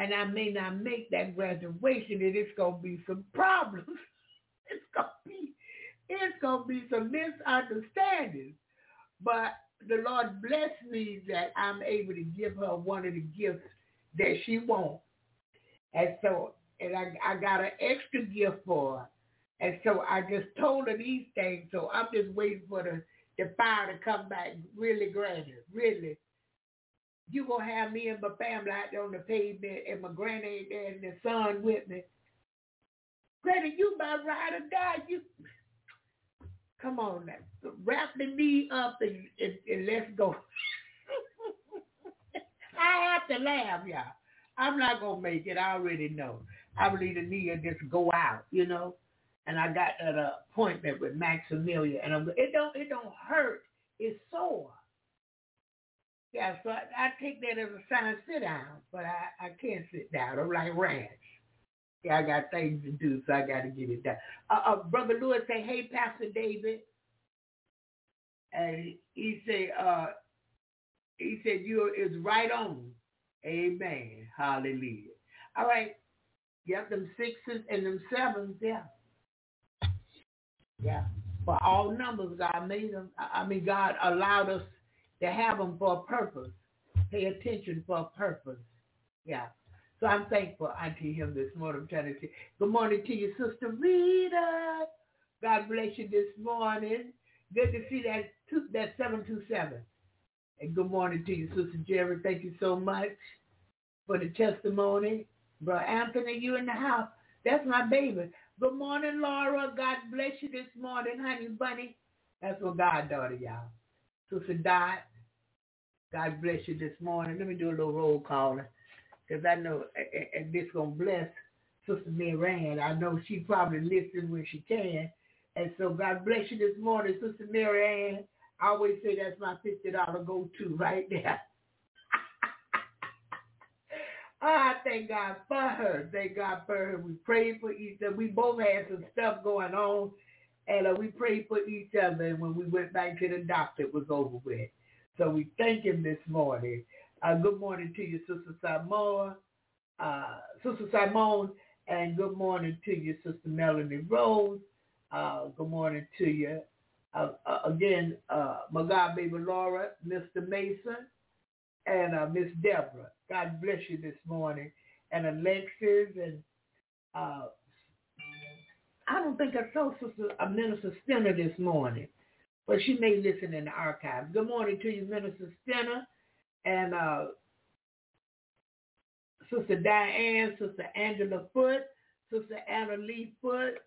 and I may not make that graduation, and it's gonna be some problems. it's gonna be, it's gonna be some misunderstandings. But the Lord bless me that I'm able to give her one of the gifts that she wants, and so and I, I got an extra gift for her. And so I just told her these things. So I'm just waiting for the, the fire to come back really granny, really. You gonna have me and my family out there on the pavement and my granny and the son with me. Granny, you my ride or die. You come on now. Wrap the knee up and, and, and let's go. I have to laugh, y'all. I'm not gonna make it. I already know. I believe the knee will just go out, you know. And I got uh, appointment with Maximilian, and I'm, it don't it don't hurt. It's sore. Yeah, so I, I take that as a sign. Sit down, but I, I can't sit down. I'm like ranch. Yeah, I got things to do, so I got to get it done. Uh, uh, Brother Lewis say, "Hey, Pastor David," and he say, uh, "He said you is right on." Amen. Hallelujah. All right. Yep, them sixes and them sevens, yeah. Yeah. For all numbers, God made them. I mean, God allowed us to have them for a purpose. Pay attention for a purpose. Yeah. So I'm thankful unto him this morning. I'm trying to good morning to you, Sister Rita. God bless you this morning. Good to see that two, that 727. And good morning to you, Sister Jerry. Thank you so much for the testimony. Brother Anthony, you in the house. That's my baby. Good morning, Laura. God bless you this morning, honey bunny. That's my goddaughter, y'all. Sister Dot, God bless you this morning. Let me do a little roll call because I know and this to bless Sister Mary Ann. I know she probably listens when she can. And so God bless you this morning, Sister Mary Ann. I always say that's my $50 go-to right there. I thank God for her. Thank God for her. We prayed for each other. We both had some stuff going on, and uh, we prayed for each other. And when we went back to the doctor, it was over with. So we thank him this morning. Uh, good morning to you, Sister Simone, uh, Sister Simone, and good morning to you, Sister Melanie Rose. Uh, good morning to you. Uh, uh, again, uh, my God, baby Laura, Mr. Mason, and Miss Deborah. God bless you this morning. And Alexis and I don't think I saw Sister uh, Minister Stinner this morning, but she may listen in the archives. Good morning to you, Minister Stinner, and uh, Sister Diane, Sister Angela Foote, Sister Anna Lee Foote.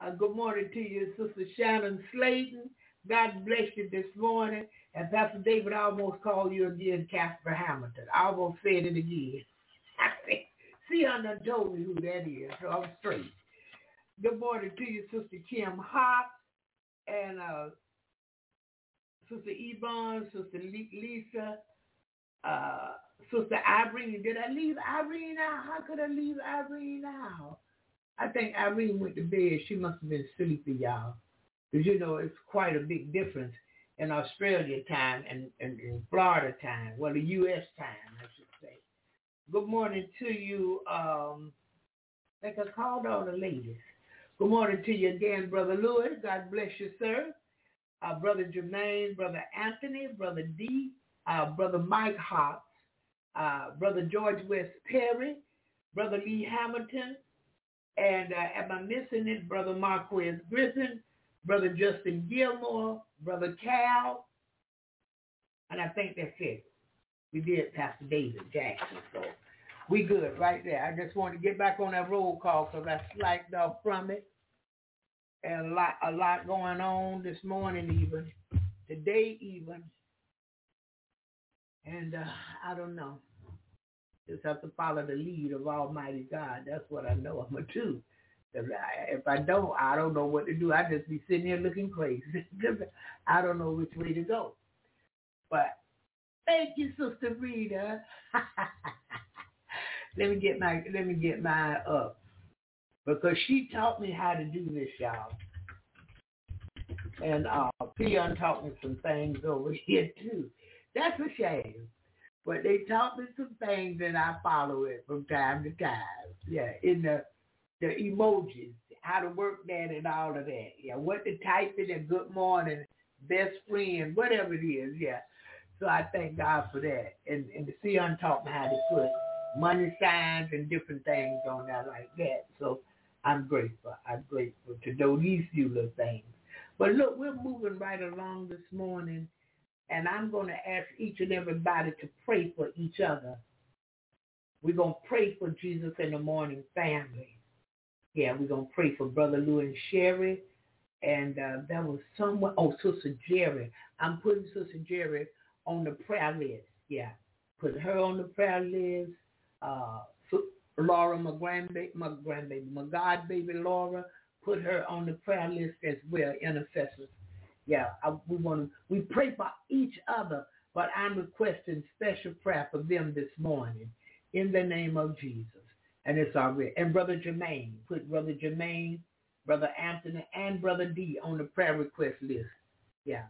Uh, good morning to you, Sister Shannon Slayton. God bless you this morning. And Pastor David, I almost called you again Casper Hamilton. I almost said it again. See, I done told you who that is, so I'm straight. Good morning to you, Sister Kim Hop, and uh, Sister Yvonne, Sister Lisa, uh, Sister Irene. Did I leave Irene out? How could I leave Irene out? I think Irene went to bed. She must have been sleepy, y'all. Because, you know, it's quite a big difference in Australia time and, and, and Florida time. Well, the U.S. time, I should say. Good morning to you. Um, think I called all the ladies. Good morning to you again, Brother Lewis. God bless you, sir. Uh, Brother Jermaine, Brother Anthony, Brother D, uh, Brother Mike Hawks, uh, Brother George West Perry, Brother Lee Hamilton, and uh, am I missing it? Brother Marquez Griffin, Brother Justin Gilmore, Brother Cal, and I think that's it. We did Pastor David Jackson, so we good right there. I just wanted to get back on that roll call because I slacked off from it. A lot, a lot going on this morning even, today even. And uh, I don't know. Just have to follow the lead of Almighty God. That's what I know I'm to do. If I don't, I don't know what to do. I just be sitting here looking crazy. I don't know which way to go. But thank you, Sister Rita. let me get my let me get my up because she taught me how to do this, y'all. And uh, Peon taught me some things over here too. That's a shame. But they taught me some things and I follow it from time to time. Yeah, in the the emojis, how to work that and all of that. Yeah, what to type in and good morning, best friend, whatever it is. Yeah. So I thank God for that. And and the Sion taught me how to put money signs and different things on there like that. So I'm grateful. I'm grateful to know these few little things. But look, we're moving right along this morning, and I'm going to ask each and everybody to pray for each other. We're going to pray for Jesus in the morning family. Yeah, we're going to pray for Brother Lou and Sherry. And uh, that was someone, oh, Sister Jerry. I'm putting Sister Jerry on the prayer list. Yeah, put her on the prayer list. Uh, Laura, my grandbaby, my grandbaby, my god baby Laura, put her on the prayer list as well, intercessors. Yeah, I, we want to, we pray for each other, but I'm requesting special prayer for them this morning in the name of Jesus. And it's already, and Brother Jermaine, put Brother Jermaine, Brother Anthony, and Brother D on the prayer request list. Yeah,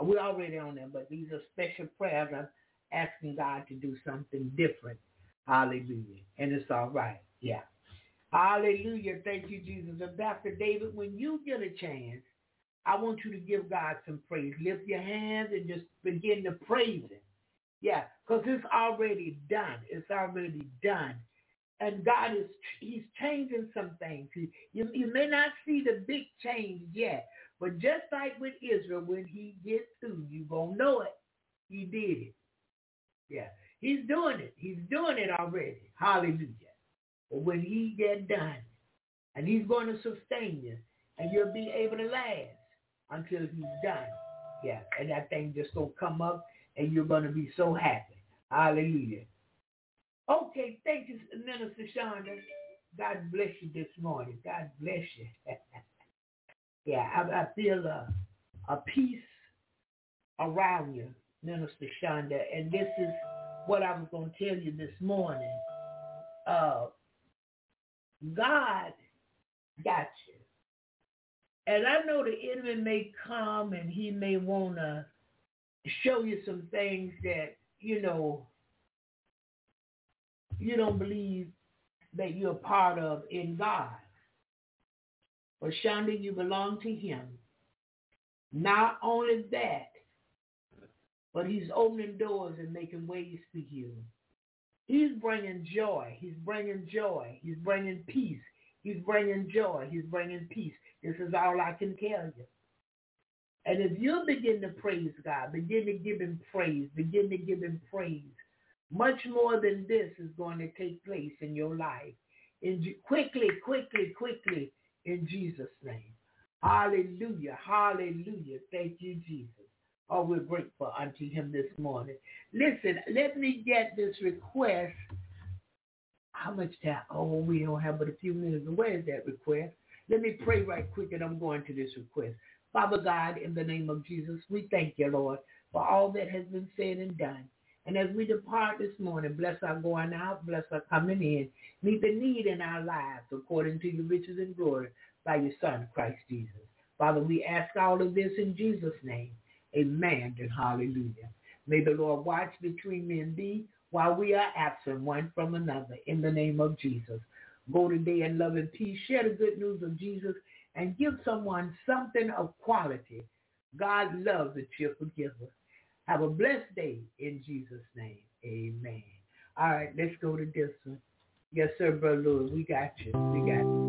we're already on there, but these are special prayers. I'm asking God to do something different. Hallelujah. And it's all right. Yeah. Hallelujah. Thank you, Jesus. And Dr. David, when you get a chance, I want you to give God some praise. Lift your hands and just begin to praise him. Yeah, because it's already done. It's already done. and God is He's changing some things. You, you may not see the big change yet, but just like with Israel, when He gets through, you gonna know it. He did it. Yeah, He's doing it. He's doing it already. Hallelujah. But when He get done, and He's going to sustain you, and you'll be able to last until He's done. Yeah, and that thing just gonna come up, and you're gonna be so happy. Hallelujah. Okay, thank you, Minister Shonda. God bless you this morning. God bless you. yeah, I, I feel a, a peace around you, Minister Shonda. And this is what I was going to tell you this morning. Uh, God got you. And I know the enemy may come and he may want to show you some things that, you know, you don't believe that you're part of in God. But Shonda, you belong to him. Not only that, but he's opening doors and making ways for you. He's bringing joy. He's bringing joy. He's bringing peace. He's bringing joy. He's bringing peace. This is all I can tell you. And if you begin to praise God, begin to give him praise, begin to give him praise, much more than this is going to take place in your life. In, quickly, quickly, quickly, in Jesus' name. Hallelujah, hallelujah. Thank you, Jesus. Oh, we're grateful unto him this morning. Listen, let me get this request. How much time? Oh, we don't have but a few minutes. Where is that request? Let me pray right quick and I'm going to this request. Father God, in the name of Jesus, we thank you, Lord, for all that has been said and done. And as we depart this morning, bless our going out, bless our coming in. Meet the need in our lives according to your riches and glory by your Son, Christ Jesus. Father, we ask all of this in Jesus' name. Amen and hallelujah. May the Lord watch between me and thee while we are absent one from another in the name of Jesus. Go today in love and peace. Share the good news of Jesus and give someone something of quality. God loves a cheerful giver. Have a blessed day in Jesus' name. Amen. All right, let's go to this one. Yes, sir, Brother Lewis. We got you. We got you.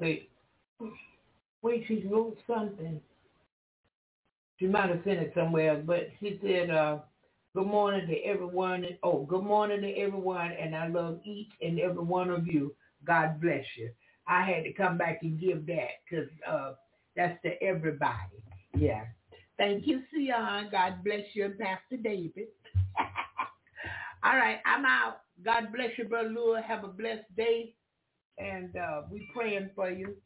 Wait, she wrote something. She might have sent it somewhere, but she said, uh, good morning to everyone. Oh, good morning to everyone, and I love each and every one of you. God bless you. I had to come back and give that because uh, that's to everybody. Yeah. Thank you, Sion. God bless you, and Pastor David. All right, I'm out. God bless you, Brother Lewis. Have a blessed day. And uh, we praying for you.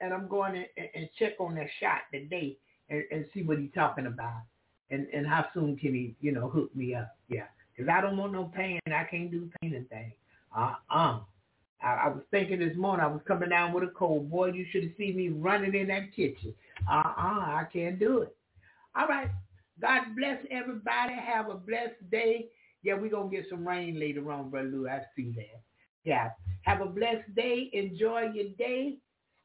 And I'm going to, and check on that shot today and, and see what he's talking about. And, and how soon can he, you know, hook me up. Yeah. Because I don't want no pain. I can't do pain and things. Uh-uh. I, I was thinking this morning, I was coming down with a cold. Boy, you should have seen me running in that kitchen. Uh-uh, I can't do it. All right. God bless everybody. Have a blessed day. Yeah, we're to get some rain later on, Brother Lou. I see that. Yeah. Have a blessed day. Enjoy your day.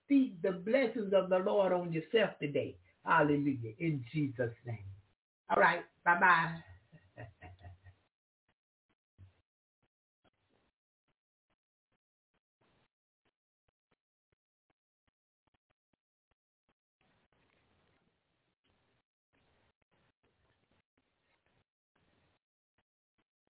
Speak the blessings of the Lord on yourself today. Hallelujah. In Jesus' name. All right. Bye-bye.